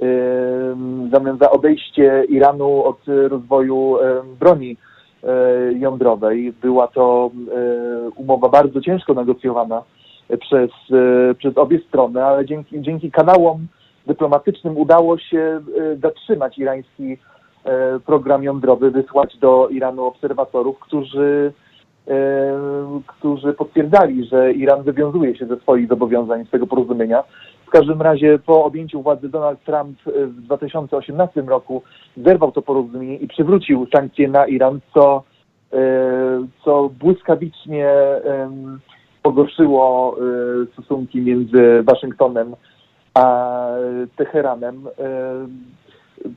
w zamian za odejście Iranu od rozwoju broni jądrowej. Była to umowa bardzo ciężko negocjowana przez, przez obie strony, ale dzięki, dzięki kanałom dyplomatycznym udało się zatrzymać irański program jądrowy, wysłać do Iranu obserwatorów, którzy którzy potwierdzali, że Iran wywiązuje się ze swoich zobowiązań z tego porozumienia. W każdym razie po objęciu władzy Donald Trump w 2018 roku zerwał to porozumienie i przywrócił sankcje na Iran, co, e, co błyskawicznie pogorszyło e, stosunki między Waszyngtonem a Teheranem,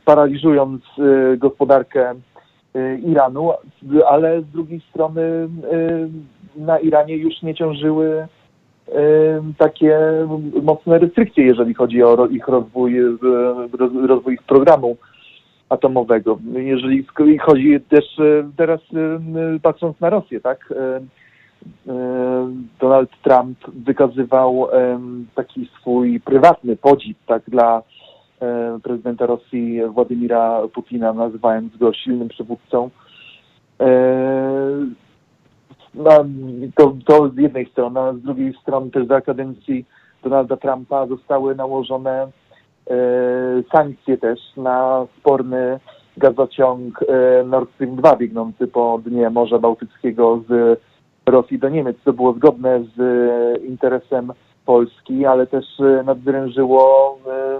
paraliżując e, gospodarkę Iranu, ale z drugiej strony na Iranie już nie ciążyły takie mocne restrykcje, jeżeli chodzi o ich rozwój, rozwój ich programu atomowego. Jeżeli chodzi też teraz patrząc na Rosję, tak? Donald Trump wykazywał taki swój prywatny podziw tak, dla prezydenta Rosji Władimira Putina, nazywając go silnym przywódcą. No, to, to z jednej strony, a z drugiej strony też za kadencji Donalda Trumpa zostały nałożone e, sankcje też na sporny gazociąg e, Nord Stream 2 biegnący po dnie Morza Bałtyckiego z Rosji do Niemiec. To było zgodne z e, interesem Polski, ale też e, nadwyrężyło e,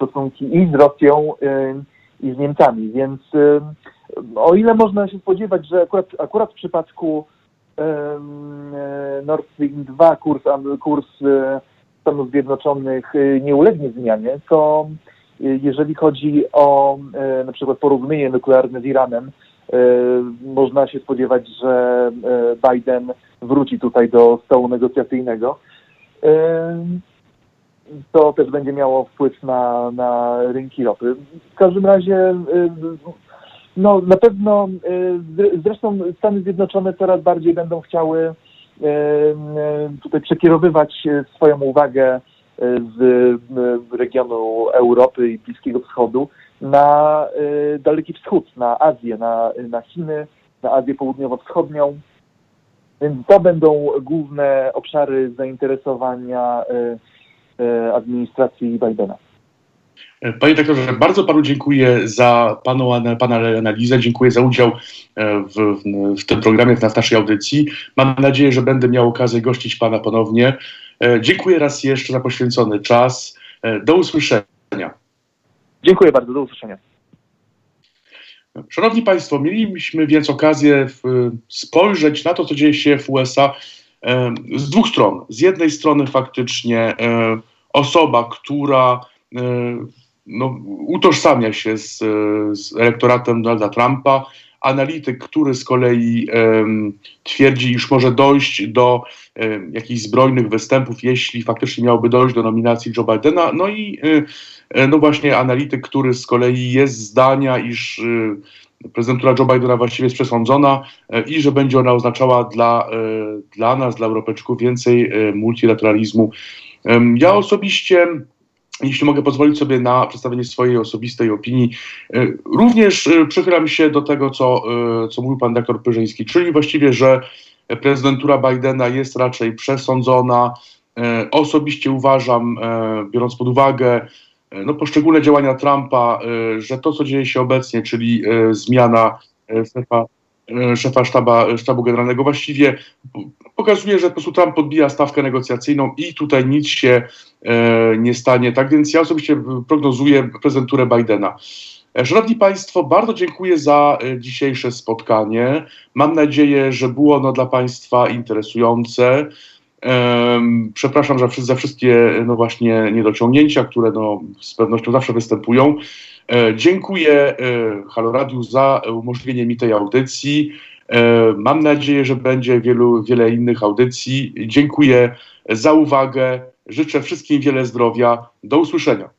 stosunki i z Rosją, e, i z Niemcami. Więc o ile można się spodziewać, że akurat, akurat w przypadku Nord Stream 2 kurs, kurs Stanów Zjednoczonych nie ulegnie zmianie, to jeżeli chodzi o na przykład porozumienie nuklearne z Iranem, można się spodziewać, że Biden wróci tutaj do stołu negocjacyjnego. To też będzie miało wpływ na, na rynki ropy. W każdym razie no na pewno, e, zresztą Stany Zjednoczone coraz bardziej będą chciały e, tutaj przekierowywać swoją uwagę z regionu Europy i Bliskiego Wschodu na Daleki Wschód, na Azję, na, na Chiny, na Azję Południowo-Wschodnią. Więc to będą główne obszary zainteresowania administracji Bidena. Panie doktorze, bardzo panu dziękuję za panu, pana analizę, dziękuję za udział e, w, w, tym programie, w naszej audycji. Mam nadzieję, że będę miał okazję gościć pana ponownie. E, dziękuję raz jeszcze za poświęcony czas. E, do usłyszenia. Dziękuję bardzo, do usłyszenia. Szanowni Państwo, mieliśmy więc okazję spojrzeć na to, co dzieje się w USA z dwóch stron. Z jednej strony faktycznie osoba, która no, utożsamia się z, z elektoratem Donalda Trumpa. Analityk, który z kolei um, twierdzi, iż może dojść do um, jakichś zbrojnych występów, jeśli faktycznie miałoby dojść do nominacji Joe Bidena. No i y, no właśnie analityk, który z kolei jest zdania, iż y, prezydentura Joe Bidena właściwie jest przesądzona i że będzie ona oznaczała dla, dla nas, dla Europejczyków więcej multilateralizmu. Ja osobiście jeśli mogę pozwolić sobie na przedstawienie swojej osobistej opinii, e, również e, przychylam się do tego, co, e, co mówił pan doktor Pyrzyński, czyli właściwie, że prezydentura Bidena jest raczej przesądzona. Osobiście uważam, biorąc pod uwagę no, poszczególne działania Trumpa, że to, co dzieje się obecnie, czyli zmiana szefa szefa sztaba, sztabu generalnego właściwie pokazuje, że po prostu Trump podbija stawkę negocjacyjną i tutaj nic się e, nie stanie. Tak więc ja osobiście prognozuję prezenturę Bidena. E, szanowni Państwo, bardzo dziękuję za dzisiejsze spotkanie. Mam nadzieję, że było ono dla Państwa interesujące. Przepraszam za, za wszystkie no właśnie niedociągnięcia, które no z pewnością zawsze występują. E, dziękuję e, Halo Radiu za umożliwienie mi tej audycji. E, mam nadzieję, że będzie wielu, wiele innych audycji. Dziękuję za uwagę. Życzę wszystkim wiele zdrowia. Do usłyszenia.